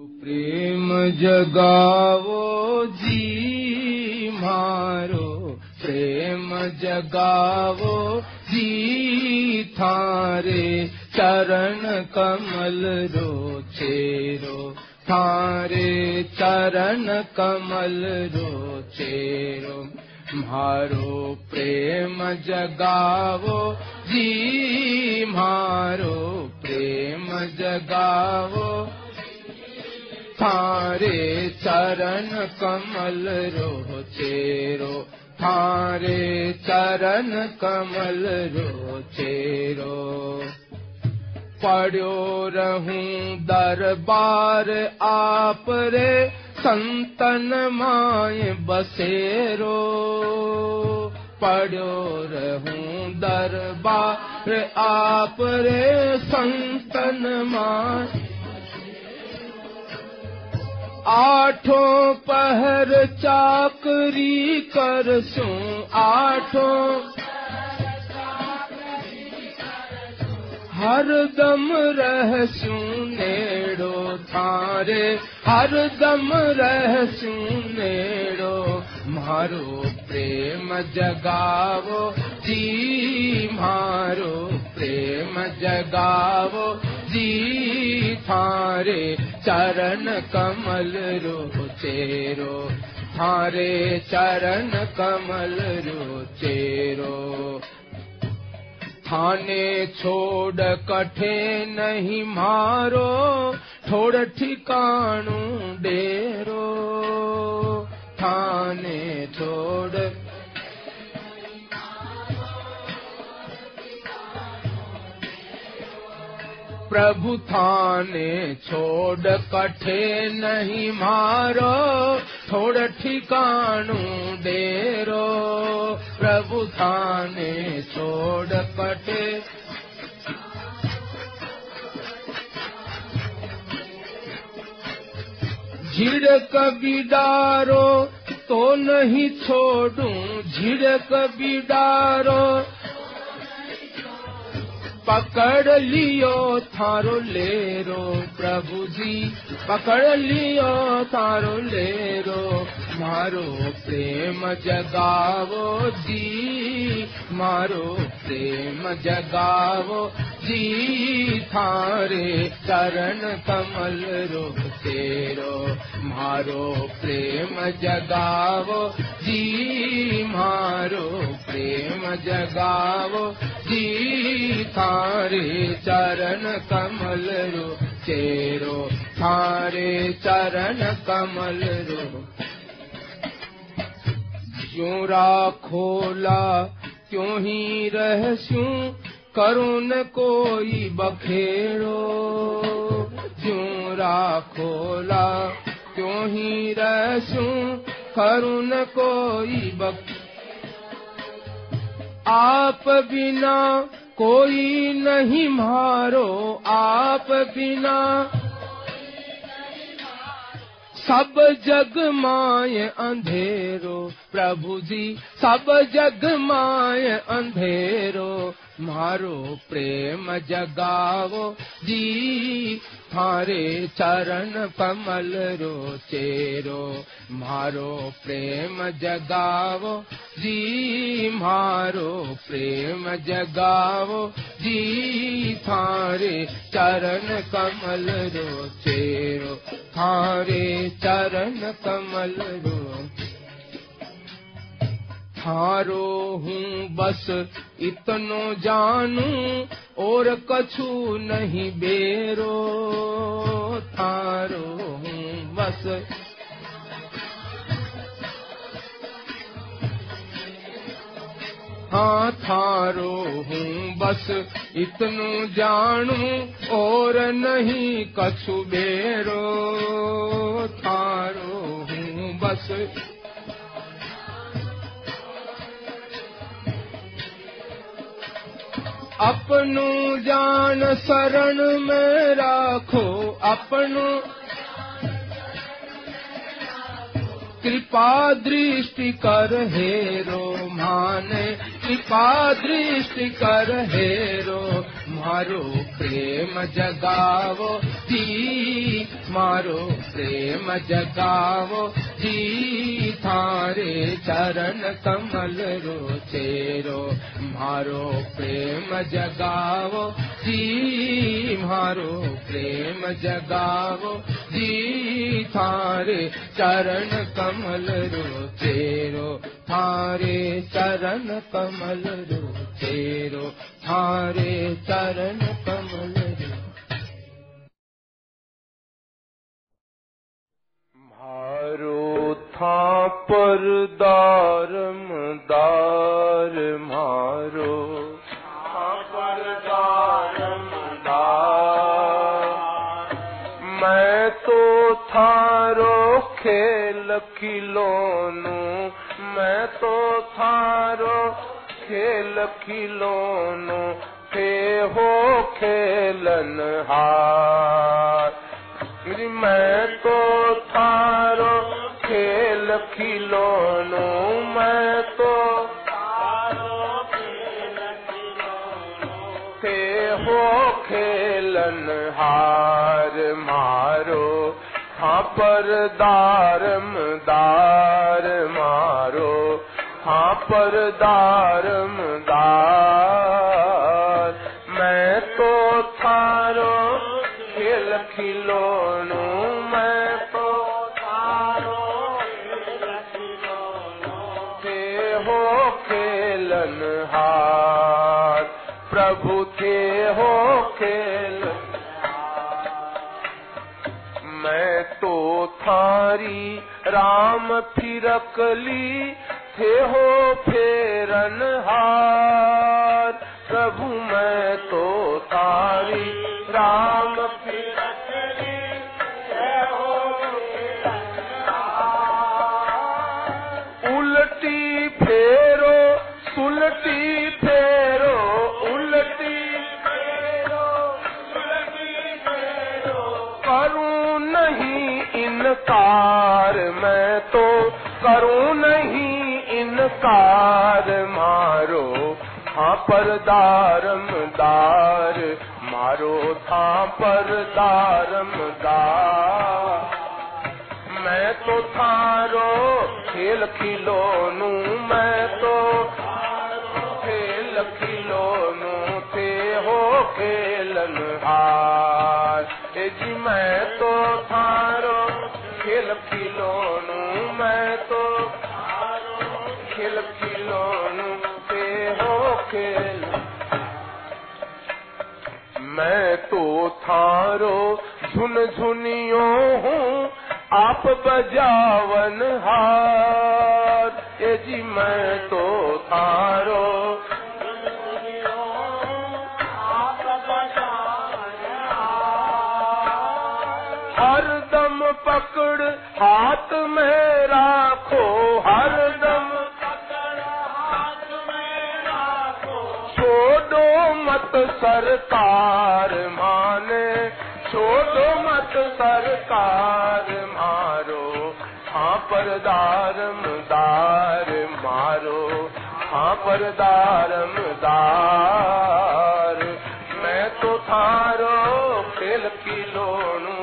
प्रेम जगावो जी मारो। प्रेम जगावो जी थारे। चरण कमल रो चेरो। थारे चरण कमल रो चेरो। मारो प्रेम जगावो जी मारो। प्रेम जगावो थारे चरण कमल रो चेरो। थारे चरण कमल रो चेरो। पढ़ो रहूं दरबार आप रे संतन माए बसेरो। पढ़ो रहूं दरबार आप रे संतन माए आठों पहर चाकरी कर थारे। हर दम रह नेड़ो मारो प्रेम जगावो। जी मारो प्रेम जगावो जी थारे चरण कमल रो चेरो। थारे चरण कमल रो चेरो। थाने छोड़ कठे नहीं मारो थोड़ ठिकाणू डेरो। थाने छोड़ प्रभु थाने छोड़ कठे नहीं मारो, थोड़ ठिकाणू डेरो। प्रभु थाने छोड़ कठे। झिड़क बिडारो तो नहीं छोड़ू, झिड़क बिडारो। पकड़ लियो, थारो लेरो प्रभु जी पकड़ लियो, थारो लेरो, मारो प्रेम जगावो जी। मारो प्रेम जगावो जी। थारे चरण कमल रो तेरो, मारो प्रेम जगावो जी। मारो प्रेम जगावो जी। थारे चरण कमल रो, चेरो थारे चरण कमल रो। क्यों राखोला क्यों ही रहस्यू, करुण कोई बखेड़ो। क्यों राखोला क्यों ही रहस्यू, करुण कोई बख आप बिना कोई नहीं मारो आप बिना। सब जग माय अंधेरो प्रभु जी सब जग माय अंधेरो मारो प्रेम जगावो जी थारे चरण कमल रो चेरो। मारो प्रेम जगावो जी मारो प्रेम जगावो जी थारे चरण कमल रो चेरो। थारे चरण कमल रो थारो हूँ, बस इतनो जानू और कछु नहीं बेरो। थारो हूँ, बस। हाँ थारो हूँ, बस इतनु जानू और नहीं कछु बेरो। थारो हूँ, बस अपनु जान शरण में राखो, अपनो। कृपा दृष्टि कर हेरो माने कृपा दृष्टि कर हेरो गावो जी मा जगावो जी थारे चरण कमल रो चेरो मा प्रेम जगावो जी मा प्रेम जगावो जी थारे चरण कमल रो चेरो थारे चरण कमल रो, तेरो थारे चरण कमल मारो था पर दारम दार मारो। पर दारम मैं तो थारो खेल खिलौनू मैं तो थारो खेल खिलौनों थे हो खेलन हार मैं तो थारो खेल खिलौनों मैं तो थे हो खेलन हार मारो हाँ पर दारम दार मारो हाँ पर दारम दार मैं तो थारो खेल खिलौनो, मैं तो थारो थे हो खेलन प्रभु थे हो खेलन मैं तो थारी राम फिरकली थे हो फेरन हार प्रभु, मैं तो थारी राम उल्टी फेरो, सुलटी फेरो, उल्टी करूँ नहीं इनकार, मैं तो करूँ नहीं इनकार मारो हाँ पर दारम दार मारो था पर मैं तो थारो, खेल खिलौनू, मैं तो खेल खिलौनू थे हो खेलन हार। जी, मैं तो थारो, खेल खिलौनू, मैं तो खेल खिलौनू थे हो खेल। मैं तो थारो झुन झुनियो हूँ, आप बजावन हार। ये जी, मैं तो थारो हर दम पकड़ हाथ में राखो, हर मत सरकार माने छोड़ो मत सरकार मारो हाँ पर दारम दार मारो हाँ पर दारम दार मैं तो थारो खेल खिलौनू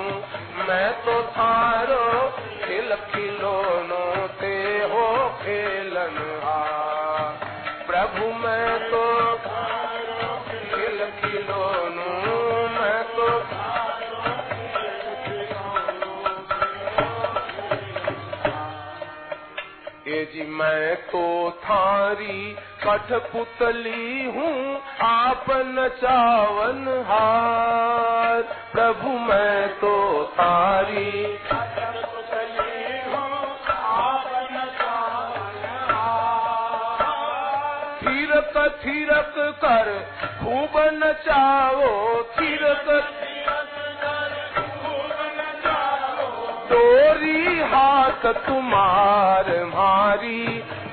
मैं तो थारी कठपुतली हूँ आप नचावन हार। प्रभु मैं तो थारी थिरक थिरक कर खूब नचाओ थिरक डोरी हाथ तुम्हार मारी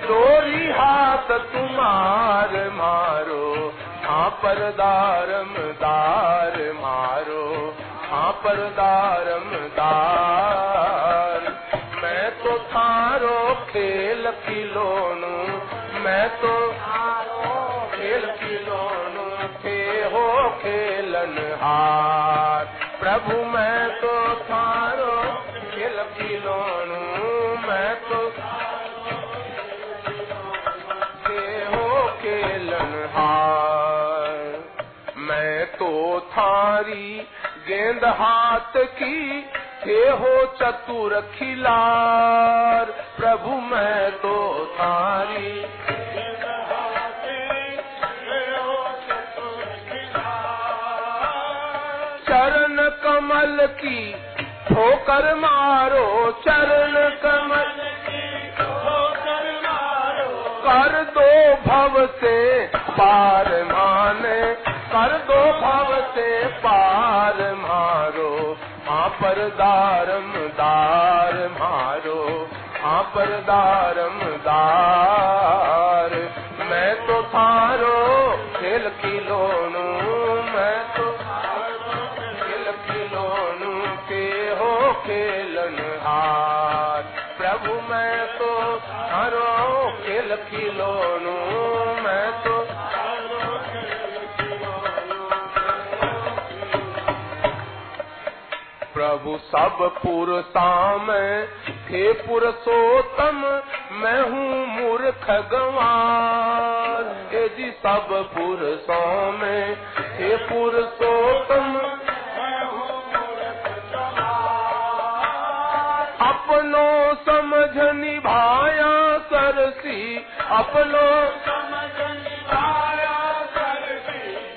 डोरी हाथ तुम्हार मारो हाँ पर दारम दार मारो हाँ पर दारम दार मैं तो थारो खेल खिलौनू, मैं तो खेल खिलौनू थे हो खेलन हार प्रभु, मैं तो थारो तो मैं तो थारी गेंद हाथ की थे हो चतुर खिलार प्रभु मैं तो थारी चरण कमल की ठोकर मारो चरण कमल। कर दो भव से पार माने कर दो भव से पार मारो। हाँ पर दारम दार मारो हाँ पर दारम दार। मैं तो थारो खेल खिलोनू मैं हो खेलन हार। प्रभु, मैं तो थारो खेल खिलोनू मैं तो प्रभु, सब पुरसा में थे पुरुषोत्तम। मैं हूँ मूर्ख गंवार। सब पुरुषों में थे पुरुषोत्तम। अपनो समझ निभाया सरसी, अपनो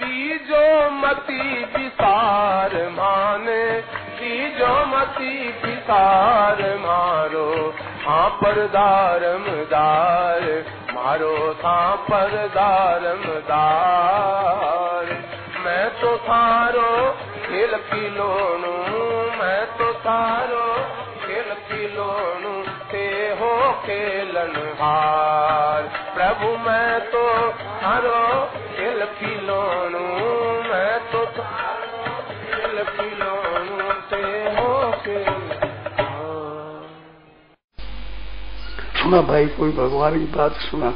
बीजो मती विसार माने, बीजो मती विसार मारो हाँ पर दारम दार, मारो हाँ पर दारम दार। मैं तो थारो खेल खिलोनू मैं तो थारो खिलोनू ते हो खेलन हार। प्रभु, मैं तो थारो खेल खिलोनू मैं तो खेल खिलोनू ते हो खेल सुना भाई, कोई भगवान की बात सुना?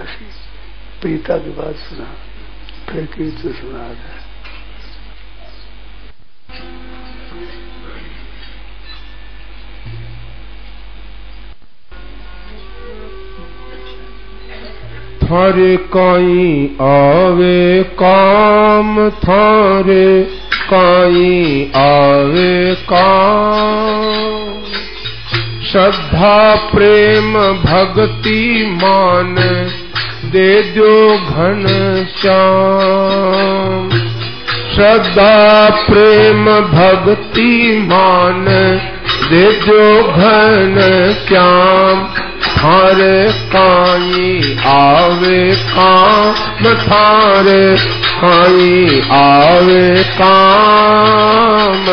ऐसी प्रीता की बात सुना? फिर कीर्तन सुना। जाए थारे काई आवे काम, थारे काई आवे काम। श्रद्धा, प्रेम, भक्ति, मान, दे दो घन श्याम। श्रद्धा, प्रेम, भक्ति, मान, दे दो घन श्याम। थारे काई आवे काम थार काई आवे काम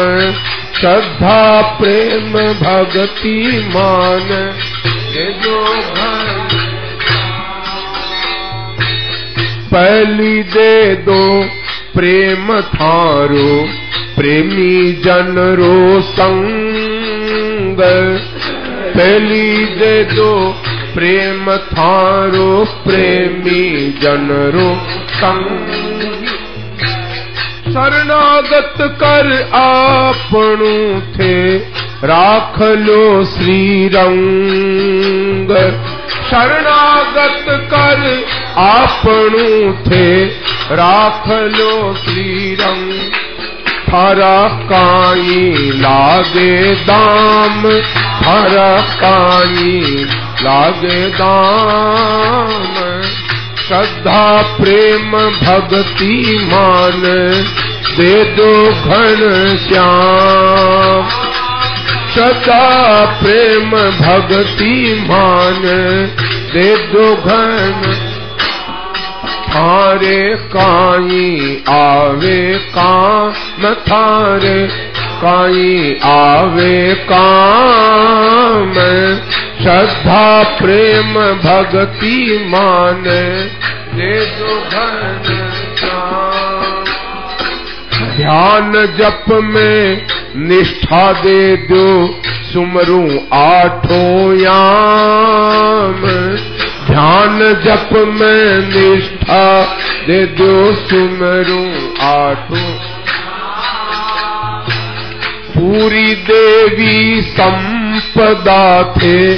श्रद्धा, प्रेम, भक्ति, मान जो पहली दे दो प्रेम थारो, प्रेमी जन रो संग। पहली दे दो प्रेम थारो, प्रेमी जन रो संग। शरणागत कर आपणु थे, राख लो श्री रंग शरणागत कर आपणु थे, राख लो श्री रंग थारा काई लागे दाम, थारा काई लागे दाम श्रद्धा, प्रेम, भक्ति, मान, दे दो घन श्याम। श्रद्धा, प्रेम, भक्ति, मान, दे दो घन। थारे काई आवे काम थारे काई आवे काम श्रद्धा प्रेम भक्ति मान दे ध्यान जप में निष्ठा दे दो, सुमरू आठों याम। ध्यान जप में निष्ठा दे दो, सुमरू आठों। पूरी देवी संपदा थे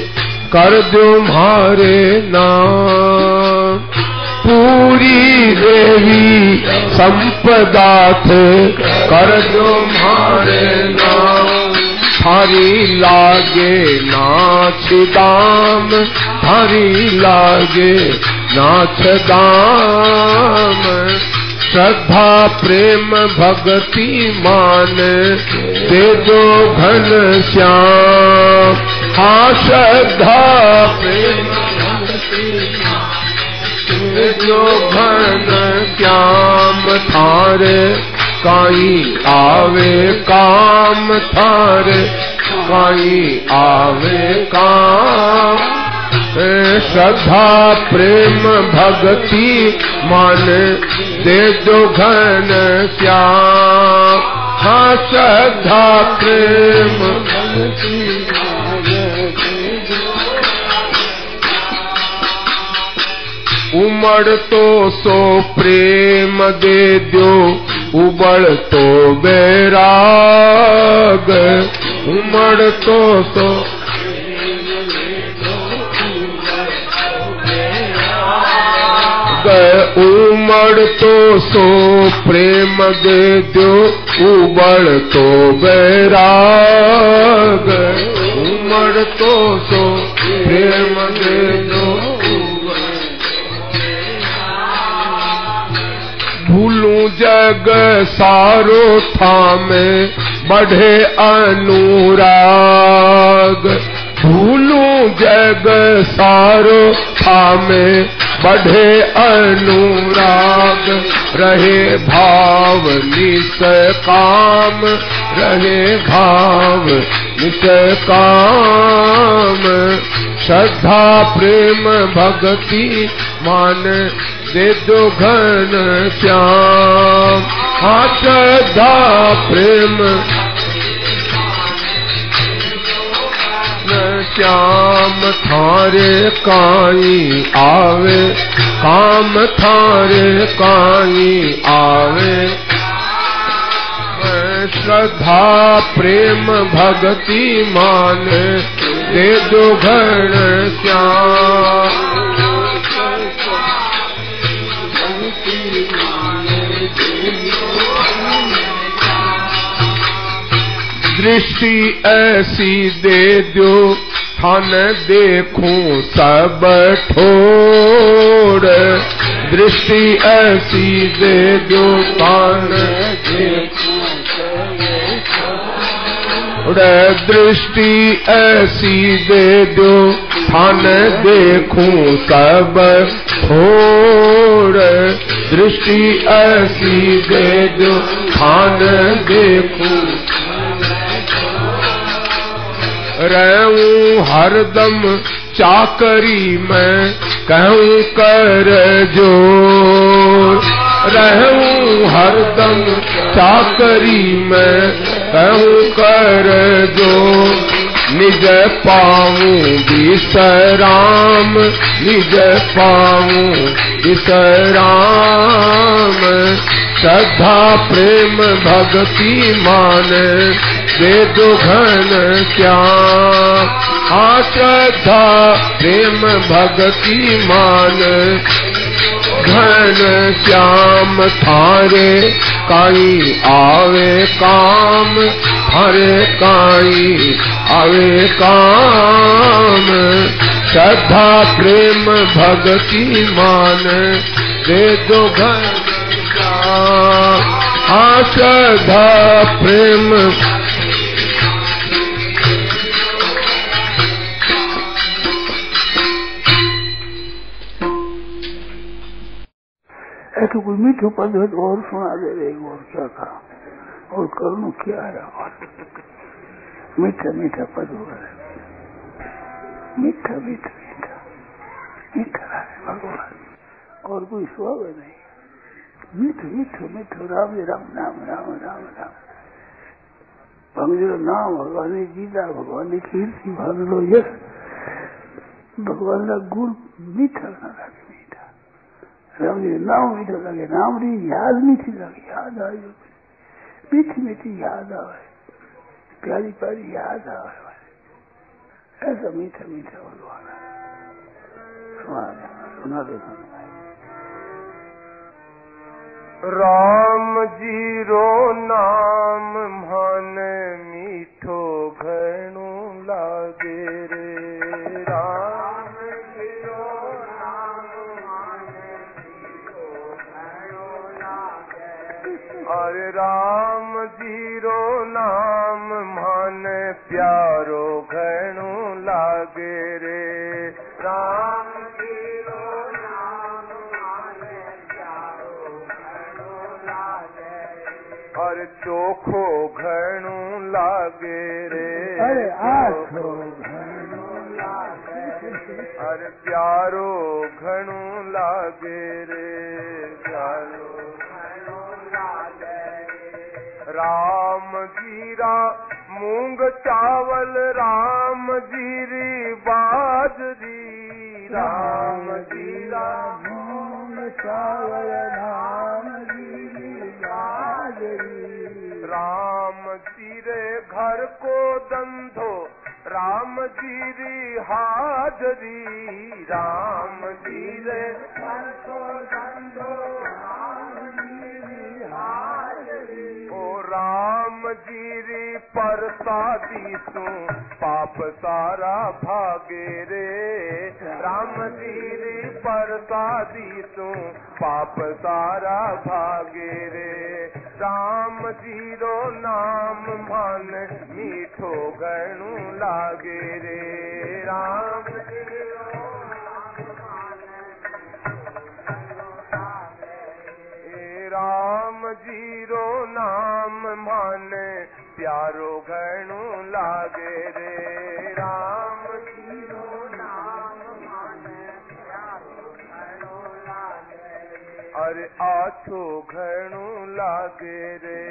कर दो मारे नाम। पूरी देवी संपदा थे कर दो मारे नाम। थारी लागे नाच दाम थारी लागे नाच दाम। श्रद्धा प्रेम भक्ति मान दे दो घन श्याम। श्रद्धा प्रेम दो घन श्याम। थारे काई आवे काम, थारे काई आवे काम। श्रद्धा, प्रेम, भक्ति, मन, दे दो घन हाँ श्रद्धा, प्रेम। उमड़ तो सो प्रेम दे दो, उबड़ तो बैराग उमड़ तो सो उमड़ तो सो प्रेम दे दो उबड़ तो बैराग उमड़ तो सो प्रेम दे दो भूलू जग सारो थामे बढ़े अनुराग। भूलू जग सारो थामे बढ़े अनुराग, रहे भाव निस काम, रहे भाव निस काम। श्रद्धा, प्रेम, भक्ति, मान दे दो घन श्याम। हाँ श्रद्धा, प्रेम श्याम थारे काई आवे, काम थारे काई आवे। श्रद्धा प्रेम भक्ति मान, दे दो श्याम। दृष्टि ऐसी दे दो थन देखूँ सब ठोर। दृष्टि ऐसी दे दो थन दृष्टि ऐसी दे दो थन देखूँ सब ठोर। दृष्टि ऐसी दे दो थन देखूँ। रहूँ हरदम चाकरी में, कहूँ कर जो रहूँ हरदम चाकरी में, कहूँ कर जो निज पाऊँ विश्राम, निज पाऊँ विश्राम। श्रद्धा प्रेम भक्ति मान दे दो घन श्याम हाँ श्रद्धा प्रेम भक्ति मान घन श्याम थारे काई आवे काम थारे काई आवे काम। श्रद्धा प्रेम भक्ति मान दे दो घन हाँ प्रेम। ऐसे कोई मीठो पद है तो और सुना दे रहे और क्या कहा और करूँ क्या है और मीठा मीठा पद हो रहा है। मीठा मीठा मीठा। मीठा है, भगवान। और कोई स्वभाव नहीं। मीठो मीठो मीठो राम राम राम राम राम राम भगवान नाम भगवान की गीता भगवान की कीर्ति भंगलो यश भगवान का गुण मीठा ना मीठा राम जी नाम मीठो लगे नाम री याद मीठी लगे याद आई मीठी मीठी याद आवे प्यारी प्यारी याद आवे ऐसा मीठा मीठा भगवान सुना सुना राम जी रो नाम मन मीठो घणो लागे रे। राम जी रो नाम मन मीठो घणो लागे अरे राम जी रो नाम मन प्यारो घणो लागे रे। राम और चोखो घणो लागे रे। अरे प्यारो घणो लागे रे। प्यारो राम जीरा मूंग चावल राम जीरी बाजरी राम जीरा मूंग चावल राम राम जीरे घर को दंधो, राम जीरी हाजरी। राम जीरे घर को दंधो, राम जीरी हाजरी। राम जीरी परसादी सु पाप सारा भागे रे। राम जीरी परसादी सु पाप सारा भागे रे। राम जीरो नाम मन मीठो घणो लागे रे। राम जीरो राम जीरो नाम मन प्यारो घणो लागे रे। राम जीरो नाम मन प्यारो घणो लागे अरे आछो घणो लागे रे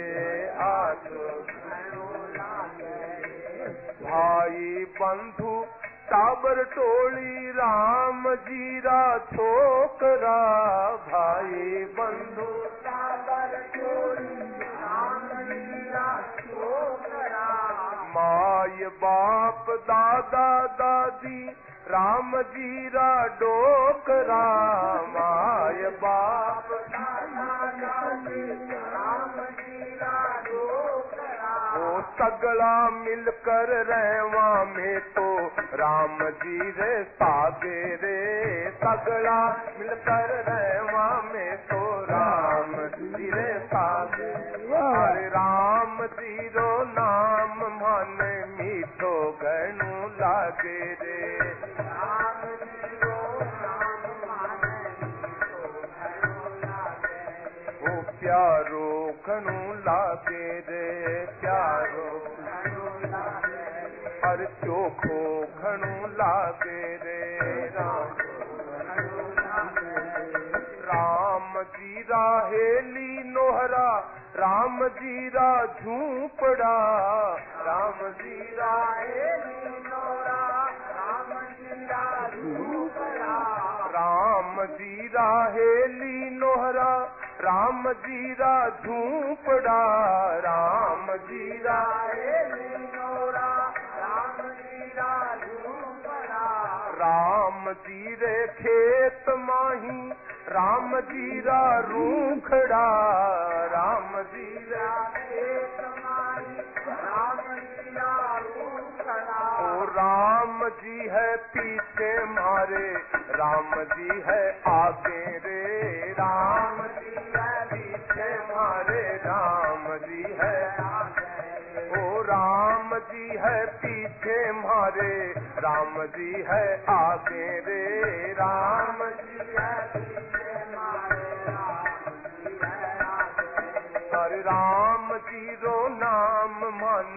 आछो घणो लागे भाई बंधु टाबर टोली राम जीरा छोकरा भाई बंधु। टाबर टोली राम जीरा छोकरा माय बाप दादा दादी राम जीरा डोकरा माय बाप दादा दादी राम जीरा डोकरा ओ सगला मिलकर रहवा में तो राम जी रे सागे रे। सगला मिलकर रहवा में तो राम जी रे सागे। अरे राम जी रो नाम मन मीठो घणो लागे रे। राम जी प्यारो खनु लागे रे प्यारो। हर चोखो खनु लागे रे राम। जी राहेली नोहरा राम जी रा झूपड़ा। राम जी राहेली नोहरा राम जी रा झूपड़ा। राम जी राहेली नोहरा राम जीरा झूपड़ा राम जीरा राम जीरा खेत माही राम जीरा रूखड़ा राम जीरा खेत माही राम जीरा ओ राम जी है पीछे मारे राम जी है आगे रे। राम जी है पीछे मारे राम जी है ओ राम जी है पीछे मारे राम जी है आगे रे। राम जी है पीछे मारे राम जी है आगे हरे राम जी रो नाम मन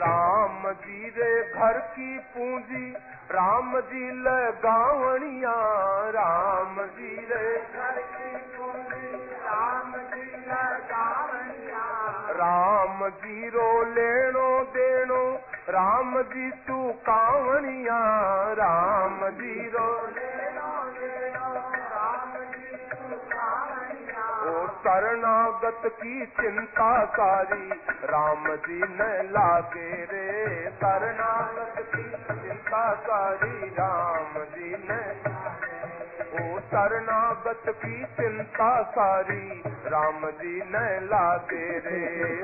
राम जी घर पूंजी राम जी लगावणिया राम जी राम जी लगावणिया राम जी रो लेणो देणो राम जी तू कावणिया राम जी रो लेणो देणो राम जी तू कावणिया ओ शरणागत की चिंता सारी राम जी न शरणागत की चिंता सारी राम जी शरणागत की चिंता सारी राम जी न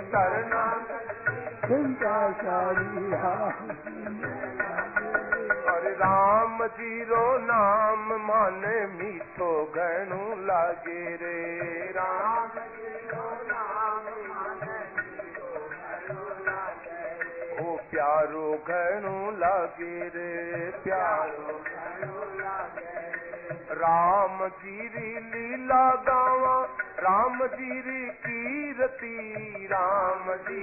शरणागत चिंता राम जीरो नाम माने मीतो घणो लागे रे राम प्यारो घणो लागे रे प्यारो राम जी लीला गावा राम जीरती राम जी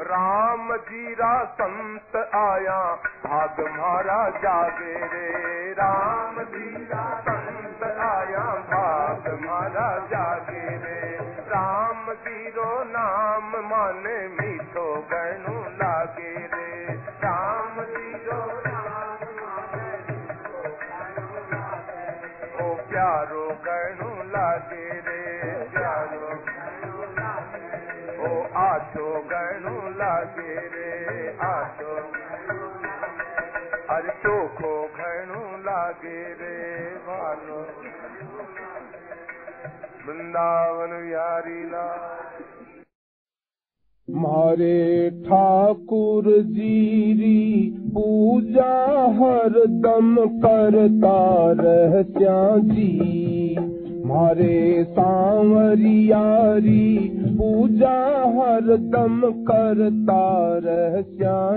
रा संत आया, भाग मारा जागे रे। राम जीरा संत आया, भाग मारा जागे रे। राम ज़ीरो नाम माने मीठो गणु लागे रे। राम आठो गणु लागे रे आठो अरे चोखो घणो लागे रे वालो। वृंदावन विहारी लाल। मारे ठाकुर जीरी पूजा हर दम करता रह जी मारे सांवरियारी पूजा हर दम करता रह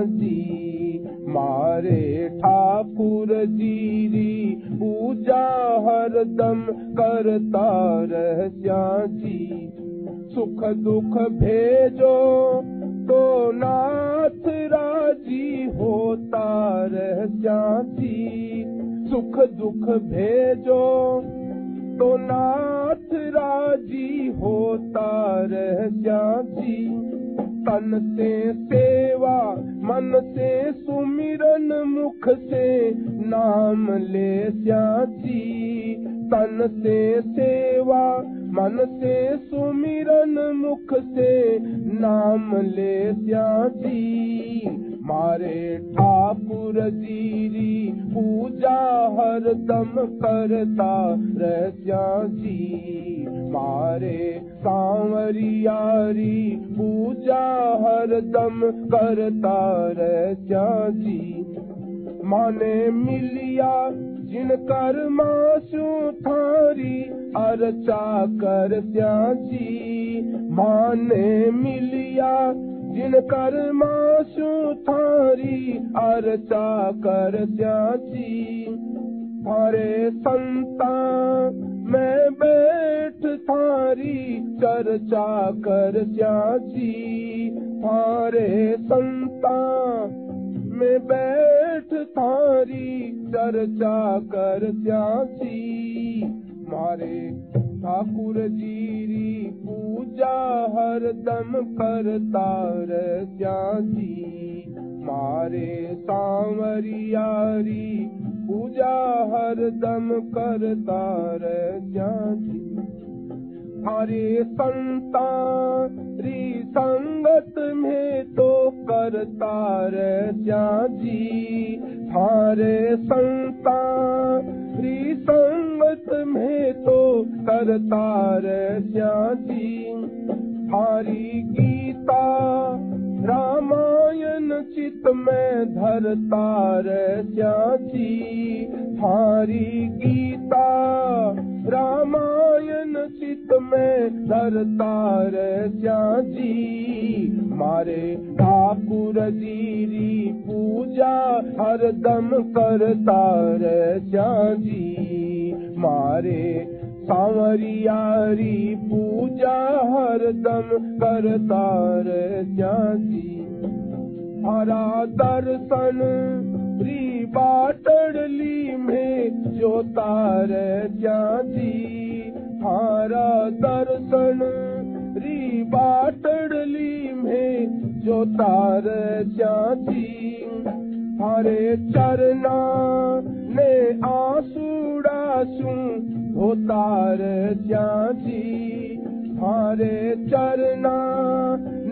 जी। मारे ठाकुर जीरी पूजा हर दम करता रह जी। सुख दुख भेजो तो नाथ राजी होता रह जाती सुख दुख भेजो तो नाथ राज़ी होता रह जाती तन से सेवा, मन से सुमिरन, मुख से नाम ले जाती तन से सेवा, मन से सुमिरन, मुख से नाम ले जी मारे ठाकुर जीरी, पूजा हर दम करता रह जी मारे सांवरियारी, पूजा हर दम करता रह जी माने मिलिया, जिन कर मासू थारी, अर्चा कर जी माने मिलिया, जिन कर मासू थारी, अर्चा कर जी थारे संता मैं बैठ थारी चर्चा कर जी अरे संता मैं बैठ थारी चर्चा कर जासी मारे ठाकुर जीरी पूजा हर दम जी मारे सांवरियारी पूजा हर दम जी हरे संता री संगत में तो करता जी हरे संता री संगत में तो करता जी हरी गीता रामायण चित में धरता रे चाची थारी गीता। रामायण चित में धरता रे चाची मारे ठाकुर जीरी पूजा हरदम करता रे चाची मारे सांवरियारी पूजा हरदम करता रे चाची हरा दर्शन री बाटड़ली में जो। तार जाती हरा दर्शन री बाटड़ली में जो तार चाची हरे चरना ने आसूड़ा सू होतार चाची हरे चरना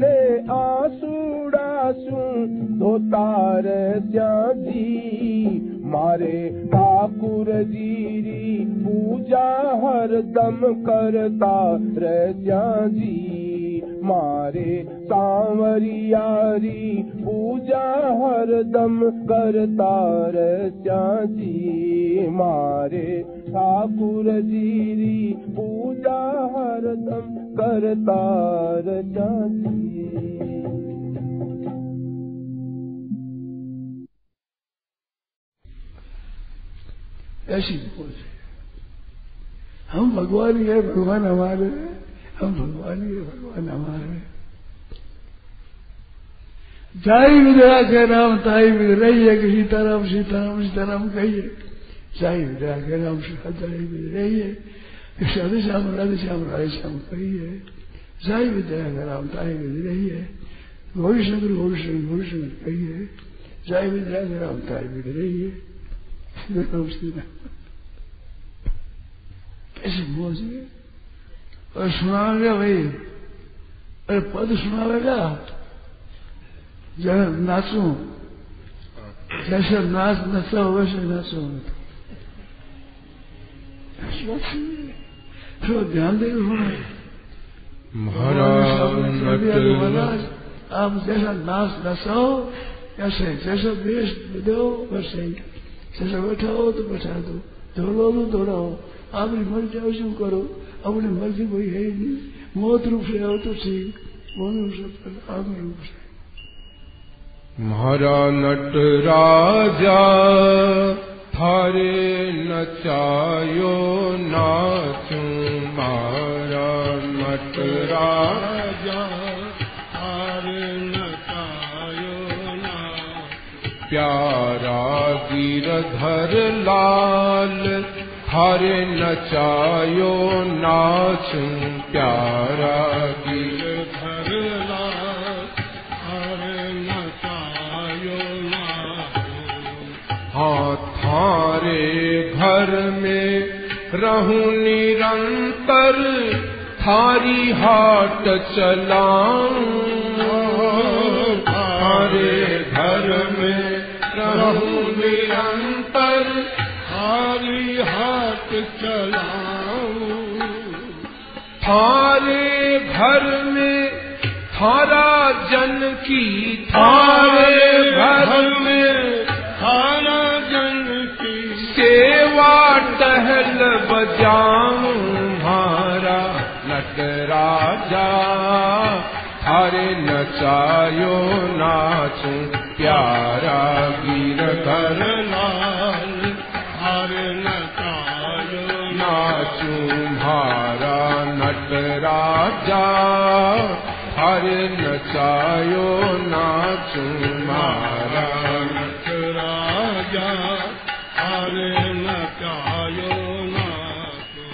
ने आसूड़ा सू धोतार चाची मारे ठाकुर जीरी, पूजा हरदम करता रजा जी मारे सांवरियारी पूजा हरदम करता रजा जी मारे ठाकुर जीरी, पूजा हरदम करता रजा जी। ऐसी बोल है हम भगवान ही है भगवान हमारे हैं, हम भगवान ही है भगवान हमारे हैं। जाई विद्या के नाम ताई विद रही है कि सीताराम सीताराम सीताराम कहिए जाई विद्या के नाम जाई विद रही है कि राधे श्याम राधे श्याम राधे श्याम कहिए जाई विद्या के नाम ताई विद रही है गौरी शंकर गौरी शंकर गौरी शंकर कहिए जाई विद्या के नाम ताई विद रही है सीताराम सीताराम कैसे मौज है और सुनावेगा भाई अरे पद सुनावेगा जब नाचू जैसे नाच नचता हो वैसे नाचो तो ध्यान दे महाराज आप जैसा नाच नचाओ ऐसे जैसा वेश दो वैसे ही जैसा बैठाओ तो बैठा दो। दौड़ो तो दौड़ाओ अपनी मर्ज़ी आओ शू करो। अपनी मर्ज़ी कोई है ही नहीं। मौत रूप से आओ तो ठीक। मौन रूप से आत्म रूप से। महारा नट राजा, थारे नचायो नाचू। मारा नट राजा। प्यारा गिरधर लाल थारे नचायो नाचू प्यारा गिरधर लाल थारे नचायो नाचू। हाँ थारे घर में रहूँ निरंतर, थारी हाट चलाऊं। थारे घर में रहूँ निरंतर थारी हाट चलाऊं। थारे घर में थारा जन की थारे घर में थारा जन की सेवा टहल बजाऊं। मारा नट राजा थारे नचायो नाचूं। प्यारा वीर कर लाल थारे नचायो नाचूं भारा नट राजा, हरे नचायो नाचूं मारा नट राजा, हरे नचायो नाचूं।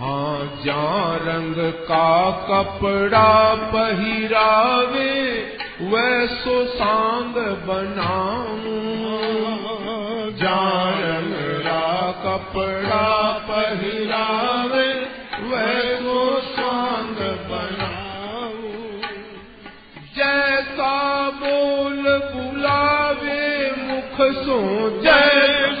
हाँ जा रंग का कपड़ा पहिरावे वैसो सांग बनाऊँ। जा रंग का कपड़ा पहिरावे, वैसो सांग बनाऊँ। जैसा बोल बुलावे मुख सो जैसा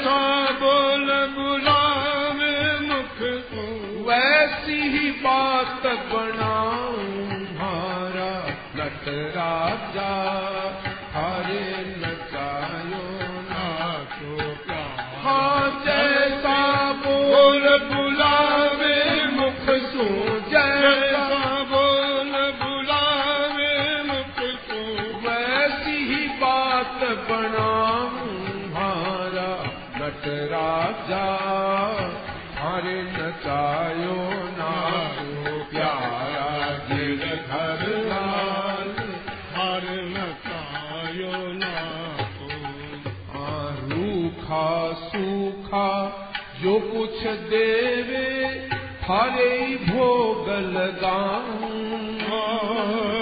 जो कुछ देवे हरे भोग लगाऊं।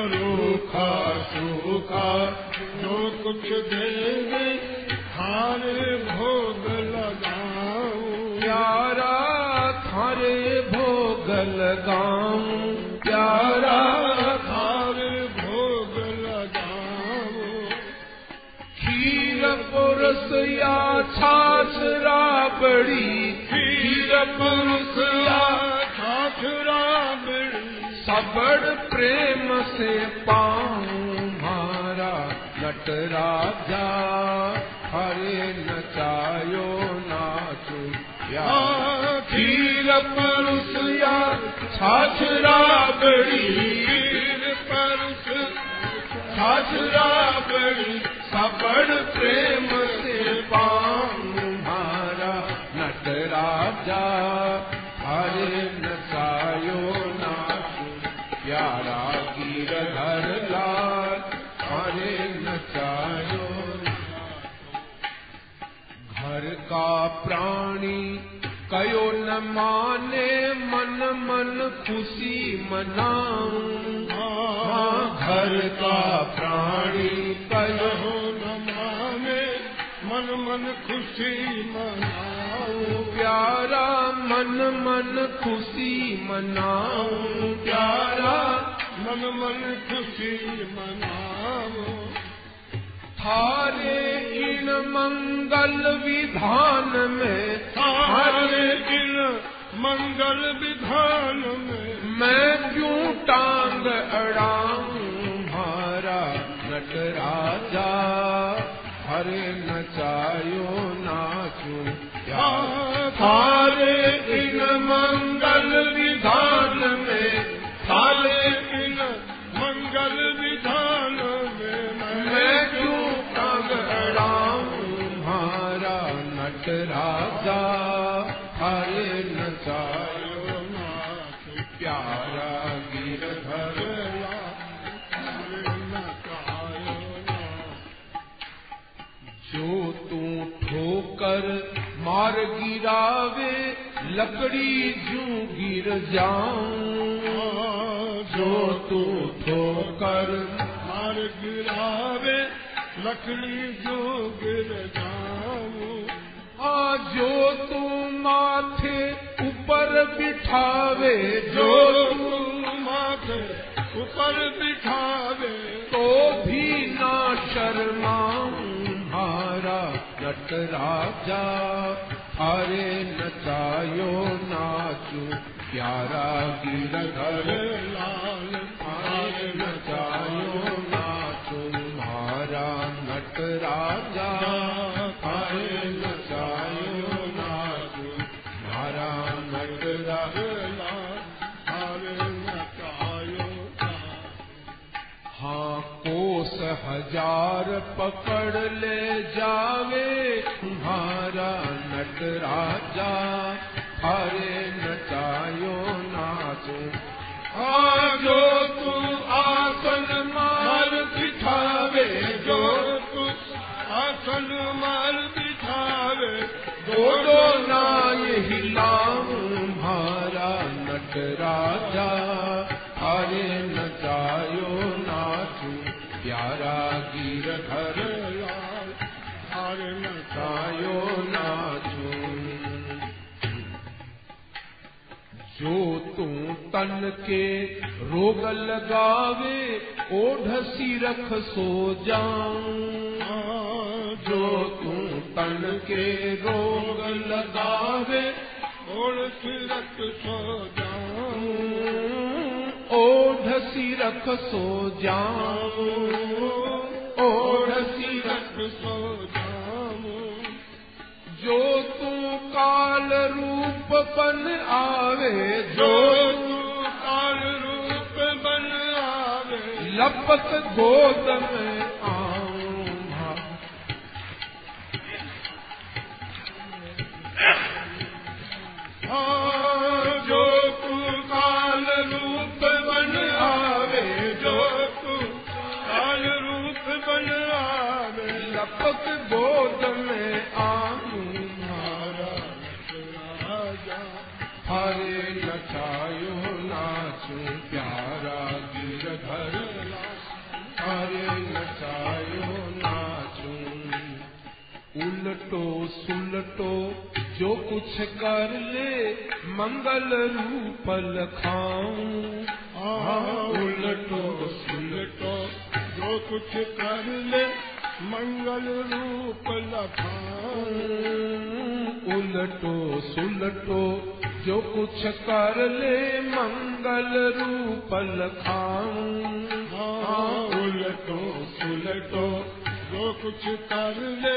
रूखा सूखा जो कुछ देवे हारे भोग लगाऊं। प्यारा थारे भोग लगाऊं। प्यारा पुरुष या छाछ राबड़ी खीर पुरुष या ठाकुरा बड़ी सबड़ प्रेम से पाऊं मारा नट राजा हरे नचायो नाचो प्यार खीर पुरुष या छाछ राबड़ी खीर पुरुष छाछ राबड़ी सबड़ प्रेम से पाऊँ मारा नट राजा हरे नचायो नाचो प्यारा गिरधर लाल। हरे नचायो घर का प्राणी कयो न माने मन मन खुशी मनाऊं। हाँ, घर का प्राणी कयो न मन खुशी मनाओ प्यारा मन मन खुशी मनाऊं, प्यारा मन मन खुशी मनाओ थारे इन मंगल विधान में हरे इन मंगल विधान में मैं क्यों टांग अड़ाऊं, मारा नट राजा हरे नचायो नाचो थारे इन मंगल विधान ठोकर मार गिरावे लकड़ी जू गिर जाऊँ। जो तू ठोकर मार गिरावे लकड़ी जो गिर जाऊँ। आ जो तू माथे ऊपर बिठावे जो तू माथे ऊपर बिठावे तो भी ना शर्माऊं हारा नट राजा हरे नचायो नाचू। प्यारा गिरधर लाल हरे नचायो नाचू। मारा नट राजा हजार पकड़ ले जावे तुम्हारा नट राजा। हरे हाँ जो तू आसन मार बिठावे जो तू आसन मार बिठावे। दोडो नाय भारा नट राजा गिरधर लाल हरे नचायो नाचू जो तू तन के रोग लगावे ओढ़ रख सो जाऊं। जो तू तन के रोग लगावे और सिरक सो जाऊं। ओढ़ रख सो जाऊं ओढ़ सिरक सो जाऊँ। जो तू काल रूप बन आवे जो तू काल रूप बन आवे लपक गोद में आऊँ हाँ, गोद में मारा राजा हरे नचायो नाचूं प्यारा गिरधर हरे नचायो नाचूं। उलटो सुलटो जो कुछ कर ले मंगल रूप लखाऊं। उलटो सुलटो जो कुछ कर ले मंगल रूप लखाऊं उलटो सुलटो जो कुछ कर ले मंगल रूप सुलटो जो कुछ कर ले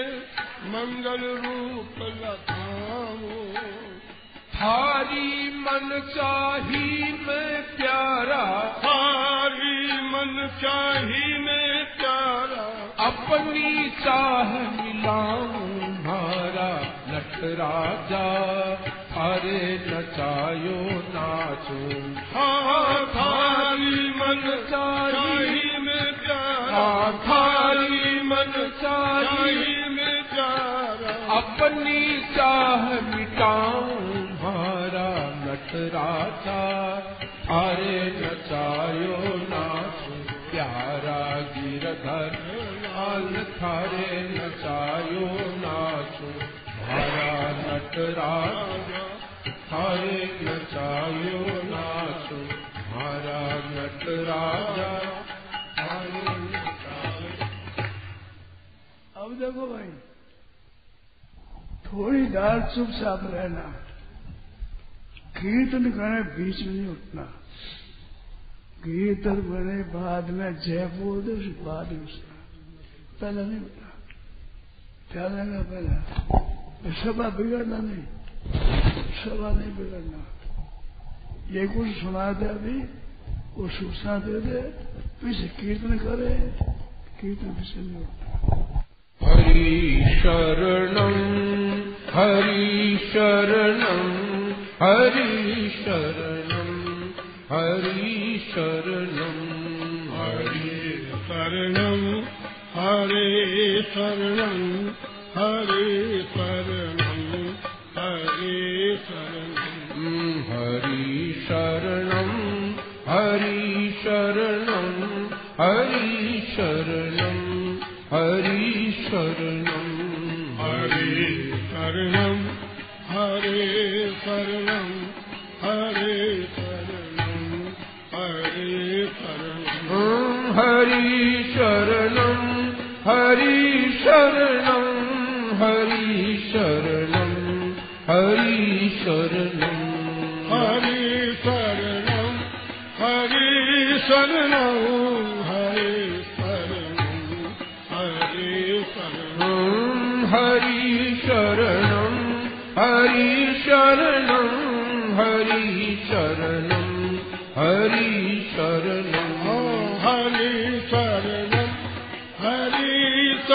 मंगल रूप थारी मन चाही मैं प्यारा हारी मन चाही में अपनी चाह मिलाऊं मारा नट राजा थारे नचायो नाचो। हाँ थारी मन चाही में प्यारा। थारी मन चाही में प्यारा। अपनी चाह मिटाऊं मारा नट राजा थारे नचायो नाचूं आल थारे नचायो नाचूं। मारा नट राजा थारे नचायो नाचूं। नचायो अब देखो भाई, थोड़ी देर चुपचाप रहना। कीर्तन करने बीच में नहीं उठना। कीर्तन बने बाद में जय बोल बाद में पहले नहीं उठना ध्यान देना पहले। सभा बिगड़ना नहीं। सभा नहीं बिगड़ना। ये कुछ सुना दे अभी वो सूचना दे दे पीछे कीर्तन करे। कीर्तन पीछे नहीं उठना हरि शरणं हरि शरणं हरि शरणं हरि शरणं। हरि शरणं। हरे शरणं हरे शरणं हरे शरणं। हरि शरणं हरि शरणं हरि शरणं हरि शरणं। हरे शरणं हरे शरणं हरे शरणं हरे शरणं। हरि शरणं। हरि शरणं हरि शरणं हरि शरणं। हरे शरणं हरे शरणं हरे शरणं हरे शरणं। हरि शरणं हरि शरणं।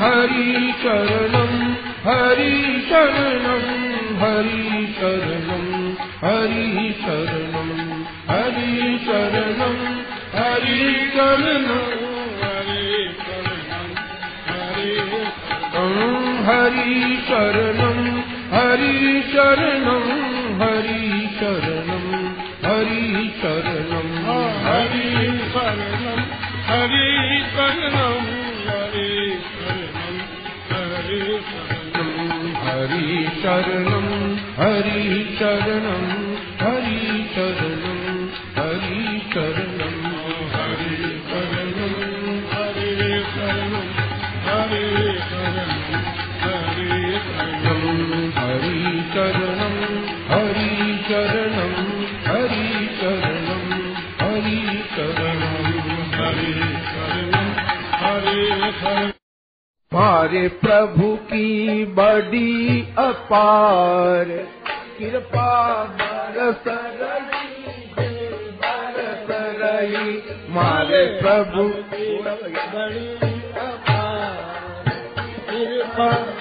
हरि शरणं हरि शरणं हरि शरणं हरि शरणं हरि शरणं हरि शरणं हरे शरणं हरे हरि शरणं हरि शरणं हरि शरणं हरि शरणं हरि शरणं हरि शरणं हरि शरणं हरि शरणं हरि शरणं हरे शरणं हरे शरणं हरे शरणं हरि शरणं हरि शरणं हरि शरणं हरि शरणं हरे शरणं हरे शरणं हरे प्रभु की बड़ी अपार। कृपा बरस रही बरस रही हमारे प्रभु। बड़ी अपार। कृपा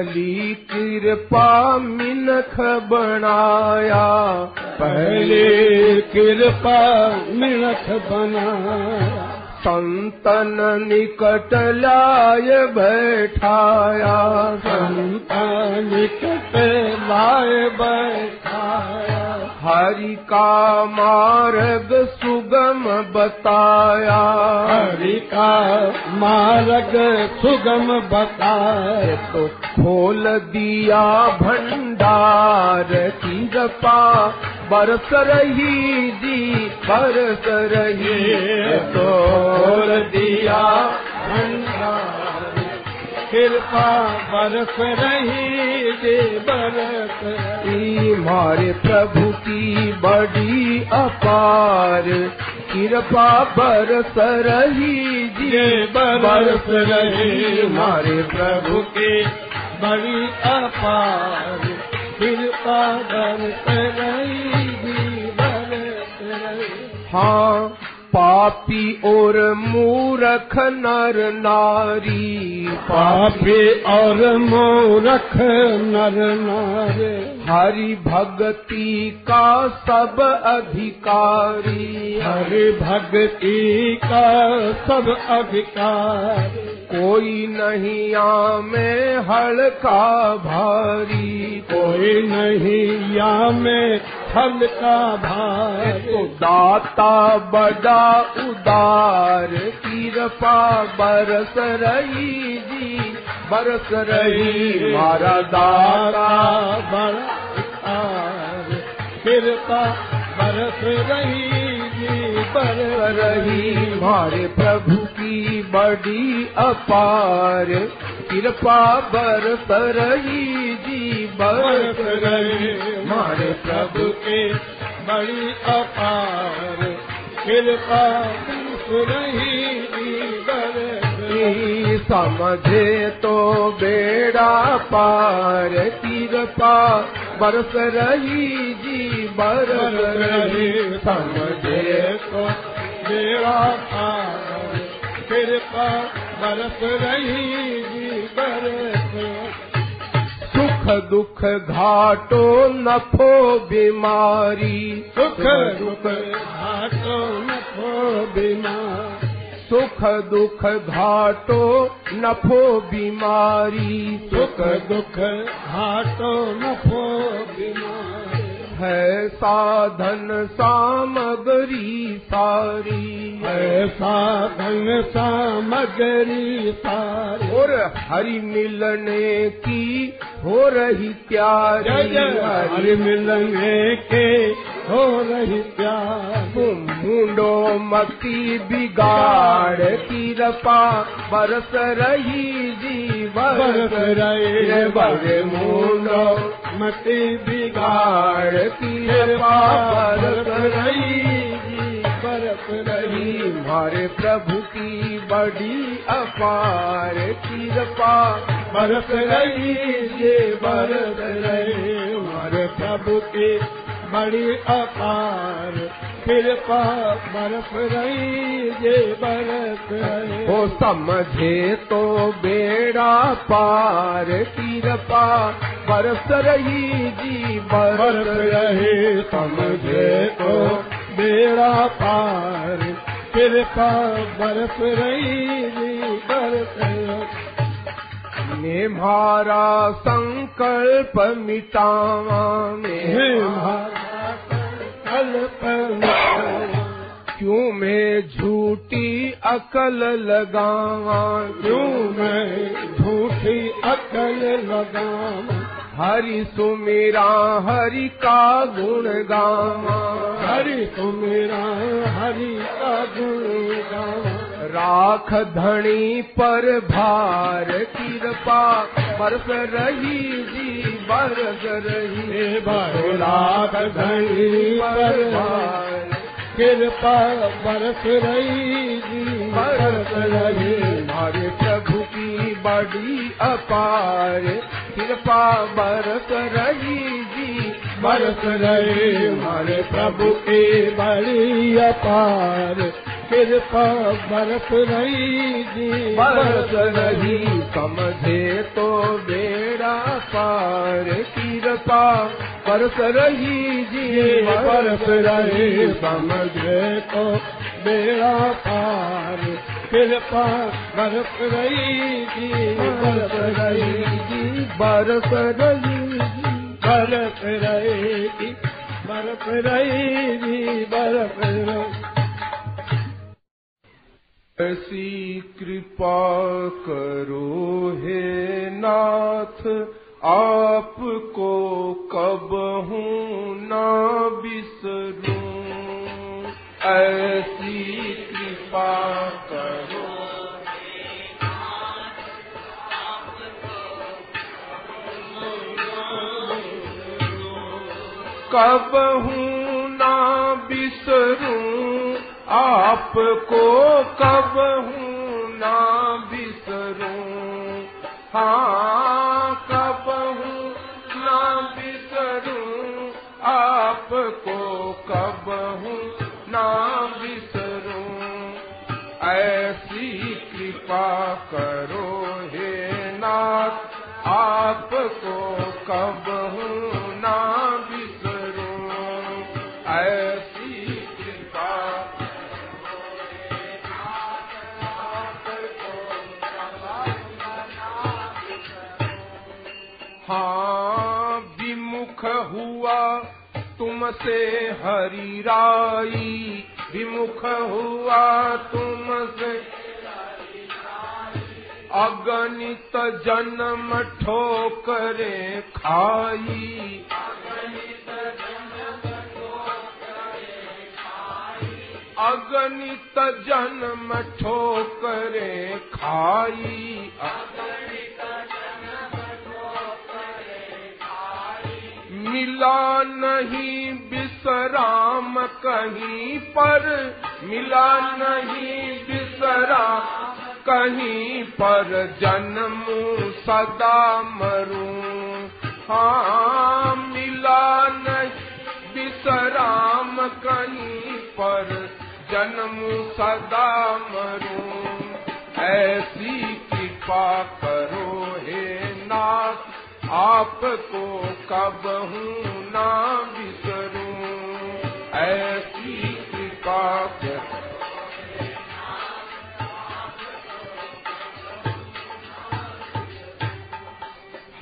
पहली कृपा मिनख बनाया। पहले कृपा मिलख बनाया। संतन निकट लाय बैठाया। संतान निकट लाए बैठाया हरि का मार्ग सुगम बताया। हरि का मार्ग सुगम बताए तो खोल दिया भंडार की कृपा बरस रही जी बरस रही। तो खोल दिया भंडार कृपा बरस रही जे बरस। रही हमारे प्रभु की बड़ी अपार। कृपा बरस रही जी। बरस रही हमारे प्रभु के बड़ी अपार। कृपा बरस रही जी बरस रही। हाँ पापी और मूरख नर नारी। पापी और मूरख नर नारे। हरि भक्ति का सब अधिकारी। हरि भक्ति का सब अधिकार। कोई नहीं में हल्का भारी। कोई नहीं या में फल का भार। तो दाता बड़ा उदार कृपा बरस रही जी बरस रही मारा बड़ा उतार कृपा बरस रही जी बरस रही। हमारे प्रभु की बड़ी अपार कृपा बरस रही जी बरस रही। हमारे प्रभु के बड़ी अपार कृपा रही समझे तो बेड़ा पार कृपा बरस रही जी बरस रही। समझे को देवा पार कृपा बरस रही जी सुख दुख घाटो नफो बीमारी। सुख दुख घाटो नफो बीमार। सुख दुख घाटो नफो बीमारी। सुख दुख घाटो नफो बीमार है साधन सामग्री सारी। ऐसा धन सामग्री सारी। और हरि मिलने की हो रही प्यारी हरि मिलने के हो रही प्यार। मुंडो मक्की बिगाड़ की रपा बरस रही जी बरस रहे बड़े मुंडो मती बिगाड़ की रपा बरस रही जी बरस रही। हमारे प्रभु की बड़ी अपार ये बरस रहे। हमारे प्रभु की बड़ी अपार कृपा बरस रही बरस रहे। हो समझे तो बेड़ा पार कृपा बरस रही जी बरस रहे समझे तो बेड़ा पार कृपा बरस रही जी बरस रही ने मारा संकल्प मिटावा हे में महाराज। क्यों मैं झूठी अकल लगावा? क्यों मैं झूठी अकल लगाऊँ हरि सुमेरा हरि का गुण गावा। हरि को मेरा हरि का गुण गाऊं राख धनी पर भार कृपा बरस रही जी बरस रही राख धनी पर भार कृपा बरस रही जी बरस रही। हमारे प्रभु की बड़ी अपार कृपा बरस रही जी बरस रहे। हमारे प्रभु की बड़ी अपार कृपा बरस रही जी। बरस रही समझे तो बेड़ा पार कृपा बरस रही जी बरस रहे समझे तो बेड़ा पार। कृपा बरस रही जी बरस रही जी बरस रही जी बरस रही जी बरस रही ऐसी कृपा करो हे नाथ, आपको कब हूँ ना बिसरूं। ऐसी कृपा करो कब हूँ ना बिसरूं। आपको कब हूँ ना बिसरूं? हाँ कब हूँ ना बिसरूं? आपको कब हूँ ना बिसरूं? ऐसी कृपा करो हे नाथ, आपको कब हूँ ना बिसरूं? ऐसी हाँ विमुख हुआ तुमसे हरि राई। विमुख हुआ तुमसे अगणित जन्म ठोकरे खाई। अगणित जन्म ठोकरे खाई। मिला नहीं विश्राम कहीं पर, मिला नहीं विश्राम कहीं पर, जन्म सदा मरूं। हाँ मिला नहीं विश्राम कहीं पर, जन्म सदा मरूं। ऐसी कृपा करो हे नाथ। आपको कब हूँ ना बिसरूं? ऐसी कृपा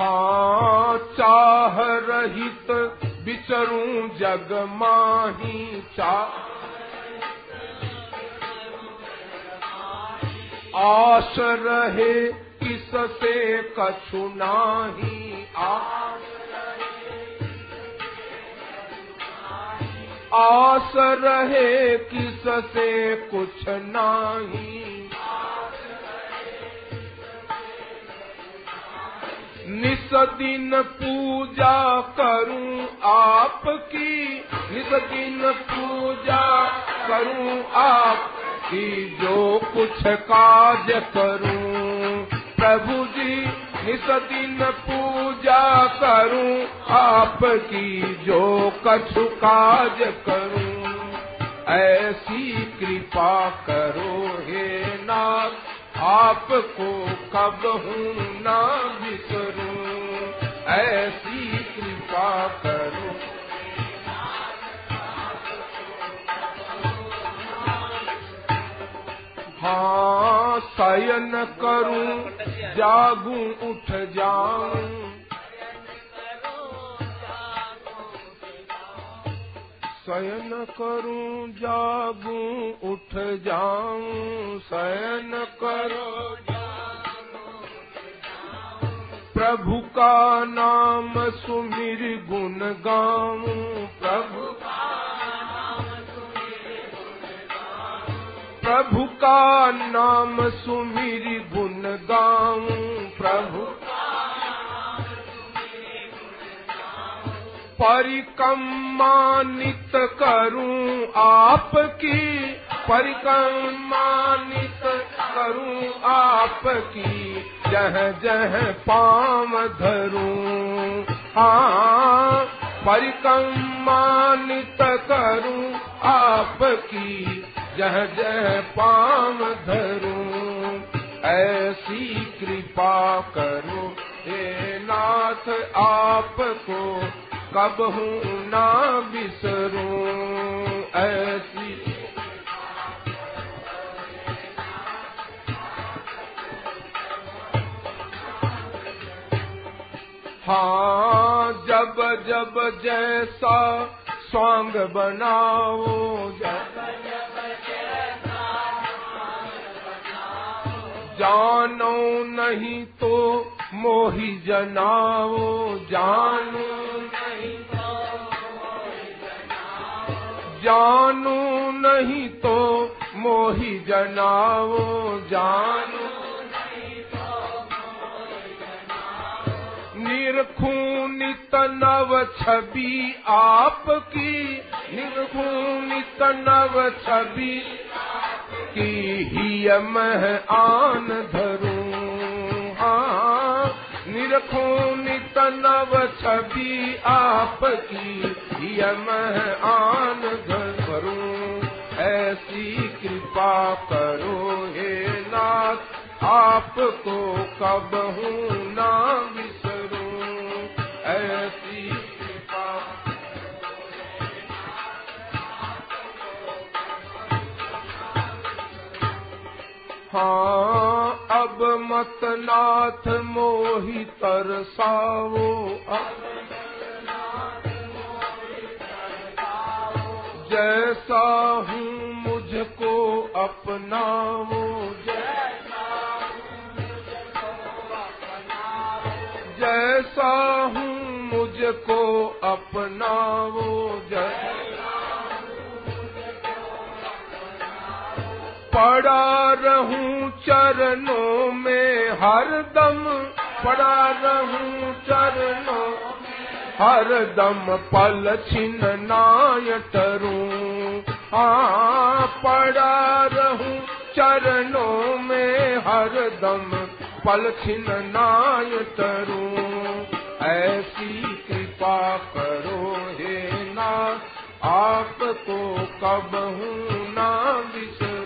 हाँ चाह रहित बिचरूं जग माही चाह आश रहे किससे कछु नाही आश आस रहे। किससे कुछ नाही। निस दिन पूजा करूँ आपकी। निस दिन पूजा करूँ आपकी। जो कुछ काज करूँ प्रभु जी निस दिन पूजा करूँ, आपकी जो कछु काज करूँ। ऐसी कृपा करो हे नाथ, आपको कब हूँ ना बिसरूं। ऐसी कृपा करो। हाँ शयन करूँ, जागूं, उठ जाऊँ। शयन करूँ, जागूं, उठ जाऊँ। शयन करो, प्रभु का नाम सुमिर गुण गाऊं। प्रभु प्रभु का नाम सुमिरी गुण गाऊं। प्रभु परिकम्मानित करूँ आपकी परिकम्मानित करूँ आपकी। जह जह पाम धरूं। हाँ परिकम्मानित करूँ आपकी। जह जह पाम धरूं, ऐसी कृपा करो। हे नाथ, आपको कब हूँ ना बिसरूं। ऐसी हाँ जब जब जैसा स्वांग बनाओ, जब जानो नहीं तो मोही जनाओ जानो जानू नहीं तो मोही जनाओ जानू निर्खूनित नव छवि आपकी निर्खूनित नव छवि की ही मह आन धरूं हाँ निर्खूनित नव छवि आपकी ही मह आन धरूं। ऐसी कृपा करो हे नाथ, आपको कब हूँ ना बिसरूं हाँ अब मत नाथ तरसाओ। जैसा हूँ मुझको अपनाओ। जैसा हूँ मुझको अपनाओ। जैसा पड़ा रहूँ चरणों में, हर दम पड़ा रहूँ चरणों हर दम पल छिन नाय टरूं हाँ पड़ा रहूँ चरणों में, हर दम पल छिन नाय टरूं ऐसी कृपा करो हे नाथ, आपको कब हूँ ना करो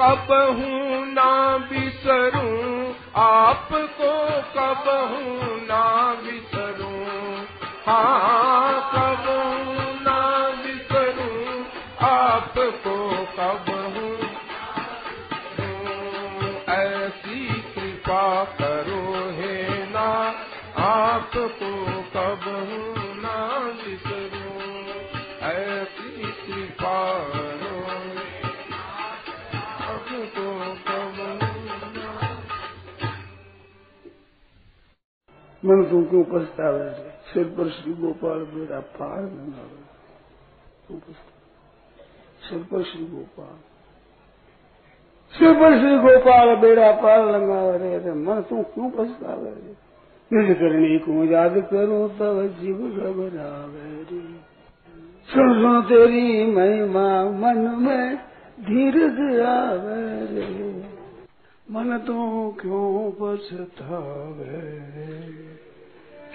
कब हूँ ना बिसरूं, आपको कब हूँ ना बिसरूं। हाँ कब हूँ ना बिसरूं, आपको कब हूँ। ऐसी कृपा करो हे ना, आपको मन तू क्यों पछतावे सिर पर श्री गोपाल मेरा पार न सिर पर श्री गोपाल। सिर पर श्री गोपाल बेड़ा पार लगावे रे अरे मन तू क्यों पछतावे रे निज करनी को याद करो तब जीव घबरावे रे। सुन सुन तेरी महिमा मन में धीरज आवे रे। मन तू क्यों पछतावे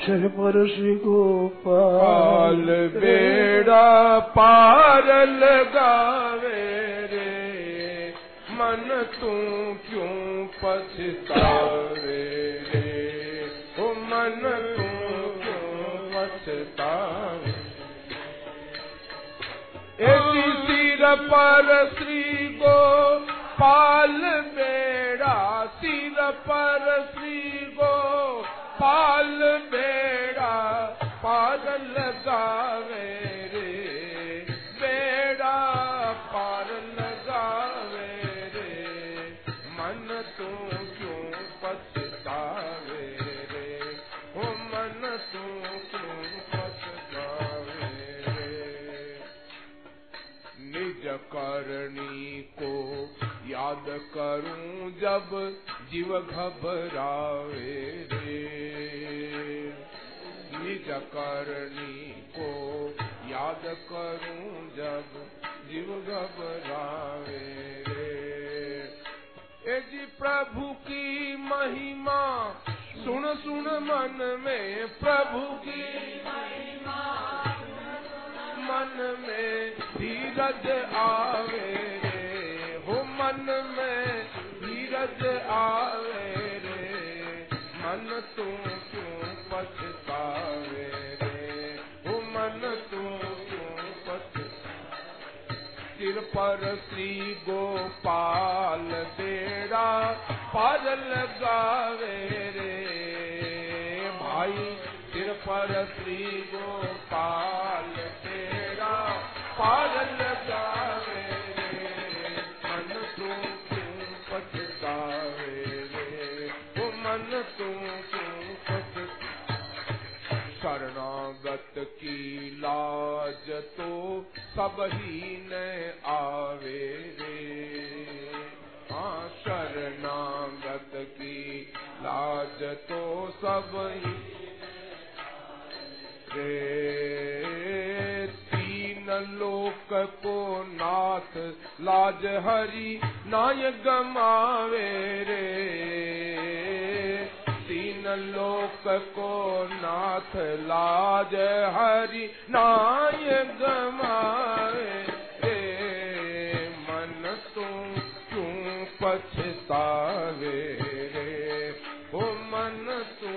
सिर पर श्री गोपाल पाल बेड़ा पार लगावे रे मन तू क्यों पछतावे रे ओ मन तू क्यों पछतावे एसी ਪਾਲ ਮੇਰਾ ਸਿਰ ਪਰ ਸ੍ਰੀ ਗੋ ਪਾਲ ਮੇਰਾ ਪਾਲ ਲਗਾਵੇ ਰੇ, ਮੇਰਾ ਪਾਰ ਲਗਾਵੇ ਰੇ। ਮਨ ਤੂੰ ਕਿਉਂ ਪਛਤਾਵੇ ਰੇ? ਹੋ ਮਨ ਤੂੰ ਕਿਉਂ ਪਛਤਾਵੇ ਰੇ? ਨਿਜ ਕਰਨੀ याद करूं जब जीव घबरावे रे। निज करनी को याद करूं जब जीव घबरावे रे। ए जी प्रभु की महिमा सुन सुन मन में प्रभु की मन में धीरज आवे मन में धीरज आवे रे मन तू क्यों पछतावे रे हो मन तू क्यों पछतावे सिर पर श्री गोपाल बेड़ा पार लगावे रे भाई सिर पर श्री गोपाल तेरा पार ही न आवे रे। हाँ शरणागत की लाज तो ही रे। तीन लोक को नाथ लाज हरि गमावे रे लोक को नाथ लाज हरि नाय गमावे रे मन तू क्यों पछतावे रे? ओ मन तू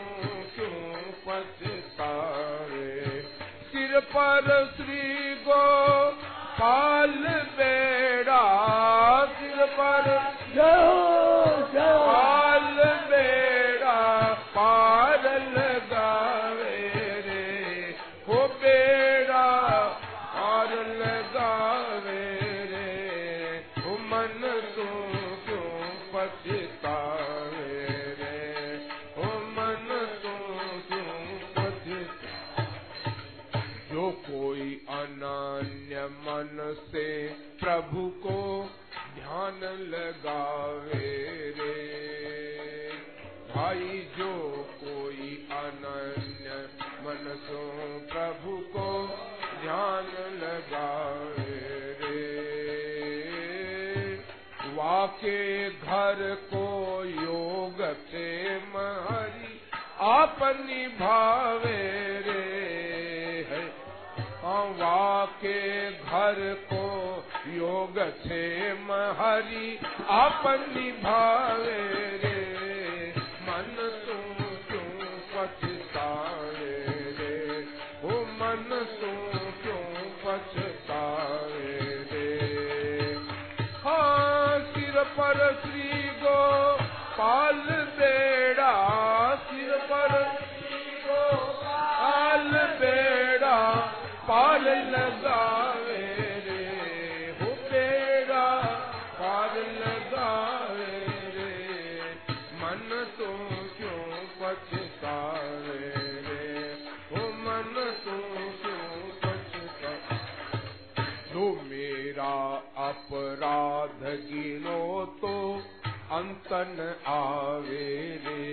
क्यों पछतावे? सिर पर श्री गो पाल बेड़ा सिर पर पाल प्रभु को ध्यान लगावे रे। भाई, जो कोई अनन्य मन सो प्रभु को ध्यान लगावे रे। वाके घर को योग प्रेम हरि आप निभावे रे। है, वाके घर को योग क्षेम हरि आप निभावे अंतन आवे रे।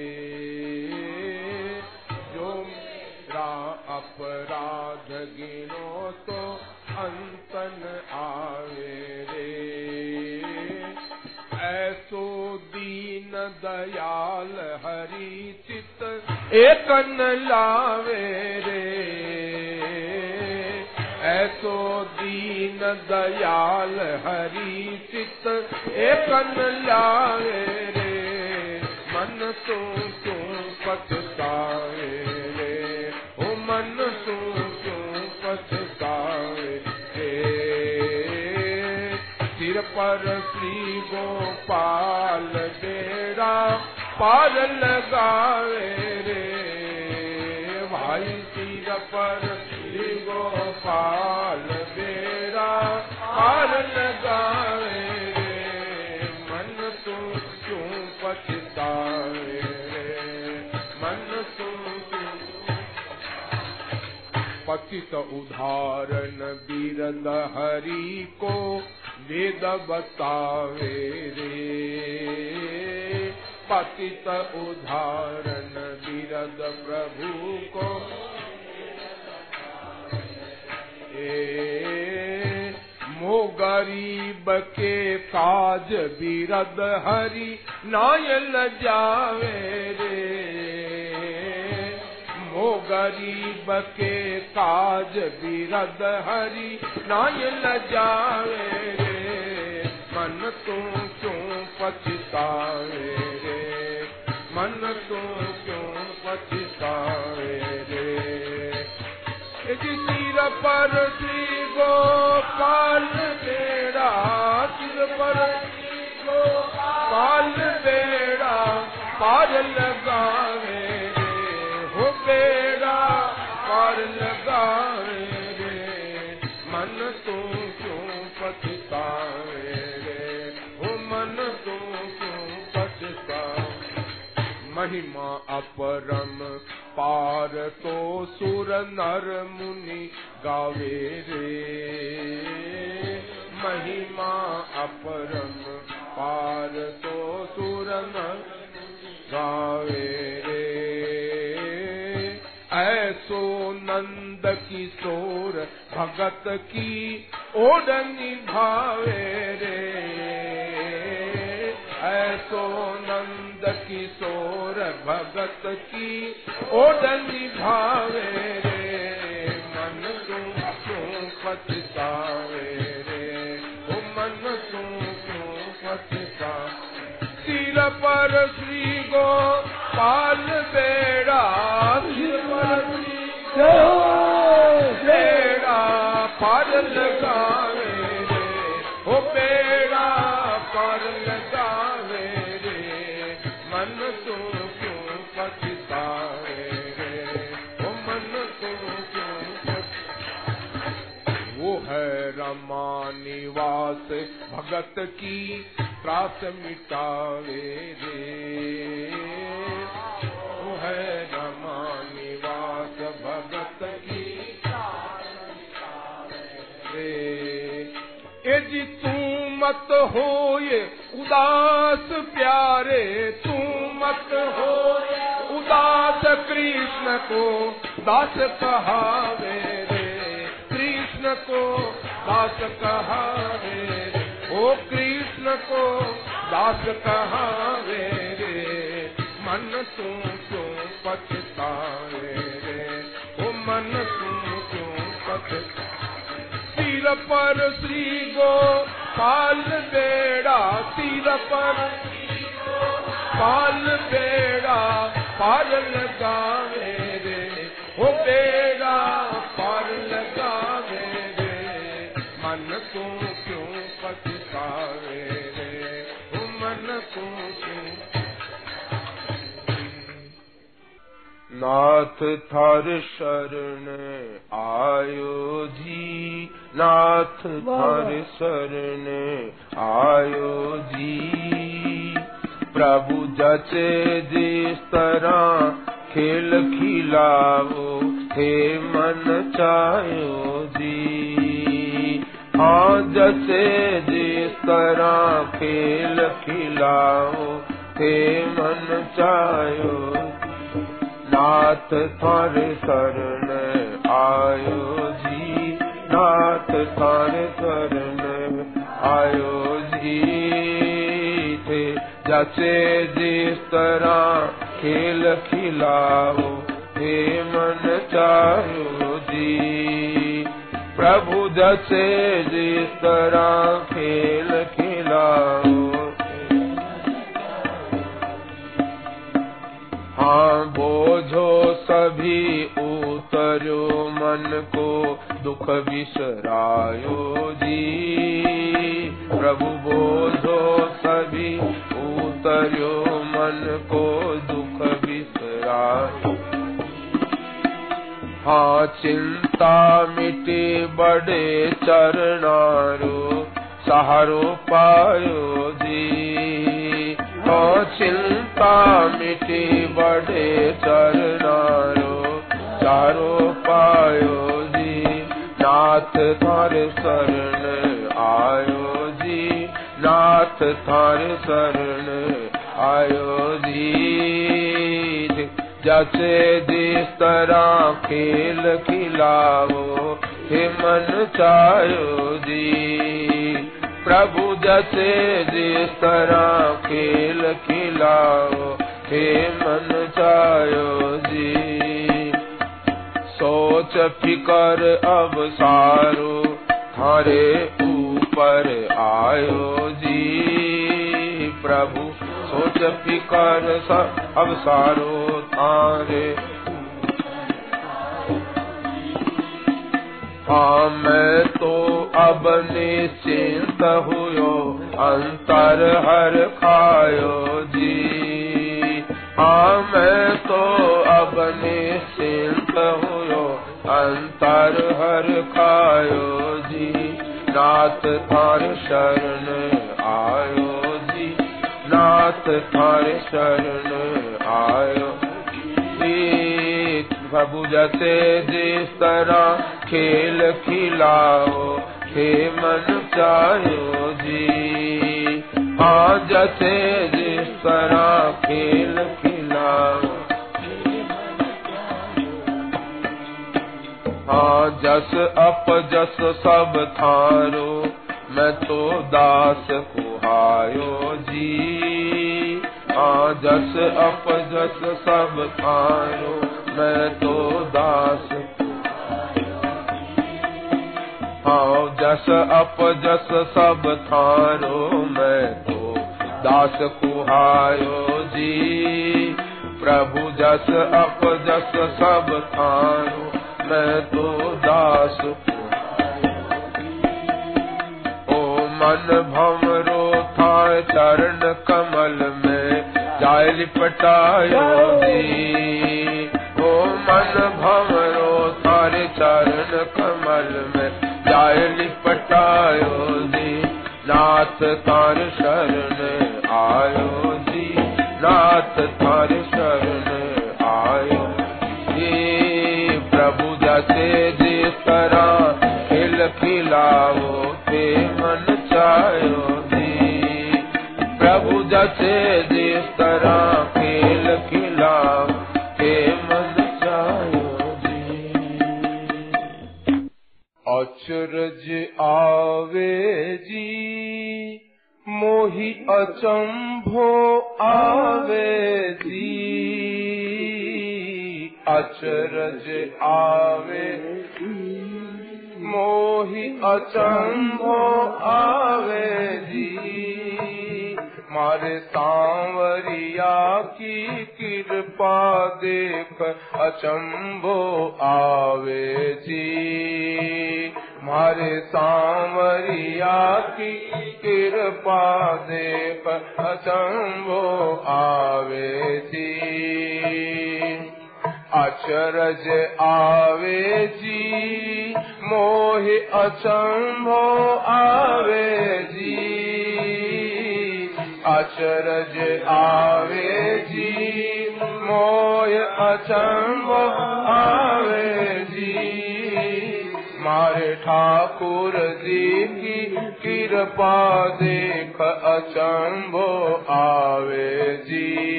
जो अपराध गिनो तो अंतन आवे रे। ऐसो दीन दयाल हरि चित एकन लावे रे। ऐसो दीन दयाल हरि चित एकन लावे रे। मन तो क्यों पछतावे रे। ओ मन तो क्यों पछतावे रे। सिर पर श्री गोपाल डेरा पार लगावे रे। भाई सिर पर श्री गोपाल पतित उदाहरण बीरद हरि को वेद बतावे रे। पतित उदाहरण बीरद प्रभु को ए मो गरीब के काज बीरद हरि नायल जावे रे। मो गरीब के काज बीरद हरि नायल जावे रे। मन तू क्यों पछतावे रे? मन तू क्यों पछतावे रे? सिर पर श्री गोपाल बेड़ा सिर पर। गोपाल बेड़ा पार लगावे हो बेड़ा पार लगावे मन तू क्यों पछतावे हो मन तू क्यों पछतावे? महिमा अपरम पार तो सुर नर मुनि गावे रे। महिमा अपरम पार तो सुर नर गावे रे। ऐसो नंद किशोर भगत की ओड निभावे रे। ऐसो नंद किशोर भगत की ओड निभावे रे मन तू क्यों पछतावे रे। ओ मन तू क्यों पछता सिर पर श्री गो पाल बेड़ा सिर पर श्री बेड़ा पार लगावे। निवास भगत की त्रास मिटावे रे। है रमा निवास भगत की रे। जी, तू मत हो ये उदास प्यारे, तू मत हो उदास कृष्ण को दास कहावे कृष्ण को दास कहावे रे ओ कृष्ण को दास कहावे रे, मन तू क्यों पछतावे रे? ओ मन तू क्यों पछता सिर पर श्री गो पाल बेड़ा, सिर पर पाल बेड़ा पार लगावे रे। हो बेड़ा नाथ थार शरण आयो जी नाथ थार शरण आयो जी प्रभु जचे जिस तरह खेल खिलाओ हे मन चायो जी। हाँ जचे जिस तरह खेल खिलाओ हे मन चायो नाथ थारे शरण आयो जी। नाथ थारे शरण आयो जी। थे जचे जिस तरह खेल खिलाओ, हे मन चाहो जी। प्रभु जचे जिस तरह खेल खिलाओ उतरो मन को दुख बिसरायो जी। प्रभु बोझो सभी उतरो मन को दुख बिसरायो हाँ चिंता मिटे बड़े चरणारो, सहारो पायो जी। हाँ चिंता मिटे बड़े चरणारो चारो पायो जी, नाथ थारे शरण आयो जी, नाथ थारे शरण आयो जी। जैसे जिस तरह खेल खिलाओ हे मन चायो जी। प्रभु जैसे जिस तरह खेल खिलाओ हे मन चायो जी। सोच फिकर अब सारो थारे ऊपर आयो जी। प्रभु, सोच फिकर अब सारो थारे हाँ मैं तो अब निश्चिंत हुयो, अंतर हर खायो जी। हाँ मैं तो अब निश्चिंत हुयो, अंतर हर खायो जी। नाथ थार शरण आयो जी। नाथ थार शरण आयो प्रभु जैसे जिस तरह खेल खिलाओ हे मन चाहो जी। हाँ जैसे जिस तरह खेल खिलाओ। जस अप जस सब थारो, मैं तो दास कुहायो जी। हाँ जस अप जस सब थारो, मैं तो दास हाँ जस अप जस सब थारो मैं तो। दास कुहायो जी, प्रभु जस अप जस सब थारो मैं तो। दास ओ मन भमरो था चरण कमल में, जाय लिपटायो जी। ओ मन भमरो थारे चरण कमल में जाय लिपटायो जी। नाथ तार शरण आयो जी। नाथ तार शरण आयो जी। प्रभु जैसे जिस तरह खिल खिलाओ, ते मन चायो जी। प्रभु जैसे जिस तरह अचरज आवे जी मोहि अचंभो आवे जी अचरज आवे मोहि अचंभो आवे जी। मारे सांवरिया की कृपा देख अचंभो आवे जी। मारे सांवरिया की कृपा देख अचंभो आवे जी। अचरज आवे जी मोह अचंभो आवे जी। अचरज आवे जी मोय अचंभो आवे जी। मारे ठाकुर जी की कृपा देख अचंभो आवे जी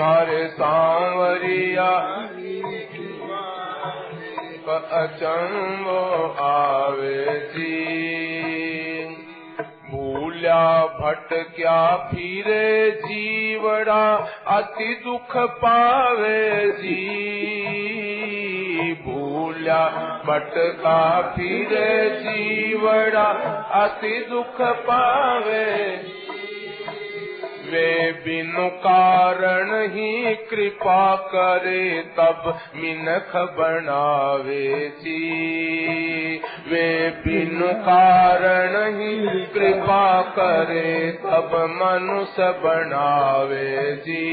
मारे सांवरिया। अचंभो आवे जी भूल्या भटक्या फिरे जीवड़ा, अति दुख पावे जी। भूल्या भटका फिरे जीवड़ा, अति दुख पावे वे बिनु कारण ही कृपा करे तब मिनख बनावे जी वे बिनु कारण ही कृपा करे तब मनुष्य बनावे जी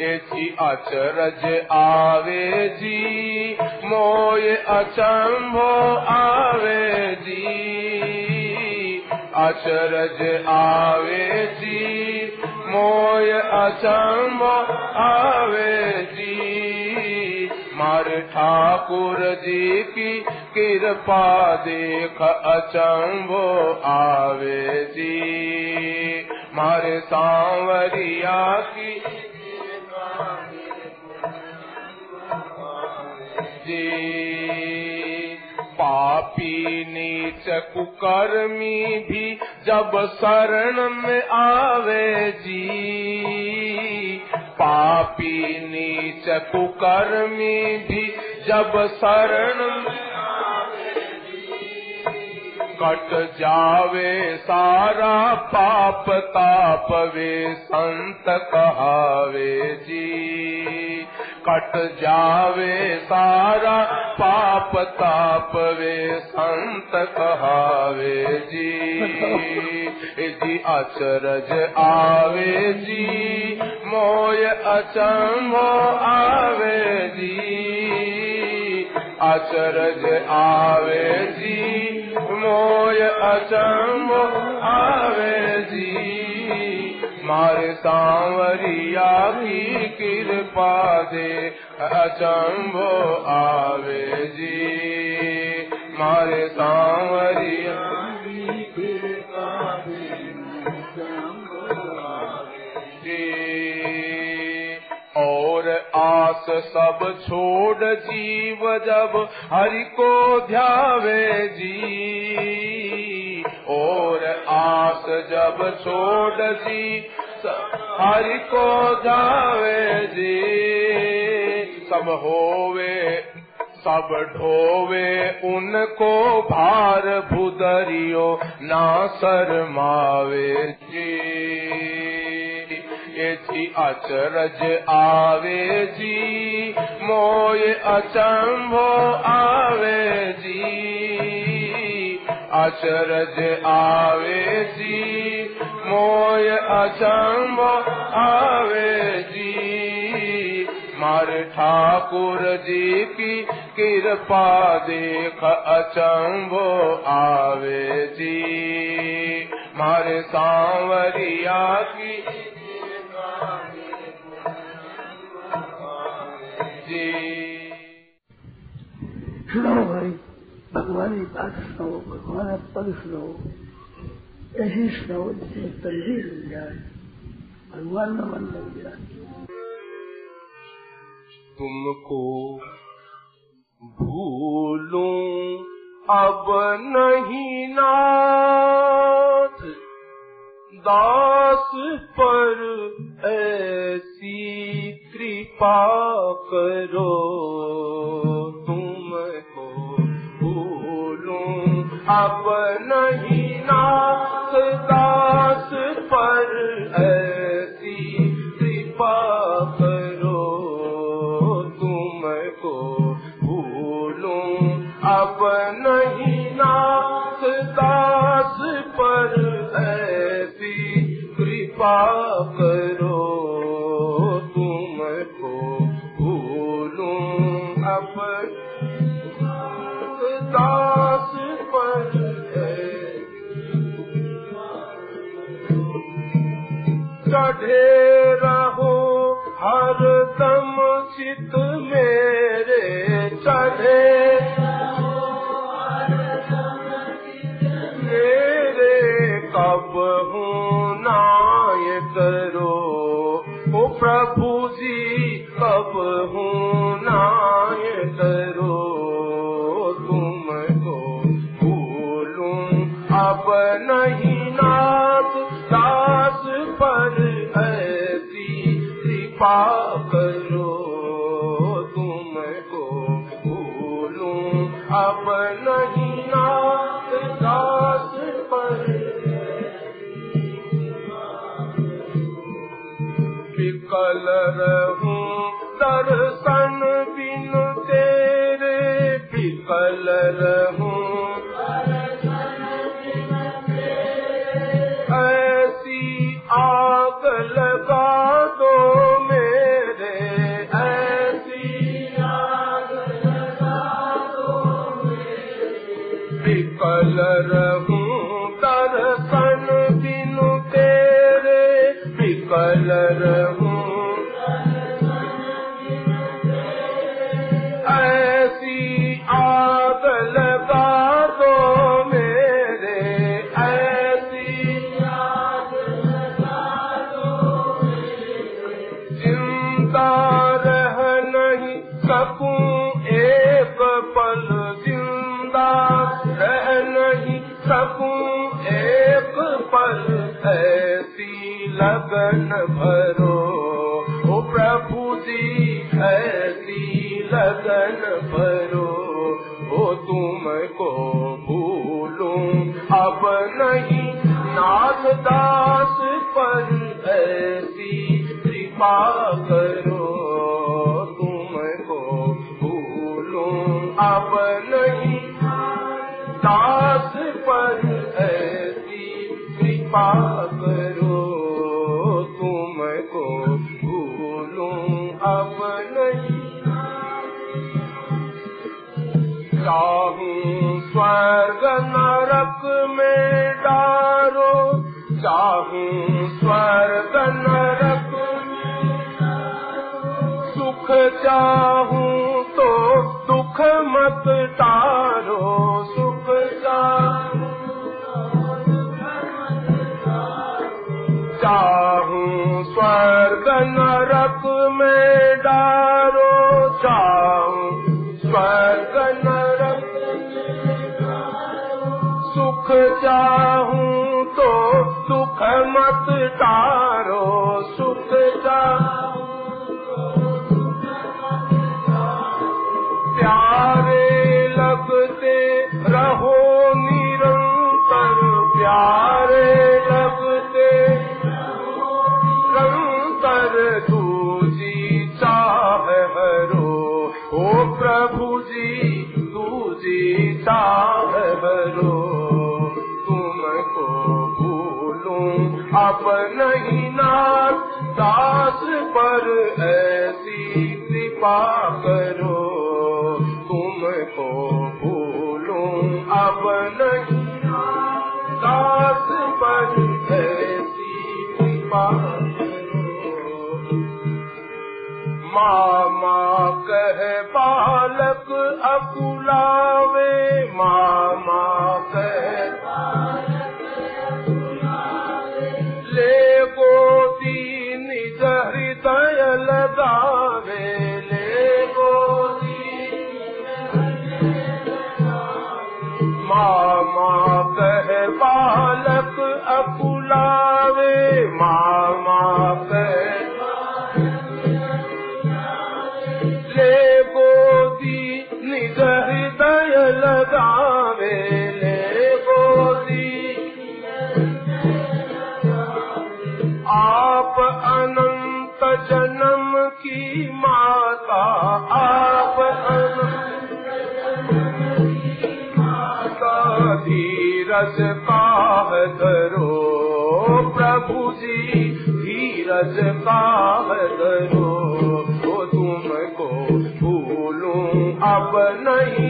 जी अचरज आवे जी मोय अचंभो आवे जी अचरज आवे जी मोय अचंभो आवे जी। मारे ठाकुर जी की कृपा देख अचंभो आवे जी। मारे सांवरिया की जी पापी नीच कुकर्मी भी जब शरण में आवे जी। पापी नीच कुकर्मी भी जब शरण कट जावे सारा पाप, ताप वे संत कहावे जी। कट जावे सारा पाप ताप वे संत कहावे जी। जी अचरज आवे जी, मोय अचंभो आवे जी। अचरज आवे जी, मोय अचंभो आवे जी। मारे सांवरिया की कृपा दे, अचंभो आवे जी। मारे सांवरिया और आस सब छोड़ जीव जब हरि को ध्यावे जी। और आस जब छोड़ जी हरि को ध्यावे जी। सब होवे, सब ढोवे, उनको भार भुदरियो ना शरमावे जी। जी अचरज आवे जी, मोय अचंभो आवे जी। अचरज आवे जी मोय अचंभो आवे जी मारे ठाकुर जी की कृपा देख अचंभो आवे जी मारे सांवरिया की जी भाई। भगवान की बात सुनो भगवान पद सुनो। ऐसी सुनो जिससे तंजीर मिल जाए। भगवान में मन लग जाए। तुमको भूलूं अब नहीं नाथ। दास पर ऐसी कृपा करो तुमको भूलूं अब नहीं नाथ दास पर ऐसी कृपा करो। तुमको भूलूं। अब नहीं नाथ दास पर ऐसी कृपा चढ़े रहो हर दम चित मेरे चढ़े कृपा करो तुमको भूलूं अब नहीं नाथ दास पर विकल रहूँ दर्शन बिन तेरे, विकल रहूँ लगन भरो। ओ प्रभु ऐसी लगन भरो। ओ तुमको भूलूं। अब नहीं नाथ दास पर ऐसी कृपा करो। तुमको भूलूं। अब नहीं दास पर ऐसी कृपा चाहूं स्वर्ग नरक सुख चाहूं तो दुख मत तारो सिपाह करो तुमको भूलूं अब नहीं।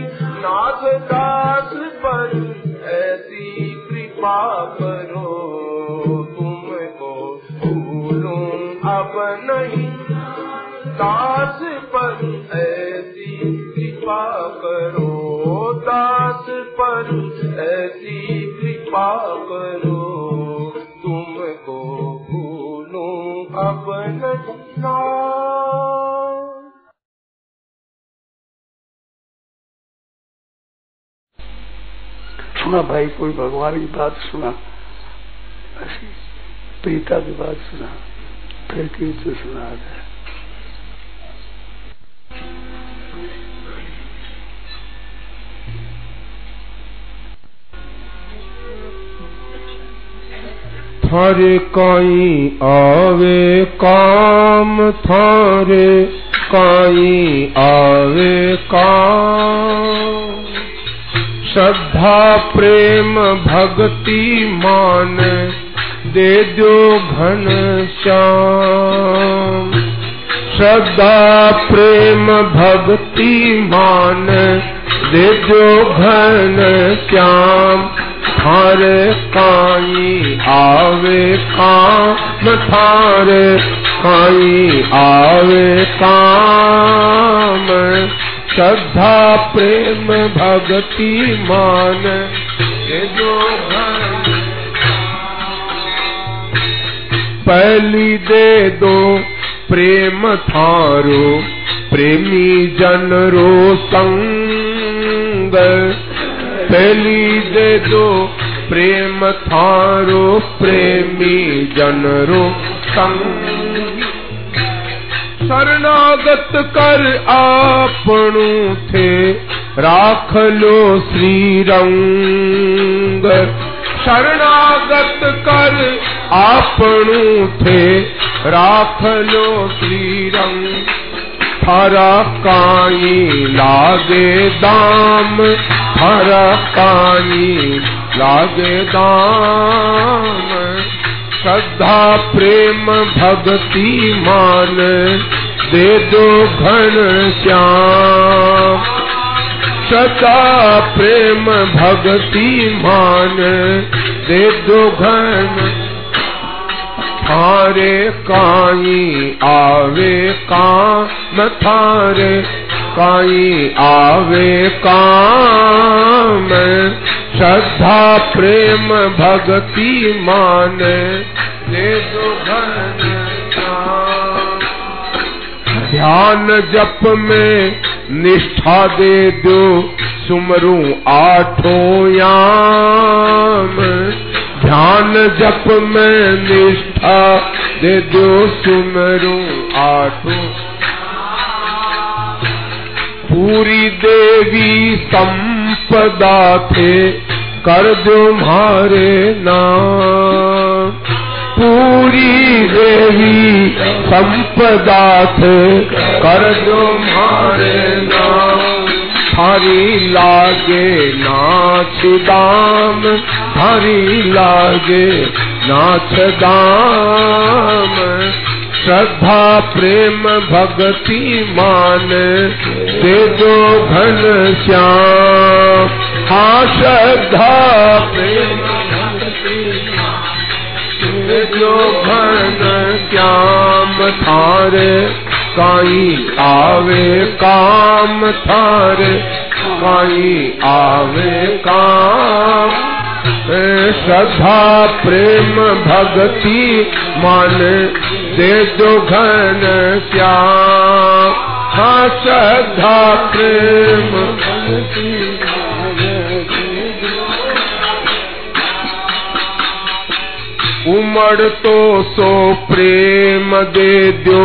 भाई, कोई भगवान की बात सुना। ऐसी प्रीता की बात सुना। फिर कीर्तन सुना दे। थारे काई आवे, काम थारे काई आवे, काम। श्रद्धा प्रेम भक्ति मान दे दो घन श्याम। श्रद्धा प्रेम भक्ति मान दे दो घन श्याम। थारे काई आवे काम, थारे काई आवे काम। श्रद्धा प्रेम भक्ति मान। ये जो पहली दे दो प्रेम थारो, प्रेमी जन रो संग। पहली दे दो प्रेम थारो, प्रेमी जनरो संग। शरणागत कर आपणु थे। राख लो श्री रंग शरणागत कर आपणु थे। राख लो श्री रंग थारा काई लागे दाम। थारा काई लागे दाम। श्रद्धा प्रेम भक्ति मान दे दो घन श्याम श्रद्धा प्रेम भक्ति मान दे दो घन थारे काई आवे काम थारे काई आवे काम श्रद्धा प्रेम भक्ति मान। ध्यान जप में निष्ठा दे दो सुमरू आठों याम। ध्यान जप में निष्ठा दे दो सुमरू आठों। पूरी देवी संपदा थे कर दो मारे नाम। पूरी देवी संपदा थे कर दो मारे थारी लागे नाच दाम, हरी लागे नाच दाम। श्रद्धा, प्रेम, भक्ति, मान, दे दो घन श्याम। हाँ श्रद्धा, प्रेम। दो घन श्याम थारे, काई आवे काम थारे, काई आवे काम। श्रद्धा प्रेम भक्ति मान दे जो घन श्याम। हाँ श्रद्धा प्रेम उमड़ तो सो प्रेम दे दो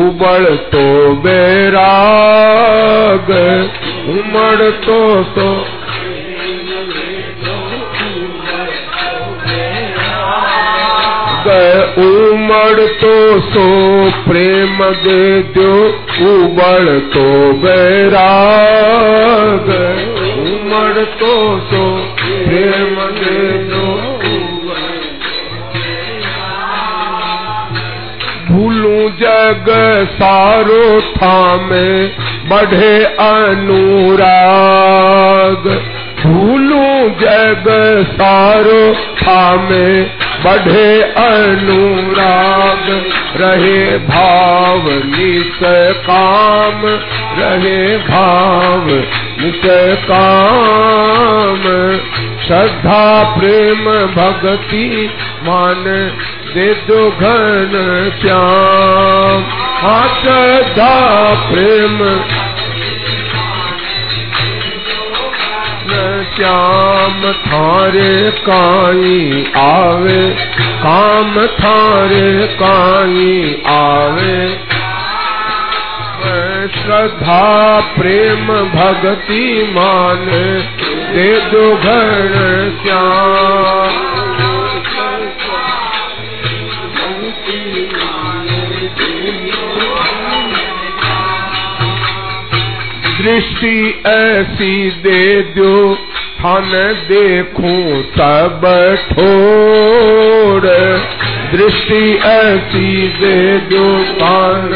उबड़ तो बैराग उमड़ तो सो उमड़ तो सो प्रेम दे दो उबड़ तो बैराग उमड़ तो सो प्रेम दे जग सारो थामे, बढ़े अनुराग। भूलू जग सारो थामे, बढ़े अनुराग। रहे भाव नित काम, रहे भाव नित काम। श्रद्धा, प्रेम, भक्ति, मान दे दो घन श्याम। हाँ श्रद्धा प्रेम। श्याम थारे काई आवे। काम थारे काई आवे। श्रद्धा प्रेम भक्ति मान। दे दो घन श्याम। दृष्टि ऐसी दे दो थन देखूँ सब ठोर। दृष्टि ऐसी दे दो थन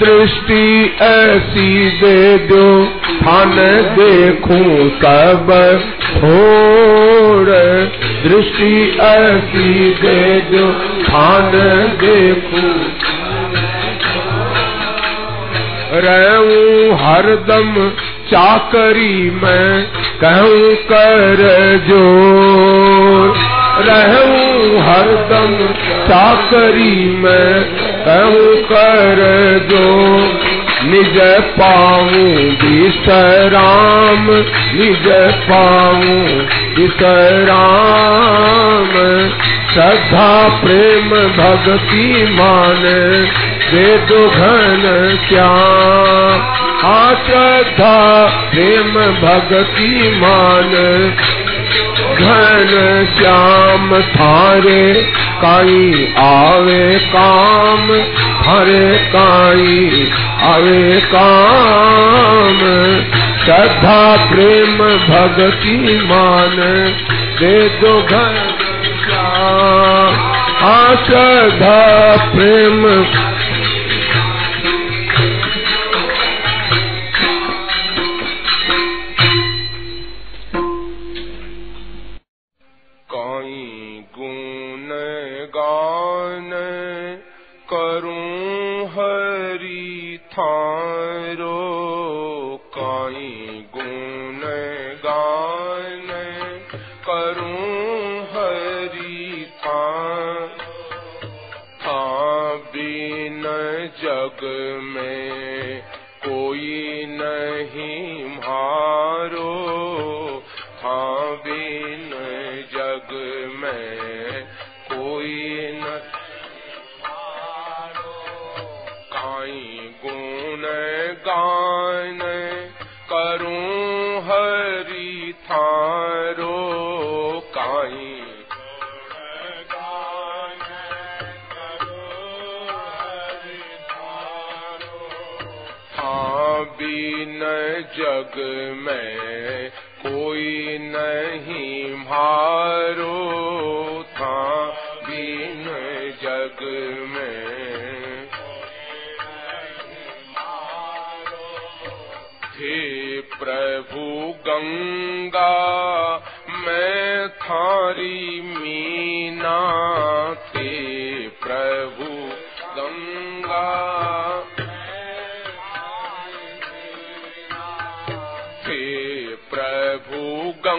दृष्टि ऐसी दे दो थन देखूँ सब ठोर। दृष्टि ऐसी दे दो थन देखूँ रहूँ हरदम चाकरी में कहूँ कर जो रहूँ हरदम चाकरी में कहूँ कर जो निज पाऊँ विश्राम निज पाऊँ विश्राम श्रद्धा, प्रेम, भक्ति, मान वेद घन श्याम आ श्रद्धा प्रेम, भक्ति, मान। घन श्याम थारे, काई आवे काम। हरे काई आवे काम। श्रद्धा, प्रेम, भक्ति, मान। दे दो घन श्याम आ श्रद्धा प्रेम जग में कोई नहीं मारो। जग में कोई नहीं मारो था बिन जग में। हे प्रभु गंगा, मैं थारी मीना। थे प्रभु गंगा।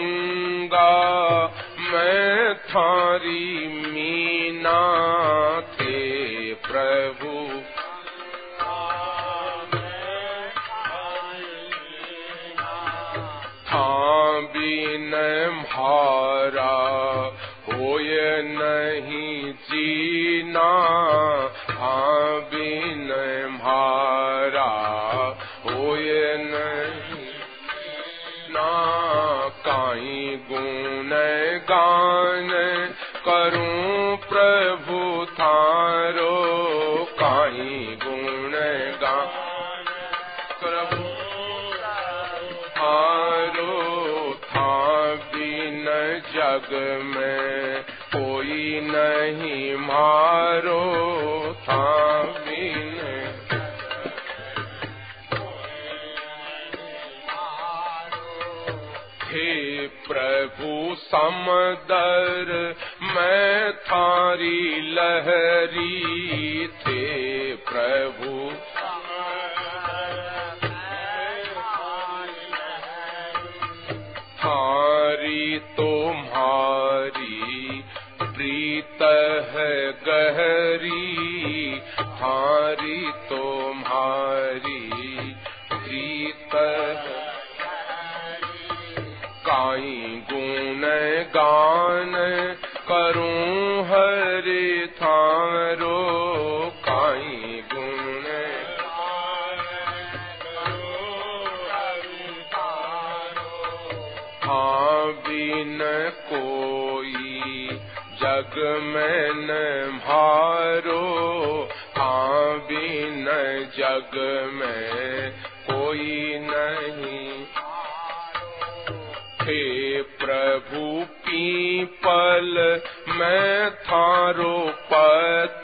गंगा, मैं थारी मीना थे प्रभु। था बिन भारा होय नहीं जीना। हाँ बिन भारा होय नहीं ना काई गुण गान करूँ प्रभु थारो। काई गुण गान प्रभु थारो। था बिन जग में कोई नहीं मारो। था प्रभु समदर, मैं थारी लहरी थे प्रभु। थारी तुम्हारी प्रीत है गहरी। थारी तुम्हारी प्रीत है काई गुण गान करूँ हरे थारो काई गुण बिन कोई जग में न मारो हाँ बिन जग में कोई पीपल मैं थारो पतो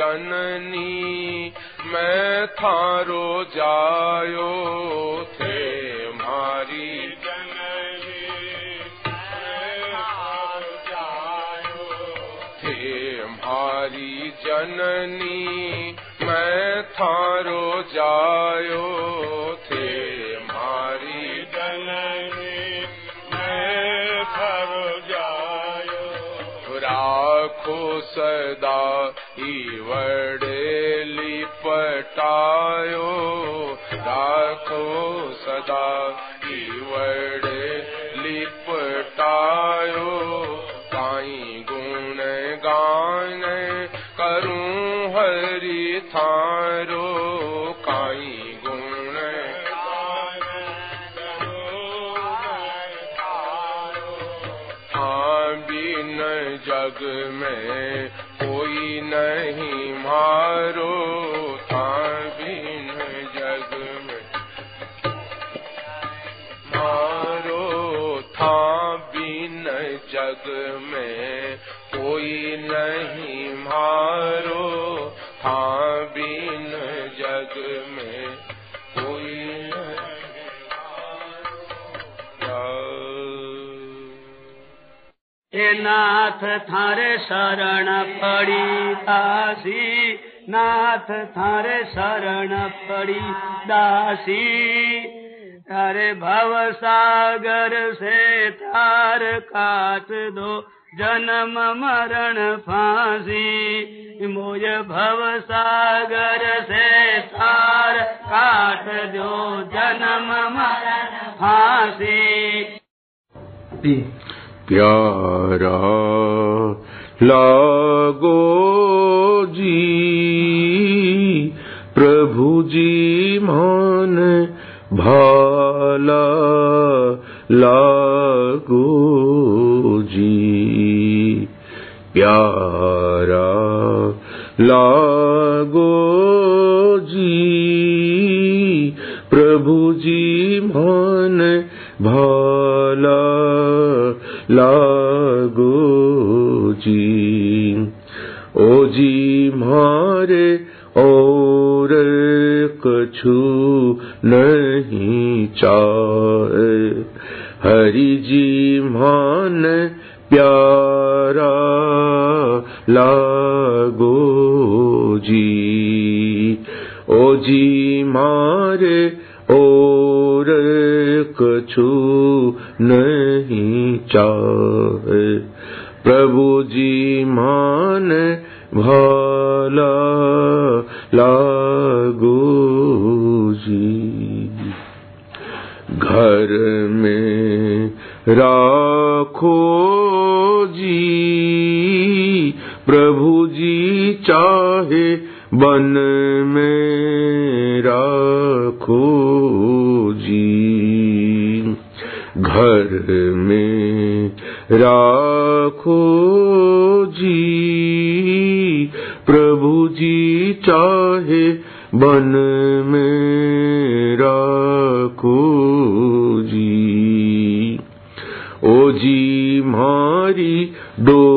जननी नाथ थारे शरण परि दा तारे भगर काट दो जन्म मरण फांसी। मोय भव सागर से भावगर काट दो जन्म मरण फांसी। प्यारा लागो जी, प्रभु जी मान भाला लागो जी। प्यारा लागो जी, प्रभु जी मान भाला लागो जी। ओ जी, मारे और कछु नहीं चाहे। हरि जी, मान प्यारा लागो जी। ओ जी, मारे और कछु नहीं चाहे। प्रभु जी मान भला लागो जी। घर में राखो जी, प्रभु जी चाहे बन में राखो जी। घर में राखो जी प्रभु जी चाहे बन में राखो जी। ओ जी मारी डो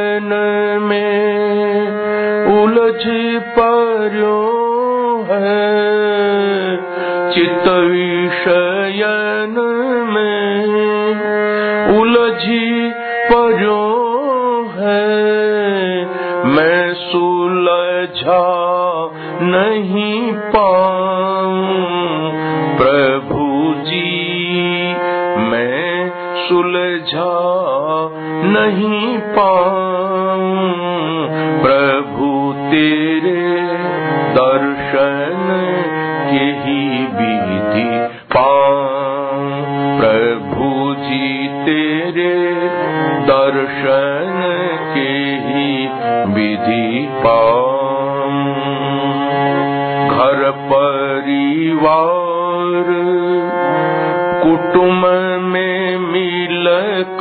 विषयन में उलझ पर्यो है। चित्त विषयन में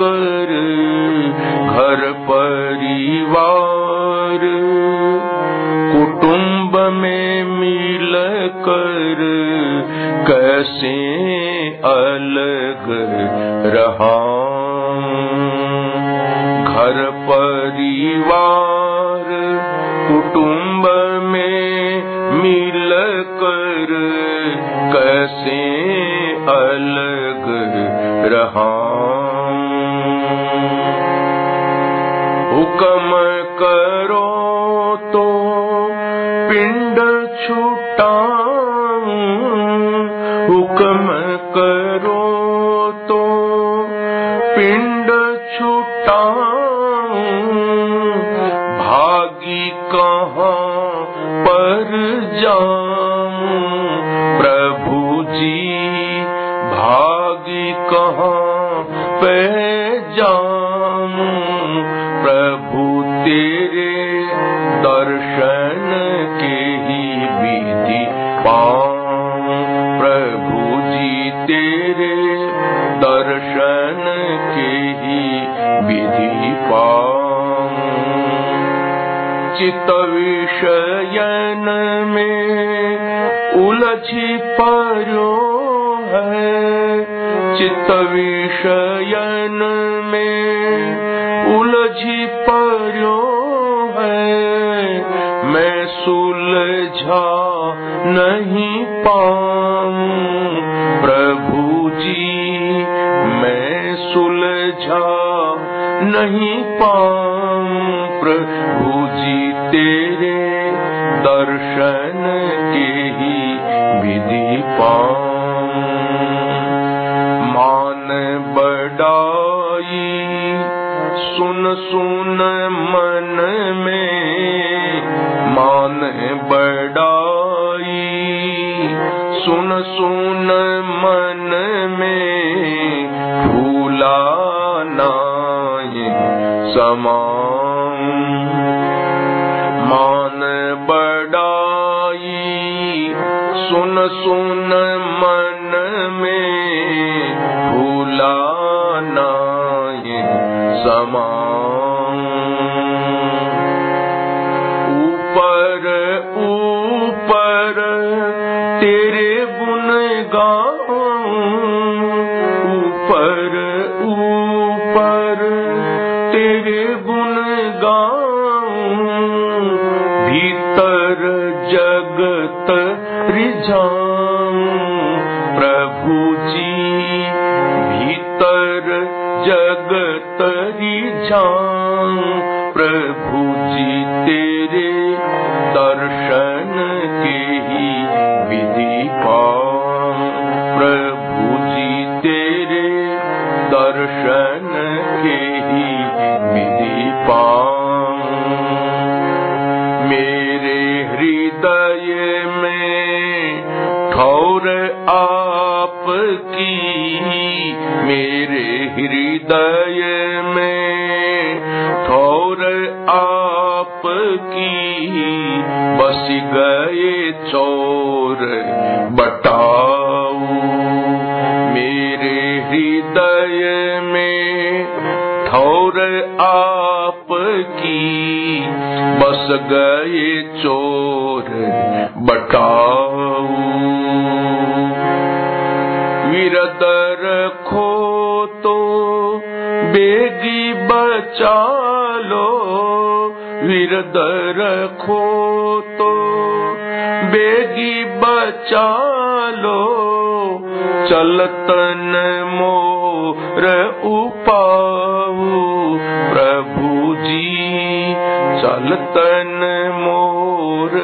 कर घर परिवार। कुटुंब में मिल कर कैसे अलग रहा। घर परिवार, कुटुंब में मिल कर कैसे अलग रहा। கம चित विषयन में उलझी पर्यो है। चित विषयन में उलझी पर्यो है। मैं सुलझा नहीं पाऊँ। प्रभु जी, मैं सुलझा नहीं पाऊँ प्रभु जी, तेरे दर्शन के ही विधि पाऊँ। मान बड़ाई, सुन सुन मन में। मान बड़ाई, सुन सुन मन में। फूला नाय समान मान बड़ाई सुन सुन मन में भूलाना समान प्रभुजि भीतर जगत रिजान प्रभुजि तेरे दर्शन केहि विधि प। तेरे दर्शन केहि विधि पेरे हृदय ठौर आपकी मेरे हृदय में। ठौर आपकी बस गए चोर बटाऊ। मेरे हृदय में ठौर आपकी बस गए चोर बटाऊ। विरदर खो तो बेगी बचा लो। विरदर खो तो बेगी बचा लो। चलतन मोर उपाऊ, प्रभु जी, चलतन मोर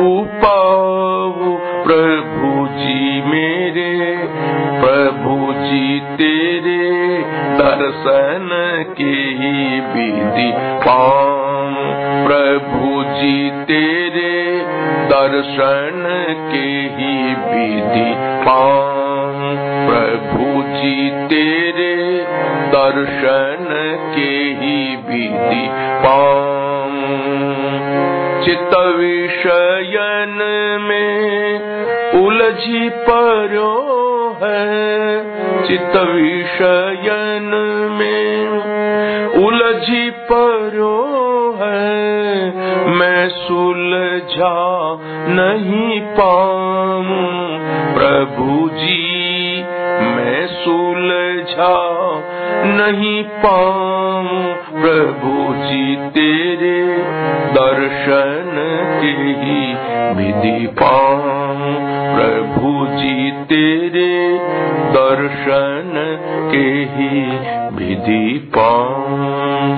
उपाऊ, प्रभु जी मेरे जी तेरे दर्शन के ही विधि पाऊँ। प्रभु जी तेरे दर्शन के ही विधि पाऊँ। प्रभु जी तेरे दर्शन के ही विधि पाऊँ। चित विषयन में उलझी परो है। चित विषयन में उलझी परो है। मैं सुलझा नहीं पाऊँ। प्रभु जी मैं सुलझा नहीं पाऊँ। प्रभु जी, तेरे दर्शन के ही विधि पाऊँ। प्रभु जी, तेरे दर्शन के ही विधि पाऊँ।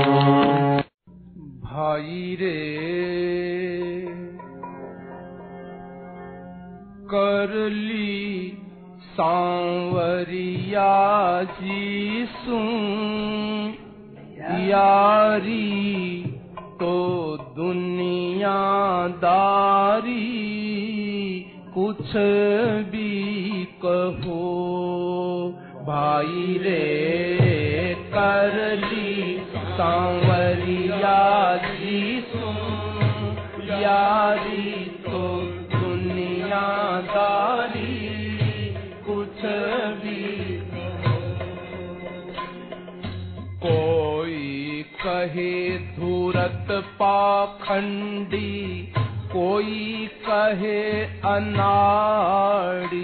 भाई रे, कर ली सांवरिया जी सुन यारी तो दुनियादारी कुछ भी कहो भाई रे कर ली। सांवरिया जी सुन यारी तो दुनियादारी कहे धूरत पाखंडी कोई कहे अनाड़ी।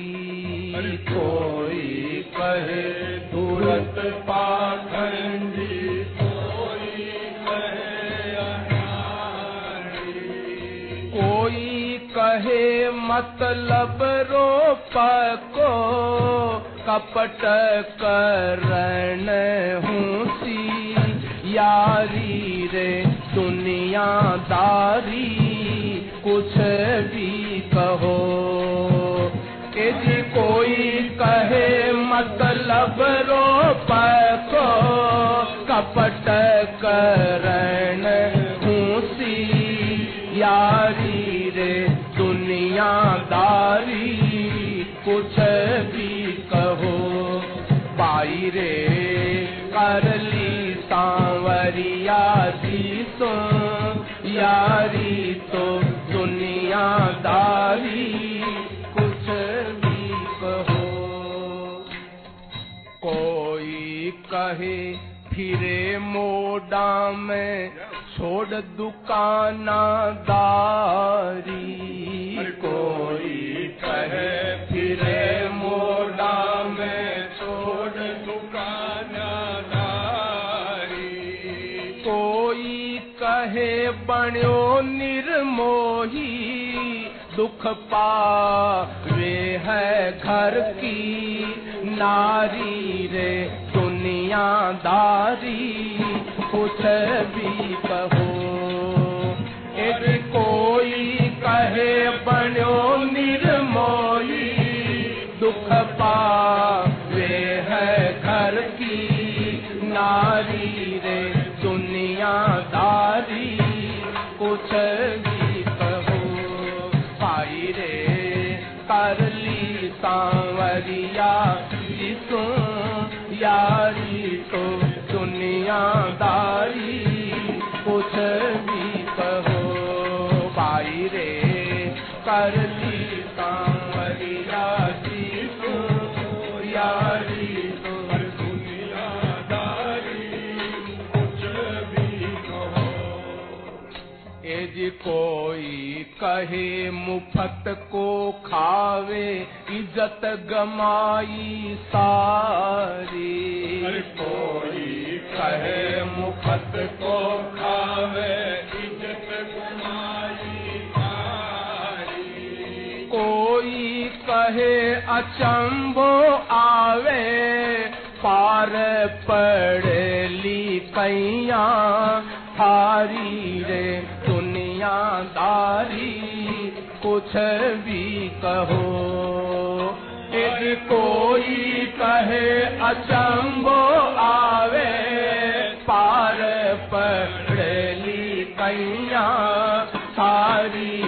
कोई कहे धूरत पाखंडी कोई कहे अनाड़ी। कोई कहे मतलब रोप को कपट करण हूसी यारी रे दुनियादारी कुछ भी कहो। के जी कोई कहे मतलब रोप को कपट करण हूसी। यारी रे दुनियादारी कुछ भी कहो। पाई रे, कर ली सांवरिया जी तो यारी तो दुनियादारी कुछ भी कहो कोई कहे फिरे मोडा में छोड़ दुकानादारी। कोई कहे फिरे बण्यो निर्मोही, दुख पावे है घर की। नारी रे दुनियादारी, कुछ भी कहो। यदि कोई कहे बण्यो निर्मोही, दुख पावे है घर की। नारी रे दुनियादारी कुछ कहो पाई रे करली सांवरिया जिसो यारी तो दुनियादारी। कहे मुफत को खावे इज़्ज़त गमाई सारी। कोई कहे मुफत को खावे इज़्ज़त गमाई सारी। कोई कहे अचंबो आवे पार पड़ली कैया थारी रे। दुनियादारी कुछ भी कहो। यदि कोई कहे अचंबो आवे। पार पड़ली कैया थारी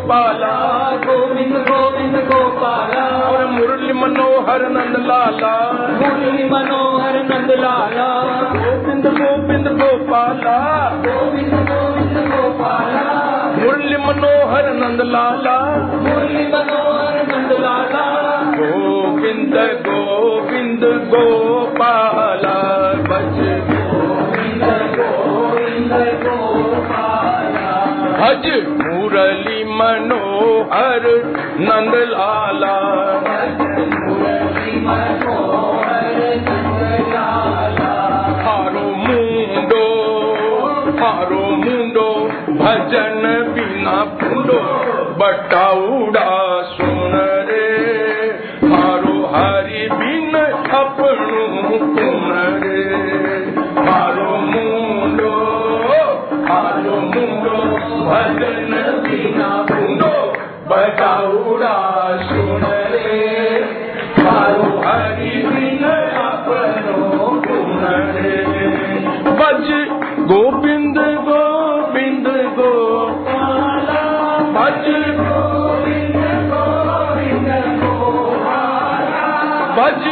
गोपाला गोविंद गोविंद गोपाला। और मुरली मनोहर नंद लाला। मुरली मनोहर नंद लाला। गोविंद गोविंद गोपाला। गोविंद गोविंद गोपाला। मुरली मनोहर नंद लाला। मुरली मनोहर नंद लाला। गोविंद गोविंद गोपाला। भज भज मुरली मनोहर नंद लाला। भजन बिना फूंडो बटाउड़ा सुन भजन बिना फूंडो बटाउड़ा सुन रे हारो हरि बिन अपनो कुन रे बज गोविंद गोविंद गोपाला भज गोविंद गोविंद गोपाला भज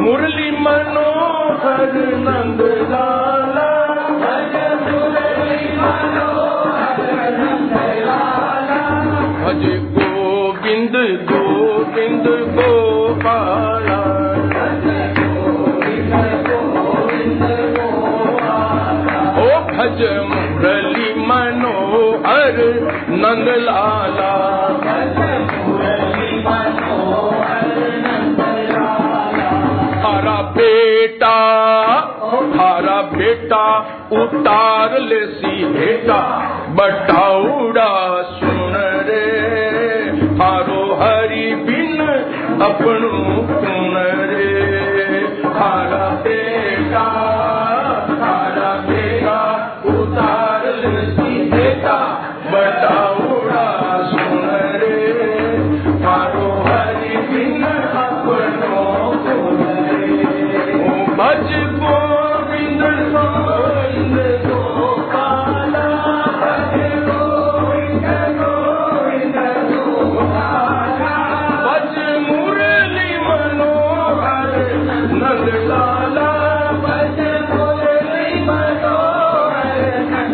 मुरली मनोहर नंद लाला भज मुरली मनोहर नंद लाला भज भज मुरली मनोहर नंद लाला बटाउड़ा सुन रे। हारो हरि बिन अपनू सुन रे। हारा बेटा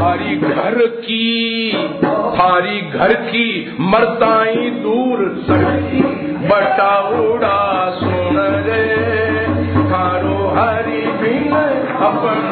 थारी घर की, थारी घर की मरताई दूर सरकी बटा उड़ा सुन रे। थारो हरी बिन अपन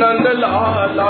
नंद लाल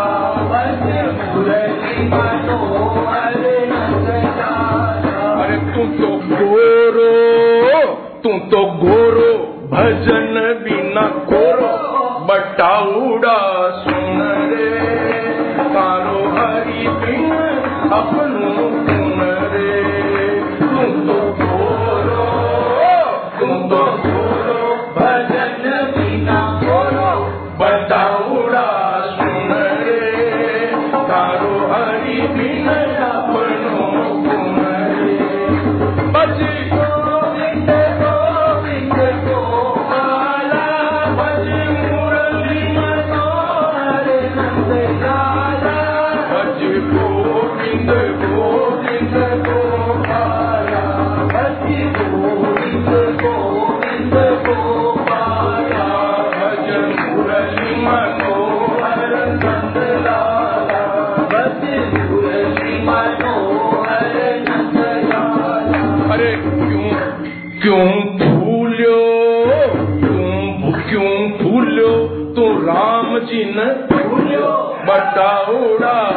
क्यों भूलो? तुम क्यों फूल्यो तू तो राम जी ने भूलो। बताओड़ा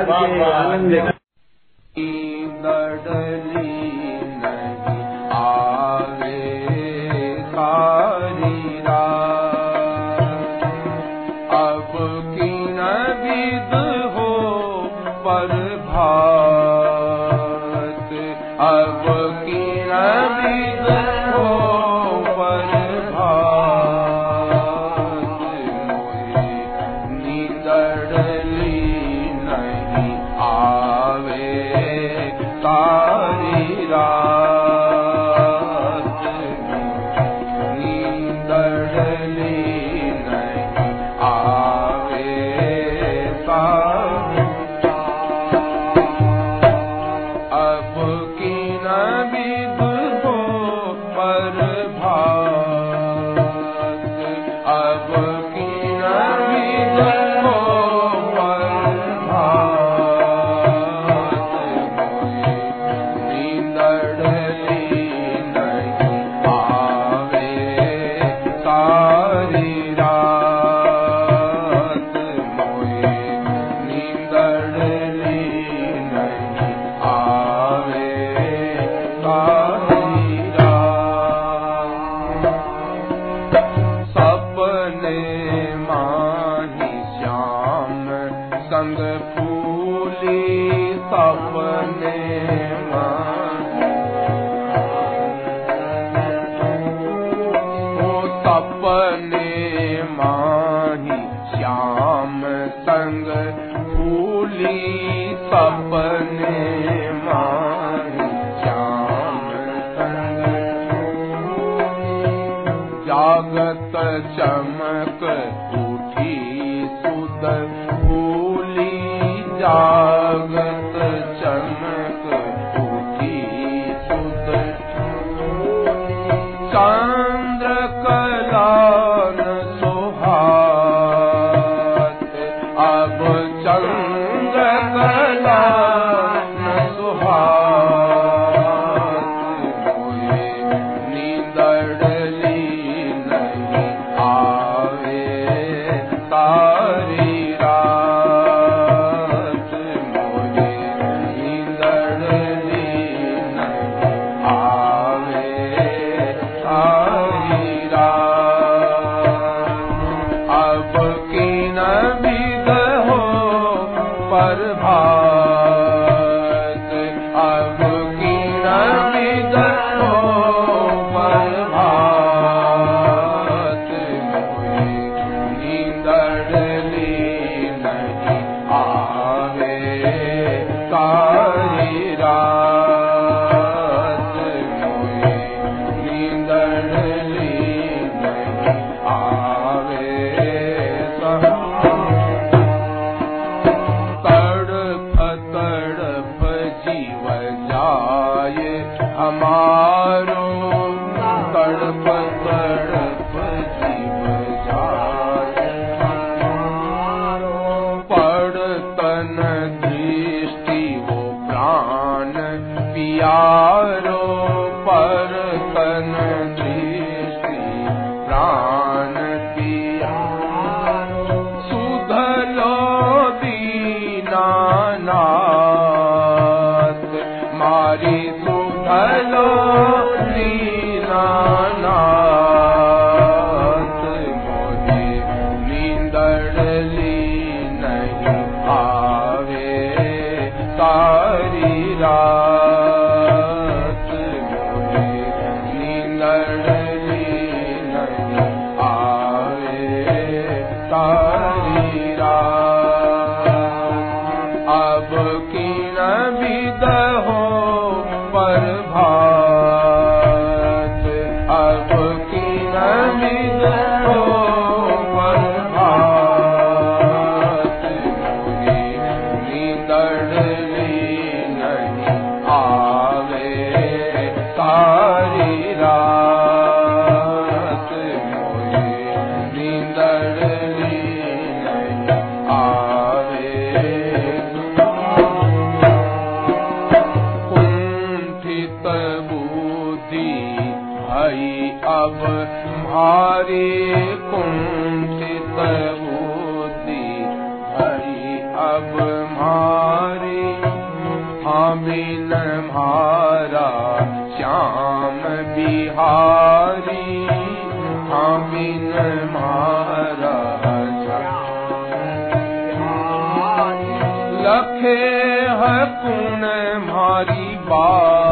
आज के आनंद तुम्हारे हामिल मारा श्याम बिहारी। हामिल मारा लखे है कुण मारी बात।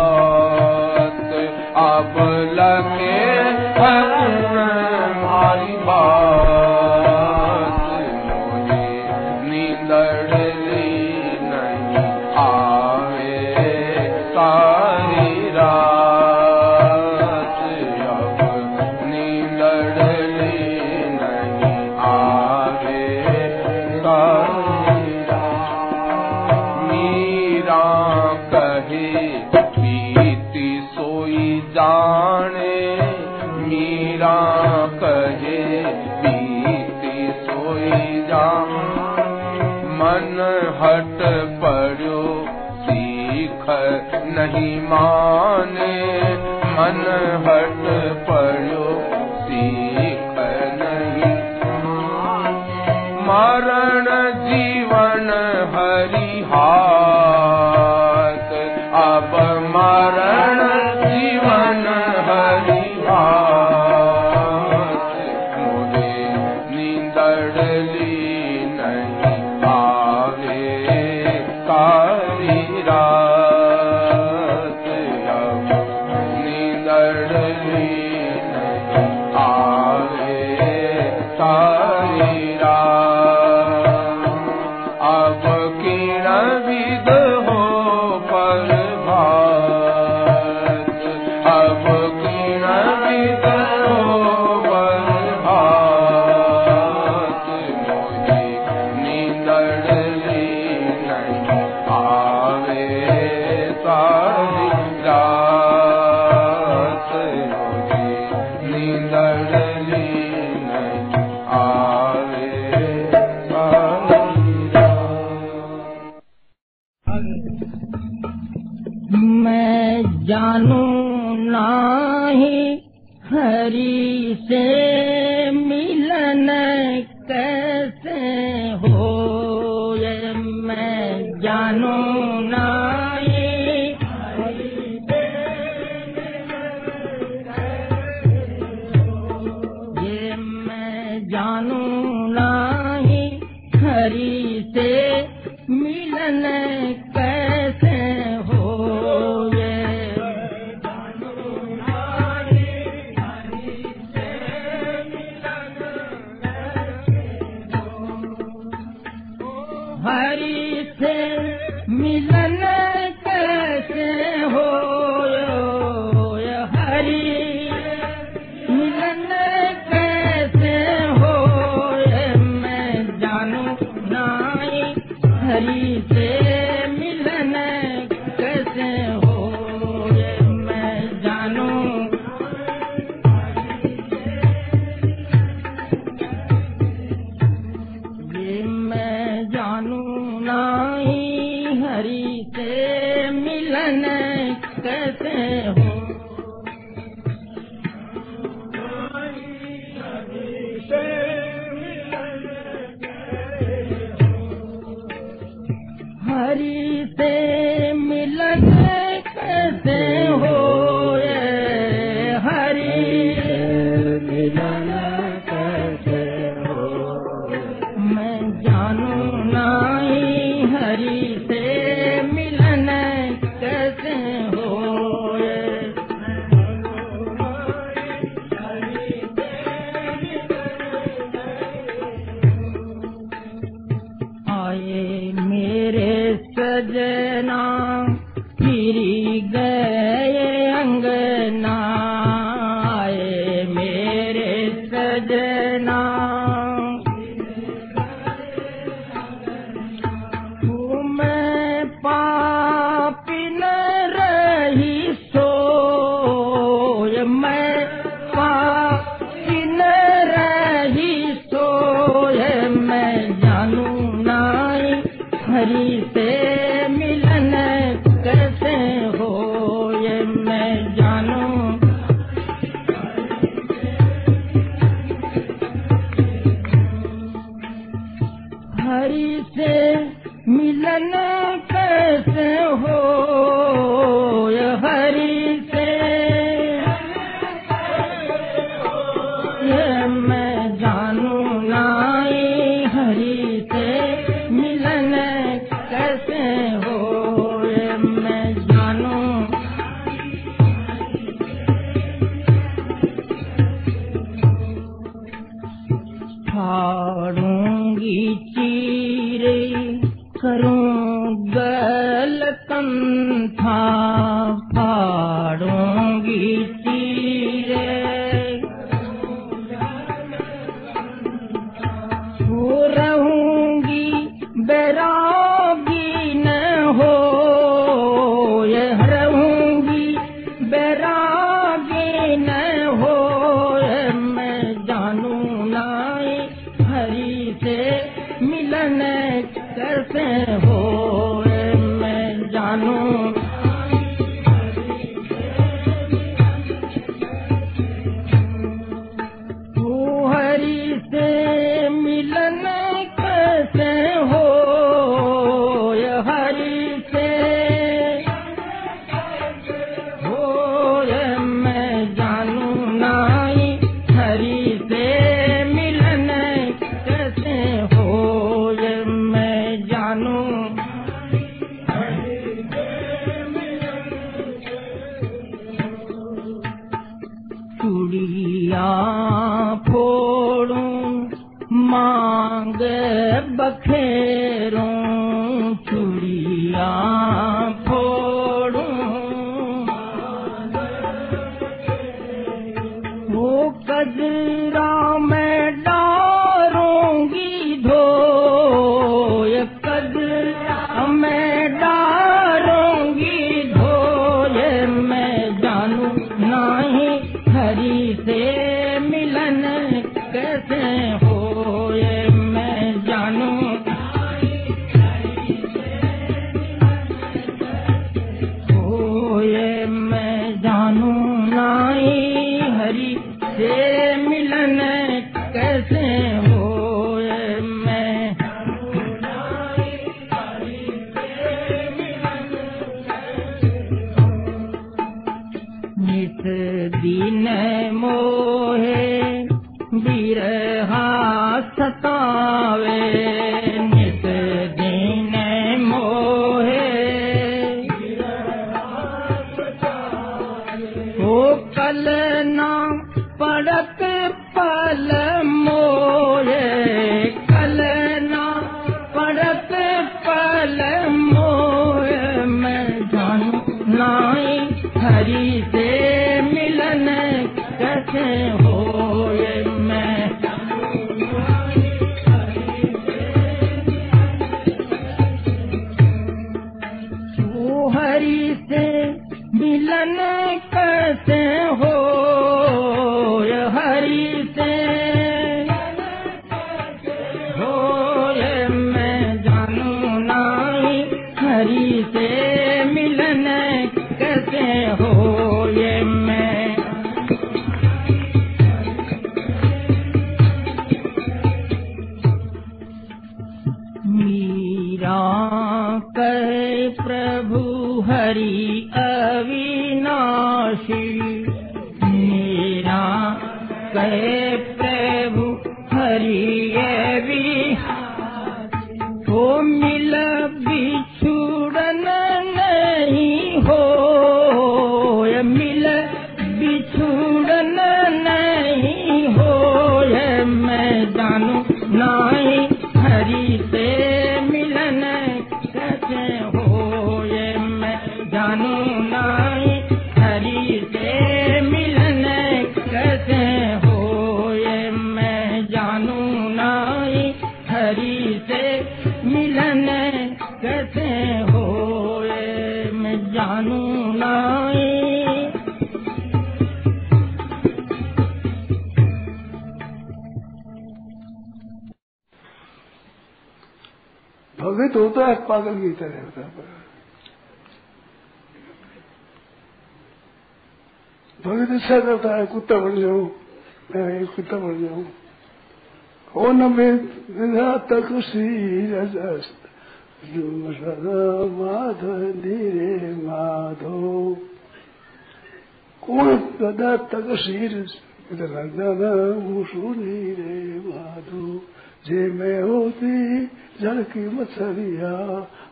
की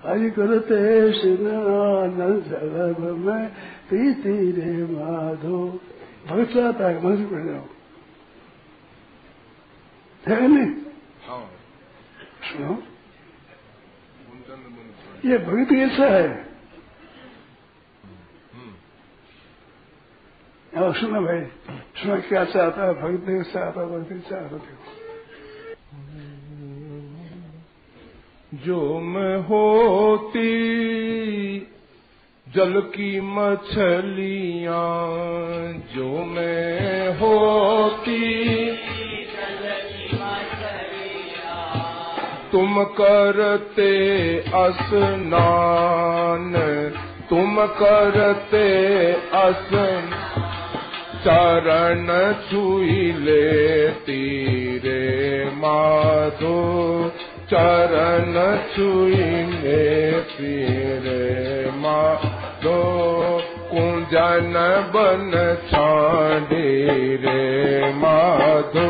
हरि करते जगत में पीती रे माधो। भगत चाहता है मंदिर पर जाओ है नहीं? हाँ। सुनो। ये भगत कैसा है। और सुनो भाई सुनो क्या चाहता है भगत कैसा आता है भगत चाहता देखो जो मैं होती, जल की मछलियाँ जो मैं होती। तुम करते स्नान तुम करते असन चरण छुई ले तीरे माधो चरण छुई लेती रे माधो कुंजन बन छाड़े रे माधो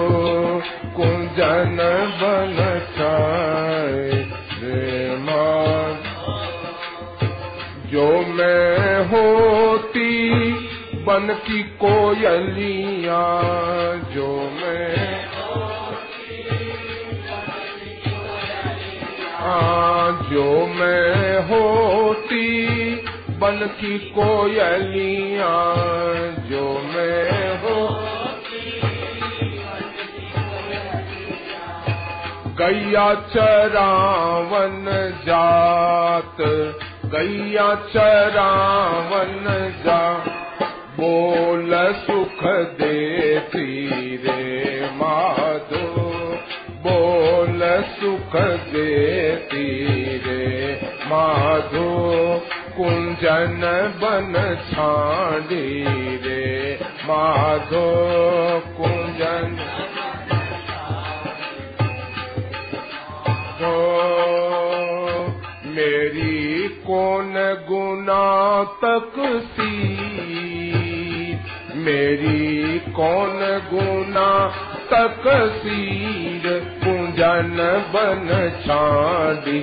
कुंजन बन छाड़े रे माधो। जो मैं होती बन की कोयलिया, जो मैं जो मैं होती बन की कोयलिया जो मैं हो। गैया चरावन जात, गैया चरावन जा बोल सुख देती रे माधो। बोल सुख देती रे। माधो कुंजन बन छाड़ी रे। माधो कुंजन तो मेरी कौन गुना तक सी? मेरी कौन गुना तक सीर पूजन बन छाड़ी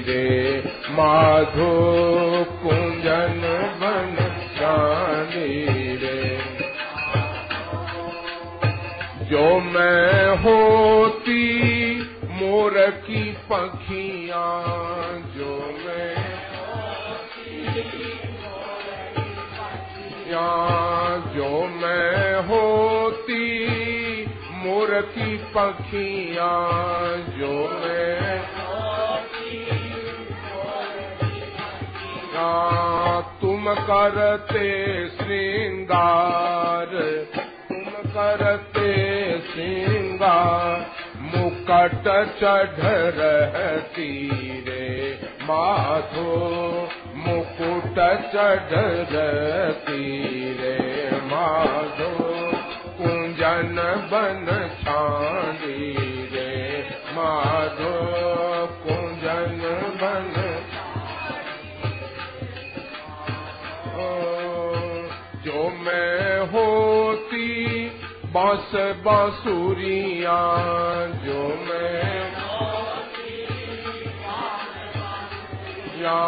रे माधो कुंजन बन छाड़ी रे जो मैं होती, मोर की पखिया, जो मैं या जो मैं होती मोर की पंखियाँ जो मैं तुम करते श्रृंगार, तुम करते श्रृंगार, मुकट चढ़ रहती रे माधो, मुकुट चढ़ रहती रे माधो। कुंजन बन छाड़ी रे, माधो कुंजन बन। जो मैं होती बाँस बांसुरिया, जो मैं या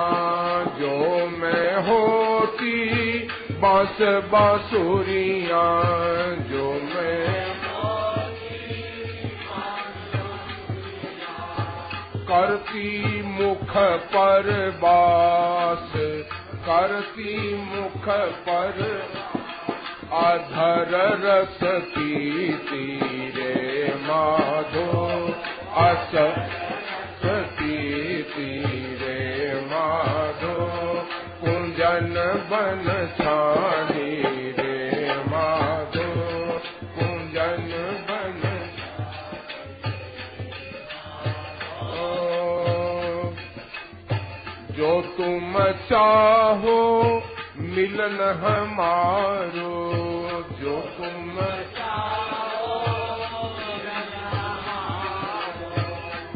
जो मैं होती बाँस बांसुरिया जो मैं करती मुख पर बास, करती मुख पर अधर रस की तीरे माधो अस तीरे माधो। कुंजन बन छानी रे माधो, कुंजन बन। जो तुम चाहो, मिलन हमारो। जो तुम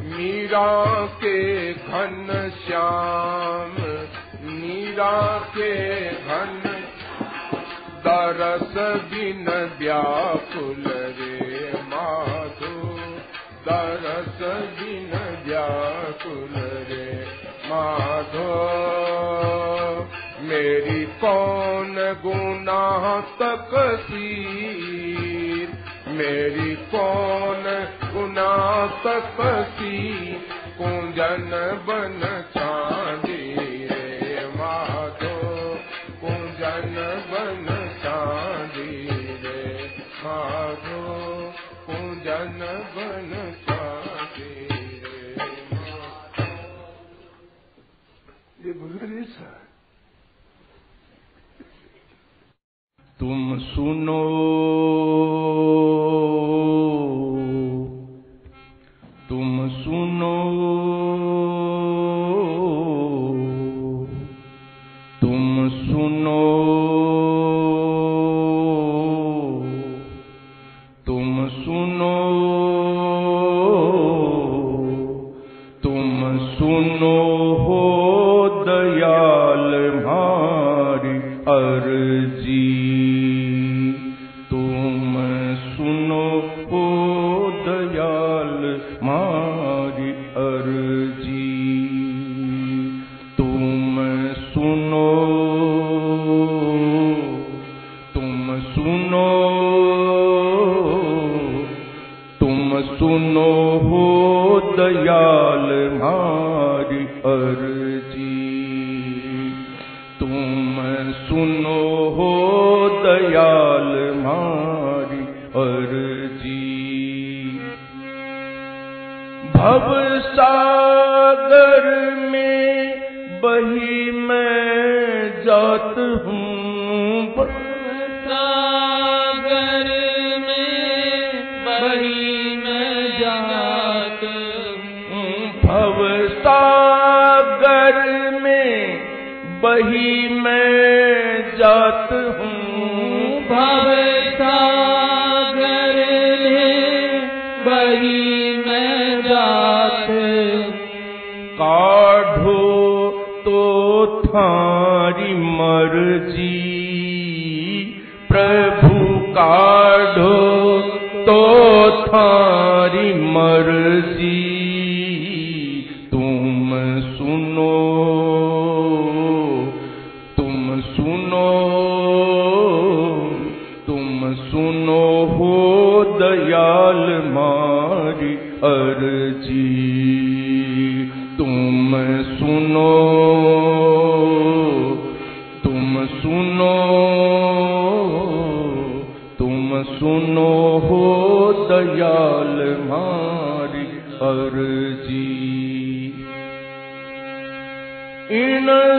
मीरा के घन श्याम के घन दरस बिन व्याकुल रे माधो। दरस बिन व्याकुल रे माधो। मेरी कौन गुनाह तक मेरी कौन गुनाह तक कुंजन बन तुम सुनो सागर में बही मैं जात हूँ। सागर में बही मैं जात हूँ। भव सागर में बही मैं जात हूँ। थारी मर्ज़ी। प्रभु काढ़ो तो थारी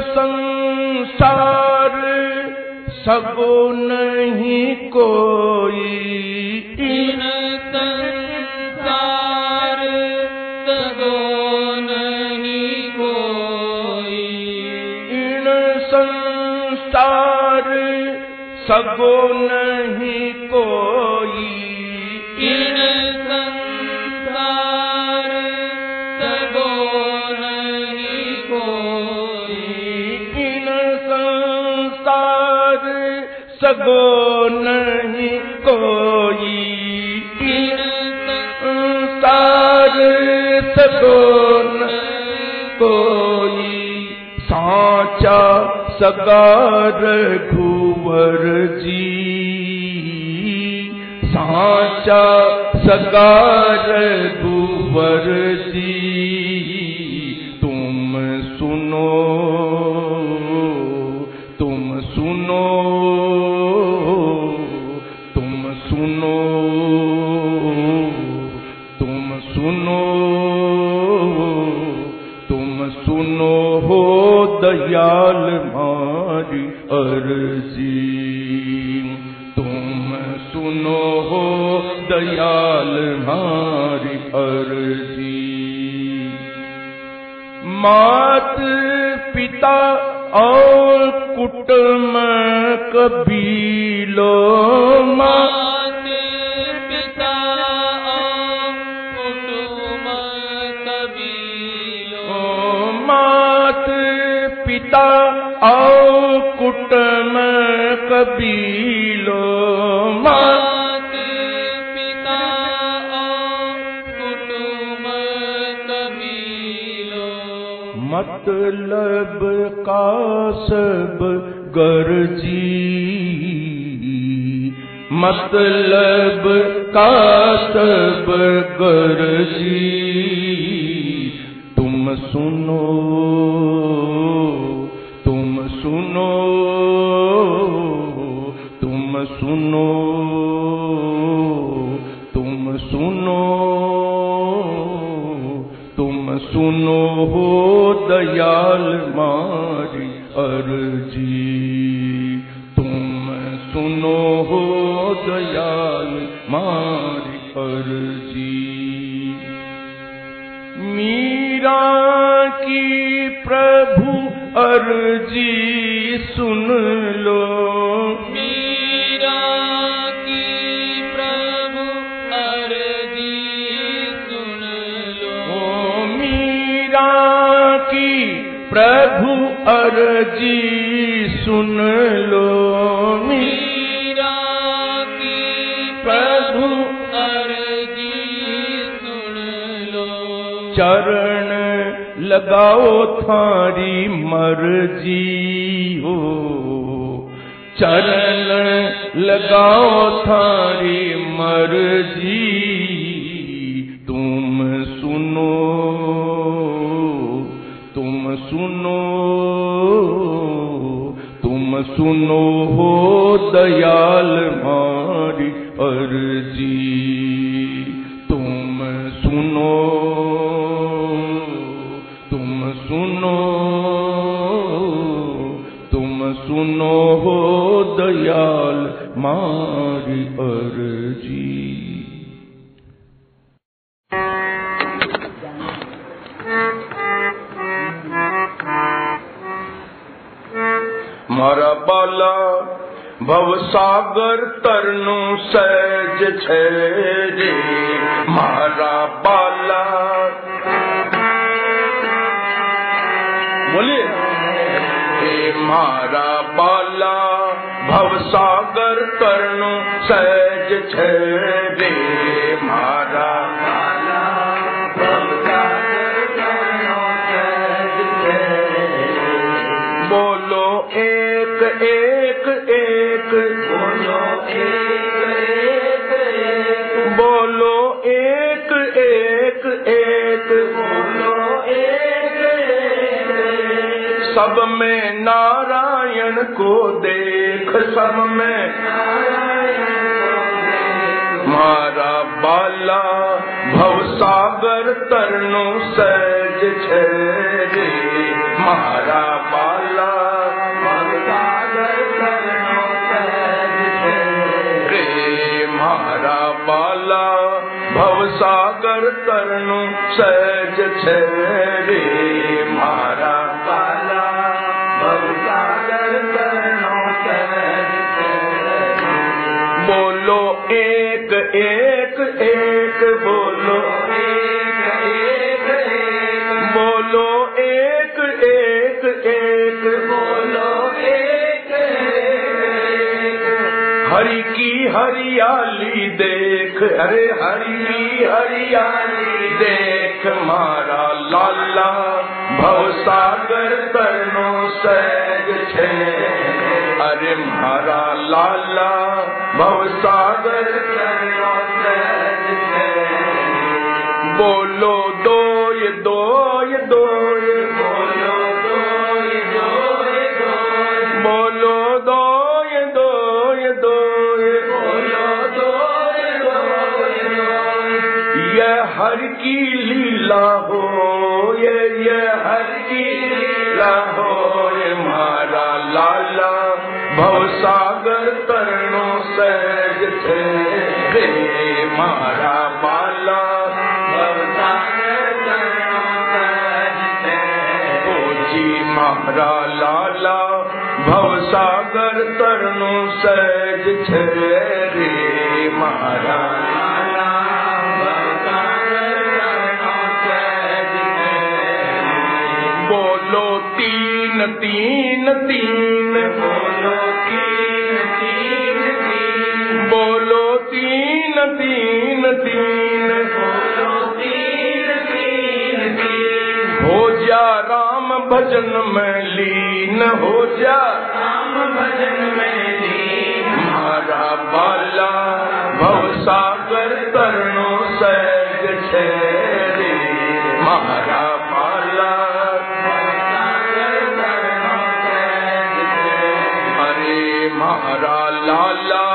संसार सगो नहीं कोई। इन संसार सगो नहीं कोई। इन संसार सगो नहीं इन संसार सगो नहीं कोई। साचा सगार घुवर जी। साचा सगार घुवर जी। तुम सुनो दयाल मारी अर्जी। तुम सुनो हो दयाल मारी अर्जी। मात पिता और कुटुम कबीलो आ कुटु कबीलो मात पिता कुटुंब कबी मतलब गरजी। मतलब का सब गरजी। तुम सुनो। सुनो, तुम सुनो तुम सुनो हो दयाल मारी अर्जी। तुम सुनो हो दयाल मारी अर्जी। मीरा की प्रभु अर्जी सुन लो। अर्जी सुन लो मीरा की प्रभु। अर्जी सुन लो। चरण लगाओ थारी मर्ज़ी हो। चरण लगाओ थारी मर्ज़ी तुम सुनो तुम सुनो। सुनो हो दयाल मारी अर्जी। तुम सुनो तुम सुनो तुम सुनो हो दयाल मारी अर्जी। हमारा बाला भवसागर तरनु सहज छे रे मारा बाला। बोलिए। मारा बाला भवसागर तरनु सहज छे रे मारा बाला। सब में नारायण को देख, सब में मारा बाला भव सागर तरनो सहज छे मारा बाला भव सागर तरनो सहज रे, मारा बाला भव सागर तरनो सहज छे एक एक बोलो। एक एक बोलो एक एक एक। बोलो एक हरि की हरियाली देख। अरे हरि की हरियाली देख। मारा लाला भवसागर तरनो सैग छे अरे मारा लाला भवसागर बोलो बोलो दोय दोय दोय। बोलो दोय दोय दोय। बोलो दोय दोय ये हर की लीला हो ये ये हर की लीला हो ये मारा लाला। भवसागर तरनो सहज थे रे मारा बाला भवसागर तरनो सहज थे जी मारा लाला। भवसागर तरनो सहज छे रे मारा। बोलो तीन तीन तीन। बोलो जा राम भजन में लीन हो जा। राम भजन में लीन। मारा बाला भव सागर तरनो सहज छे रे मारा बाला अरे मारा लाला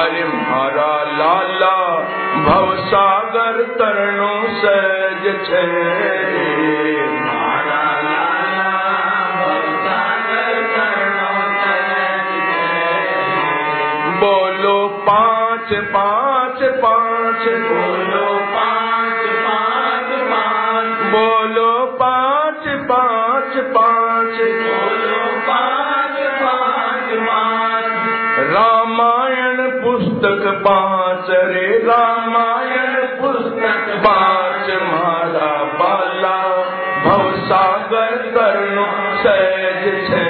अरे मारा लाला भव सागर तरनो सहज छे। बोलो पाँच पाँच पाँच। बोलो पाँच बोलो पाँच पाँच पाँच। बोलो पाँच पाँच पाँच रामायण पुस्तक पाँच, रे रामायण पुस्तक पाँच, मारा बाला। भव सागर करनो सहज छे।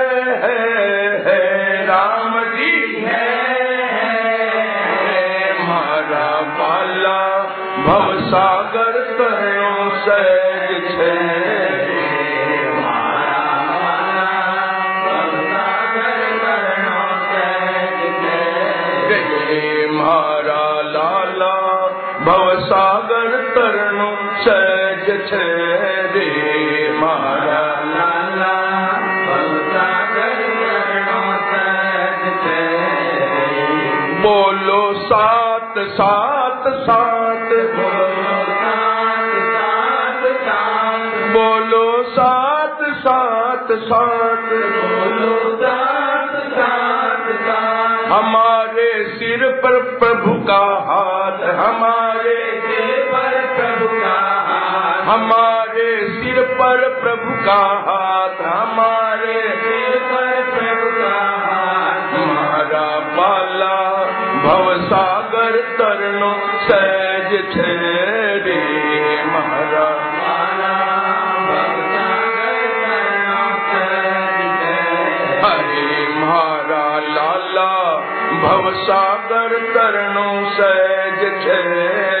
बोलो सात सात सात। बोलो सात सात सात। हमारे सिर पर प्रभु का हाथ, हमारे हमारे सिर पर प्रभु का हाथ, हमारे प्रभु का मारा बाला भव सागर तरनो सहज छे रे हरे मारा लाला, भव सागर तरनो सहज छे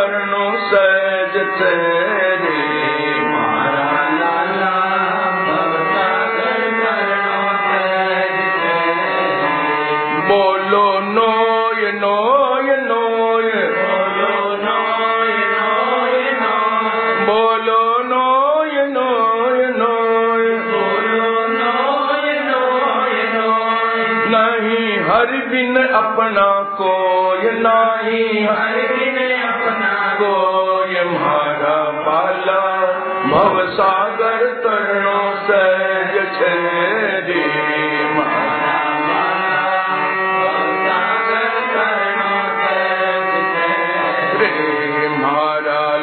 चरणों सहज तेरे। बोलो नोय नोय नोय। बोलो नोय नोय नोय। नहीं हर बिन अपना कोय नहीं। हर मारा बाला भवसागर तरणो सहज मारा।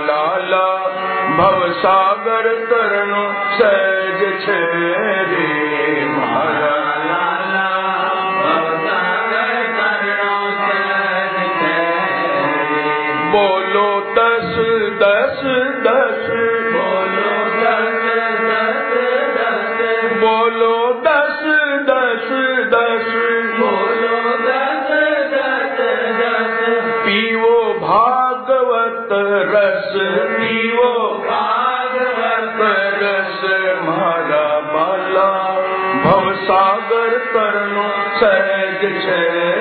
लाला भवसागर तरण सहज छे मारा। दस दस। बोलो दस दस दस। बोलो दस दस दस। बोलो दस दस दस। पीवो भागवत रस, पीवो भागवत रस। मारा बाला भव सागर तरनो सहज छे रे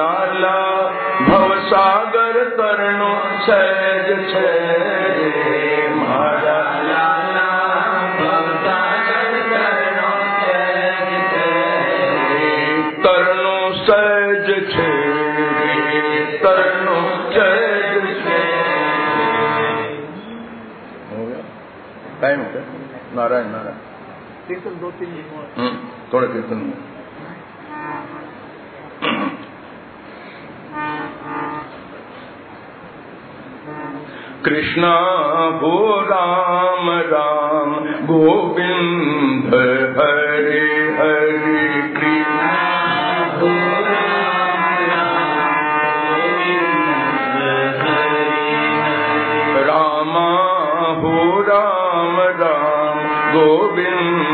मारा लाला भव सागर सहज छे मारा लाला भव सागर सहज छे तरनो सहज छे रे सहज छे हो गया? टाइम हो गया। नारायण नारायण। कीर्तन दो तीन दिन हम्म, थोड़ा कीर्तन। में कृष्णा हो राम राम गोविंद हरे हरे राम राम गोविंद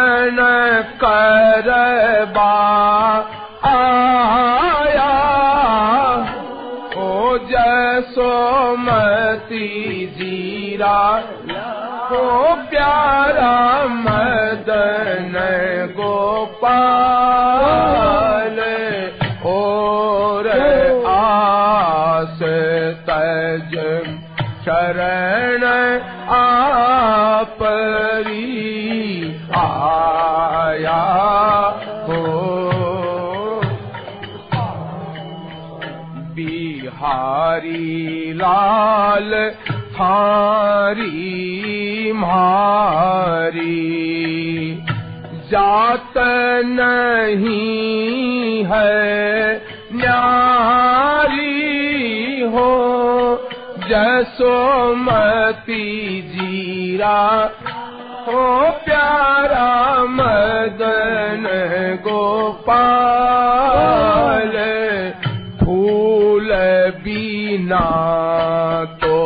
दर्शन करबा आया। ओ जसोमती जीरा ओ प्यारा मदन गोपाल और आस तज शरण बिहारी लाल, थारी मारी। जात नहीं है, न्यारी हो। जसोमती जीरा हो, प्यारा मदन गोपाल। बीना तो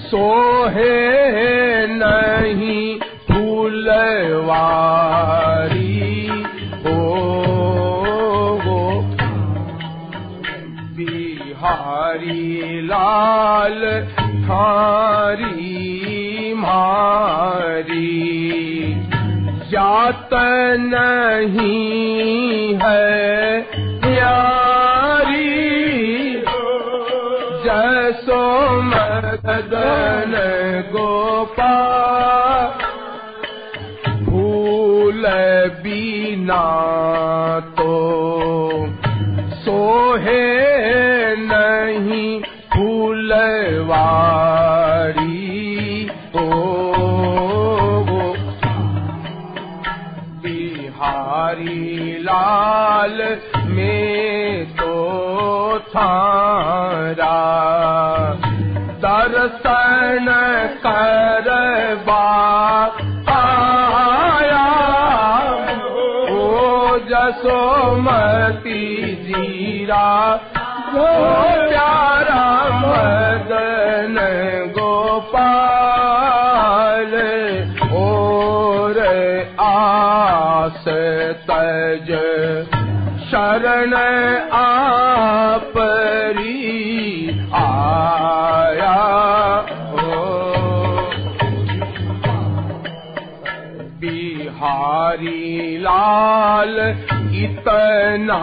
सोहे नहीं फूलवारी। हो गो बिहारी लाल थारी मारी। जात नहीं है मदन गोपाल फूल बीना तो सोहे नहीं फूलवारी। ओ बिहारी लाल में तो थारा दर्शन करबा आया ओ जसोमती जीरा, ओ प्यारा मदन गोपाल, और आस तज शरण आपरी बिहारी लाल इतना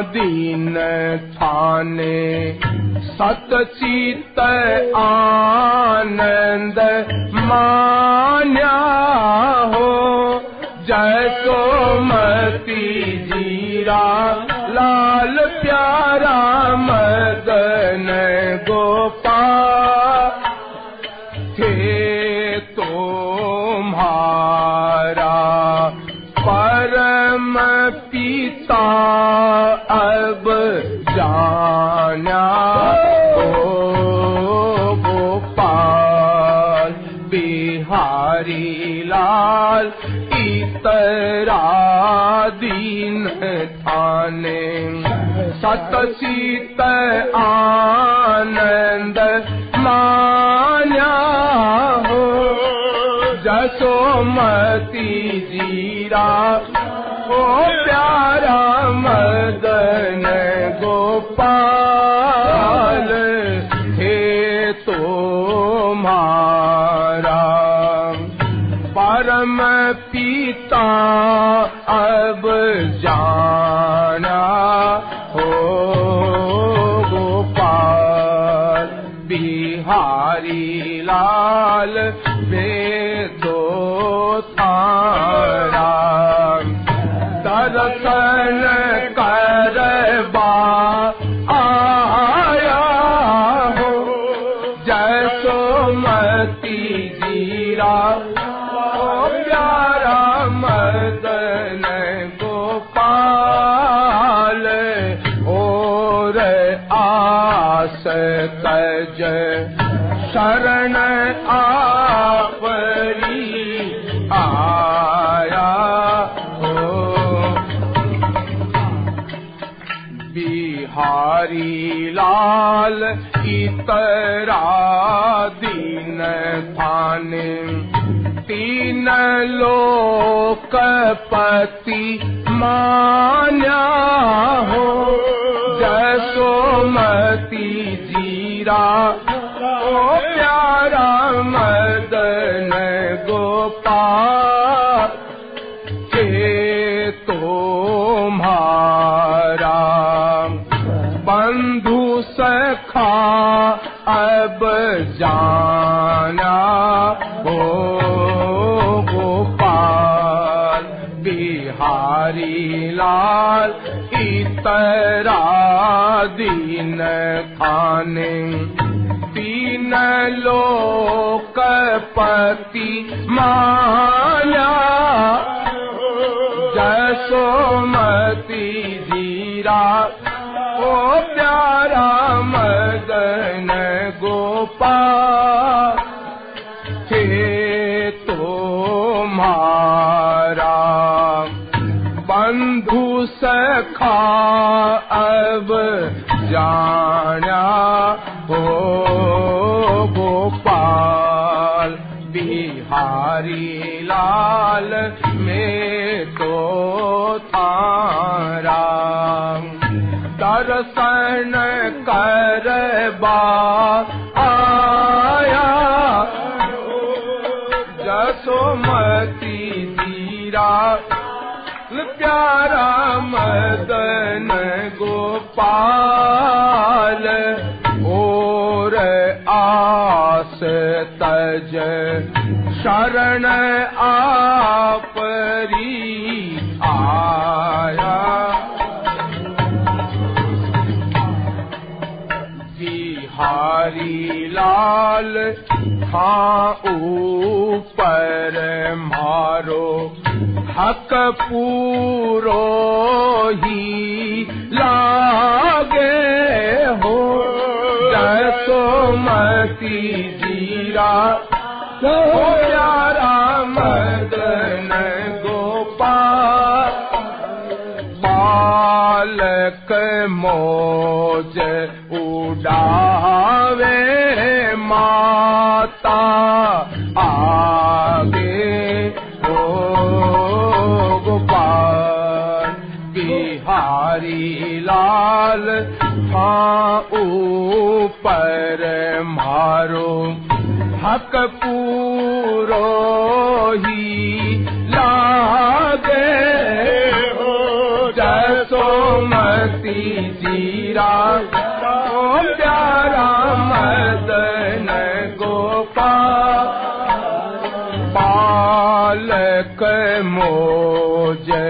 दीन थाने। सत चित आनंद मान्या हो। जय सोमती जीरा लाल प्यारा मदन गोपाल दीन थाने। सत सीत आनंद मान्या हो। जसोमती जीरा ओ प्यारा मदन गोपाल बिहारी लाल वेदो तारा दर्शन करबा आया हो। जय सोमती ओ प्यारा मदन गोपाल और आस तज शरण आपरी आया हो। बिहारी लाल इतरा दीन थाने। तीन लोकपति मान्या हो। जसोमती जीरा प्यारा मदन गोपाल, के तुम्हारा बंधु सखा अब जाना हो गोपाल, बिहारी लाल इतरा दीन खाने। लोकपति माया। जसोमती जीरा, ओ प्यारा मदन गोपाल। हे तो मारा, बंधु सखा अब जाना। बिहारी लाल में तो थारा दर्शन करबा आया। जसोमती जीरा प्यारा मदन गोपाल, और आस तज शरण आपरी आया। बिहारी लाल हाँ ऊपर मारो, हक पूरो ही लागे हो। जसोमती जीरा मौज उड़ावे माता आगे हो गोपाल बिहारी लाल हाँ ऊपर मारो। हक पूरो ही लागे हो। जसोमती जीरा ओ प्यारा मदन गोपाल पालक मोजे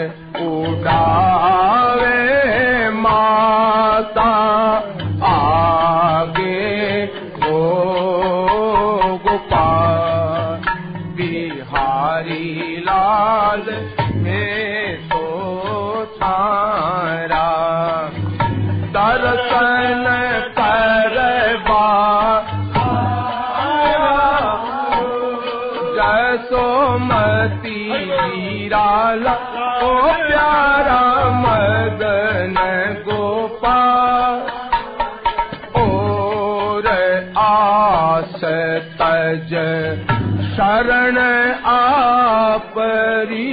शरण आपरी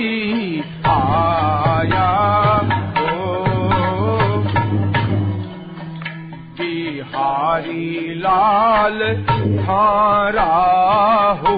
आया ओ बिहारी लाल आयाल हो।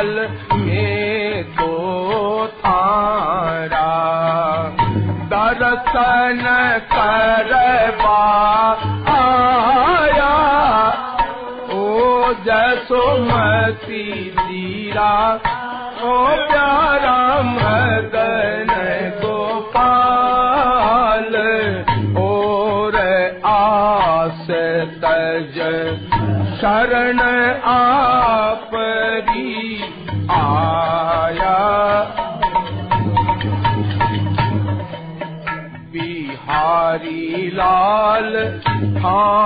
काल में तो थारा। दर्शन करवा आया। ओ जैसो मसी दीरा ओ प्यारा मदन गोपाल, और आस तज शरण आ Oh.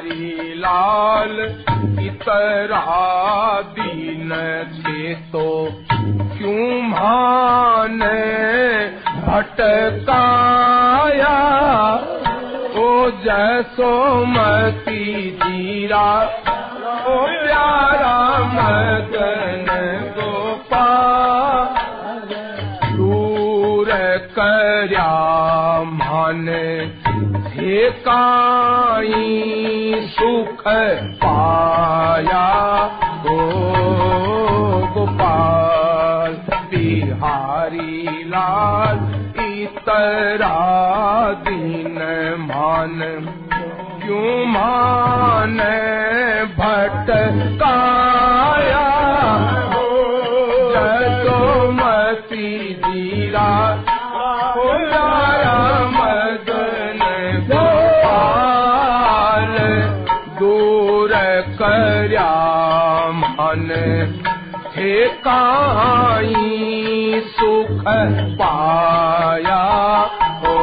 हरी लाल इतरा दीन थे तो क्यों भान भटकाया? ओ जैसो मती जीरा, ओ प्यारा मगन गोपा, दूर कर माने काई सुख पाया गोपाल बिहारी लाल इतरा दीन मान क्यों मान भटकाया? जसोमती जीरा ओ ठेकाई सुख पाया ओ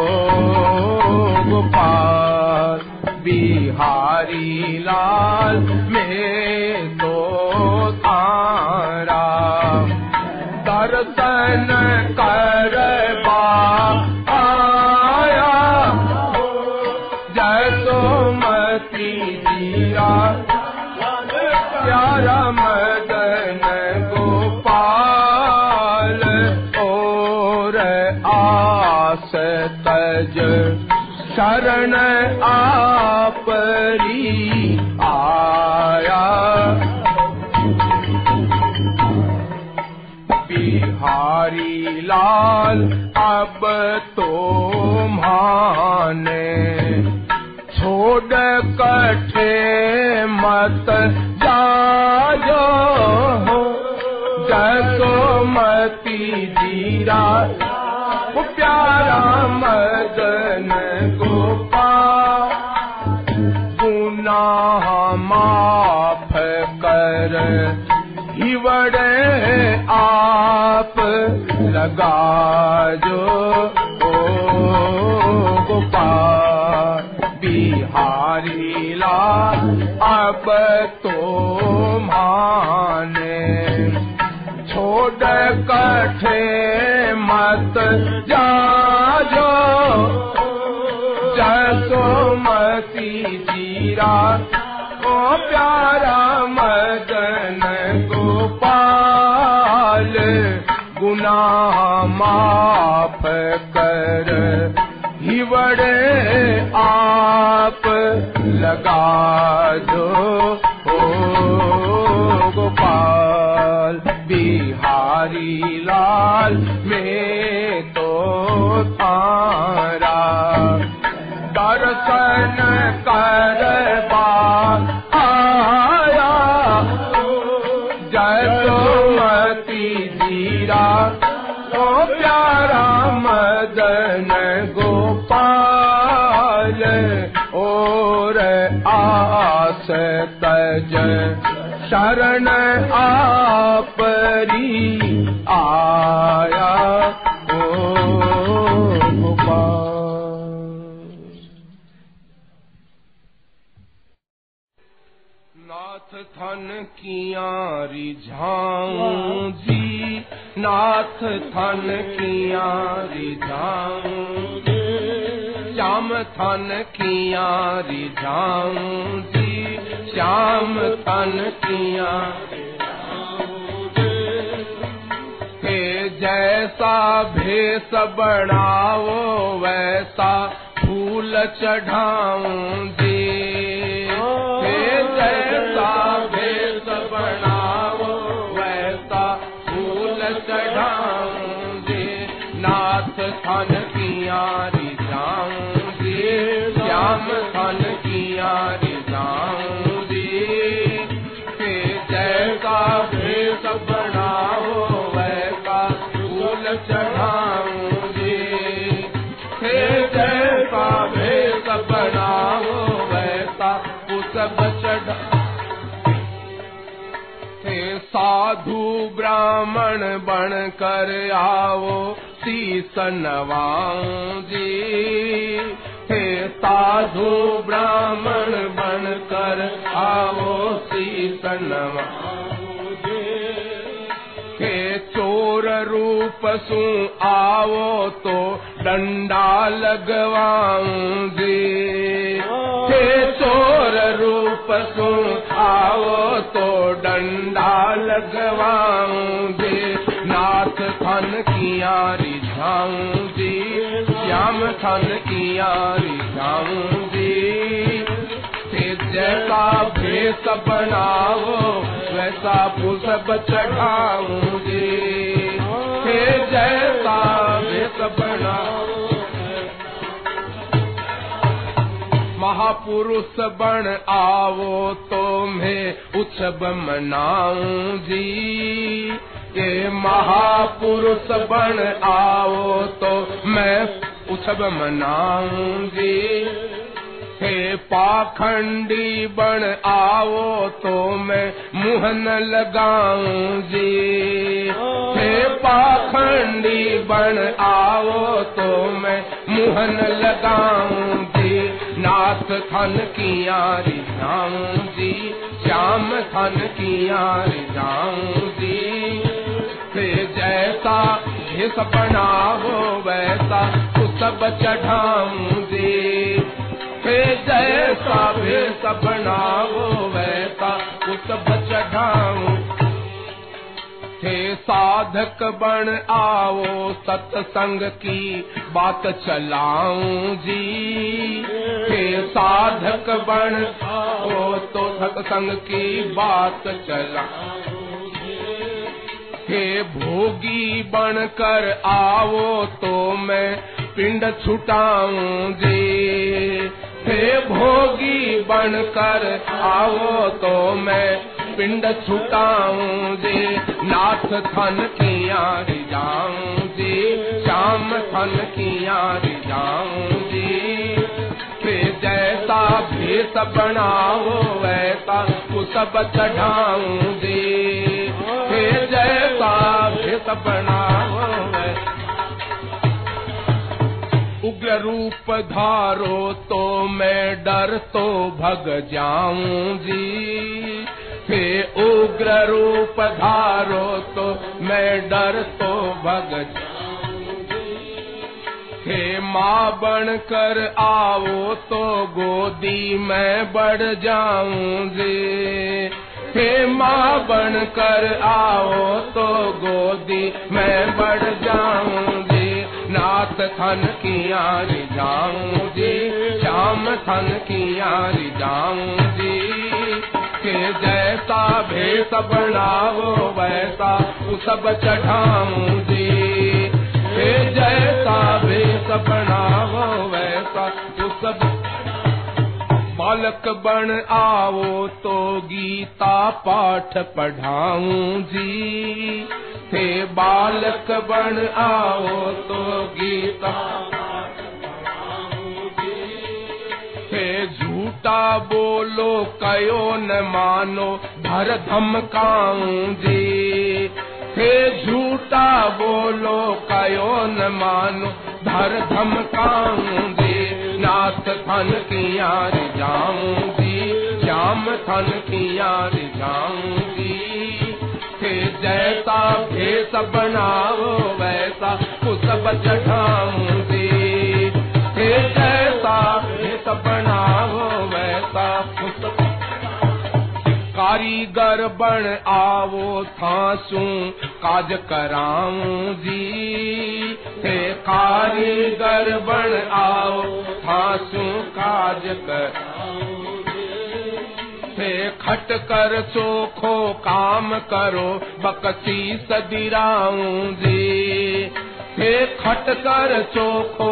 गोपाल बिहारी लाल में तो तारा दर्शन करबा आपरी आया। बिहारी लाल अब तो माने छोड़ कठे मत जाजो। जसो मती जीरा प्यारा मदन गोपाल गुनाह माफ़ कर। हिवड़े आप लगा जो ओ गोपाल बिहारी लाल, अब तो माने छोड़ मत जाजो। जसोमती जीरा, ओ प्यारा मदन गोपाल गुनाह माफ़ कर। हिवड़े आप लगा दो। बिहारी में तो तारा दर्शन करबा आया। जसोमती जीरा, ओ प्यारा मदन गोपाल, और आस तज शरण आपरी आया। ओ नाथ थन किया रिझाऊं जी नाथ थन किया रिझाऊं श्याम थन किया रिझाऊं जी श्याम थन किया जैसा भेष बढ़ाओ वैसा फूल चढ़ाऊं जी। जैसा भेष बनाओ वैसा फूल चढ़ाऊँगे नाथ थन किया रिझाऊँगे श्याम थन साधु ब्राह्मण बन कर आओ शीसनवा जी हे साधु ब्राह्मण बन कर आओ हे चोर रूप सू आओ तो डंडा जी हे चोर रूप सू आओ तो डंडा जी नाथ थन रिझाऊं जी श्याम थन किया रिझाऊं जैसा भेष बनाओ, वैसा चढ़ाऊं जी। हे जैसा भेष बनाओ। महापुरुष बन आवो तो मैं उत्सव जी। ये महापुरुष बन आओ तो मैं उत्सव मनाऊं हे पाखंडी बन आओ तो मैं मुँह न लगाऊँ जी। हे पाखंडी बन आओ तो मैं मुँह न लगाऊँ जी। नाथ थन किया रिझाऊं जी, श्याम थन किया रिझाऊं जी। से जैसा जिस बनाओ, वैसा सब चढ़ाऊं जी। हे जैसा भेष बनाओ वैसा तो सब चढ़ाऊं हे साधक बन आओ सत्संग की बात चलाऊं जी। हे साधक बन आओ तो सत्संग की बात चलाऊं हे भोगी बन कर आओ तो मैं पिंड छुटाऊं जी। हे भोगी बन कर आओ तो मैं पिंड छुटाऊं जी, नाथ थन किया रिजाऊं जी, श्याम थन की किया रिजाऊं जी। फिर जैसा भेष बनाओ, वैसा तो सब चढ़ाऊं जी। फिर जैसा भेष बनाओ उग्र रूप धारो तो मैं डर तो भग जाऊँ जी। हे उग्र रूप धारो तो मैं डर तो भग हे माँ बन कर आओ तो गोदी मैं बढ़ जाऊँ जी। हे माँ बन कर आओ तो गोदी मैं बढ़ जाऊँ जी। नाथ थन किया रिझाऊं जी, श्याम थन किया रिझाऊं जी। के जैसा भेष बनाओ, वैसा सब चढ़ाऊं जी। के जैसा भेष बनाओ, वैसा सब बालक बन आओ तो गीता पाठ पढ़ाऊं जी। थे बालक बन आओ तो गीता झूठा बोलो कयो न मानो, धर धमकाऊं जी। थे झूठा बोलो कयो न मानो, धर धमकाऊं जी। नाथ थन की रिझाऊं जी श्याम थन की रिझाऊं जाऊँगी। थे जैसा भेस बनाओ, वैसा सब चढ़ाऊं के जैसा भेस बनाओ, वैसा कारीगर बन आवो थासू काज कराऊं जी। हे कारीगर बन आओ थासू काज कर हे खट कर चोखो काम करो, बकसी सदिराऊं जी हे खट कर चोखो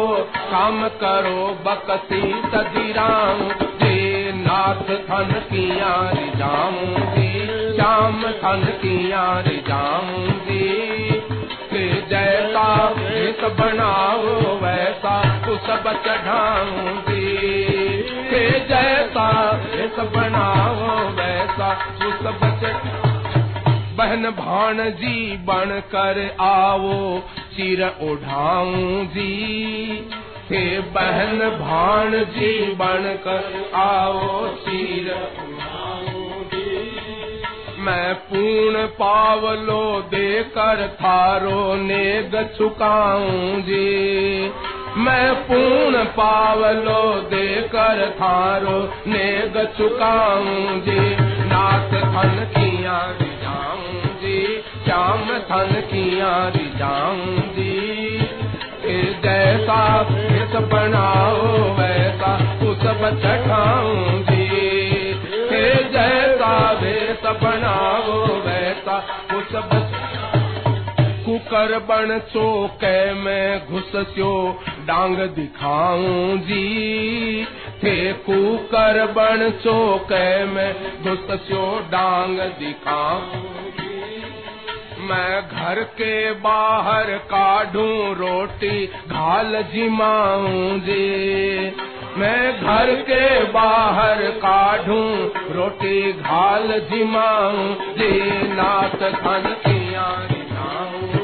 काम करो, बकसी सदिराऊं जी नाथ थन किया रिजाऊं जी श्याम थन किया रिजाऊं जी जैसा बनाओ, वैसा सब चढ़ाऊं जी फिर जैसा भेष बनाओ वैसा। तो सब बहन भाण जी बन कर आओ चिर उठाऊं जी। हे बहन भाण जी बन कर आओ चिर मैं पूर्ण पावलो देकर थारो नेग चुकाऊं जी। मैं पूर्ण पावलो देकर थारो, नेग चुकाऊं जी। नाथ थन किया रिजाऊं जी, श्याम थन किया रिजाऊं जी। जैसा इस बनाओ, वैसा उस चढ़ाऊं जी। जैसा वेश बनाओ बन चौके में घुस सो डांग दिखाऊँ जी। थे बन चौके में घुस सो डांग दिखाऊँ मैं घर के बाहर काढूं रोटी, घाल जिमाऊं जी। मैं घर के बाहर काढूं रोटी, घाल जिमाऊं जी। नाथ थन किया रिझाऊं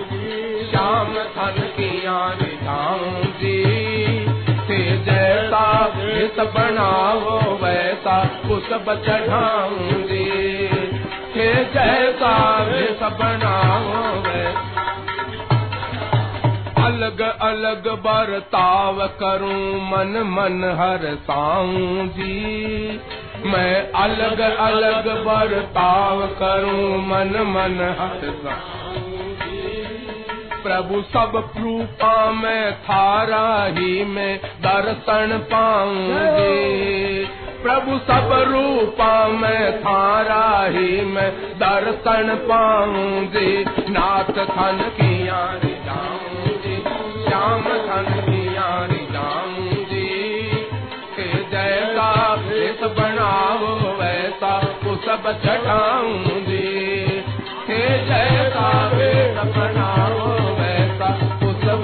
श्याम थन किया रिझाऊं जी ते जैसा जिस बनाओ, वैसा उस चढ़ाऊं जी के जैसा जिस बनाओ अलग अलग बर्ताव करूँ, मन मन हर साऊं जी मैं अलग अलग बर्ताव करूँ, मन मन हर प्रभु सब रूपा में, थारा ही में दर्शन पाऊँगी। प्रभु सब रूपा में, थारा ही में दर्शन पाऊँगी। नाथ थन किया जाऊँगी, श्याम थन किया जाऊँगी। जैसा इस बनाओ, वैसा वो सब चढ़ाऊँगी जैसा वेश बनाओ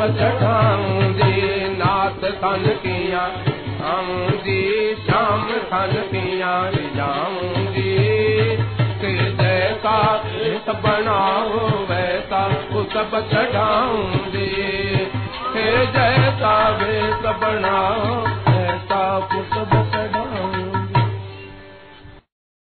वो सब चढ़ाऊँगी नाथ थन किया, आऊँगी श्याम थन किया जाऊँगी। के जैसा जिस बनाओ, वैसा वो सब चढ़ाऊँगी। के जैसा वेश बनाओ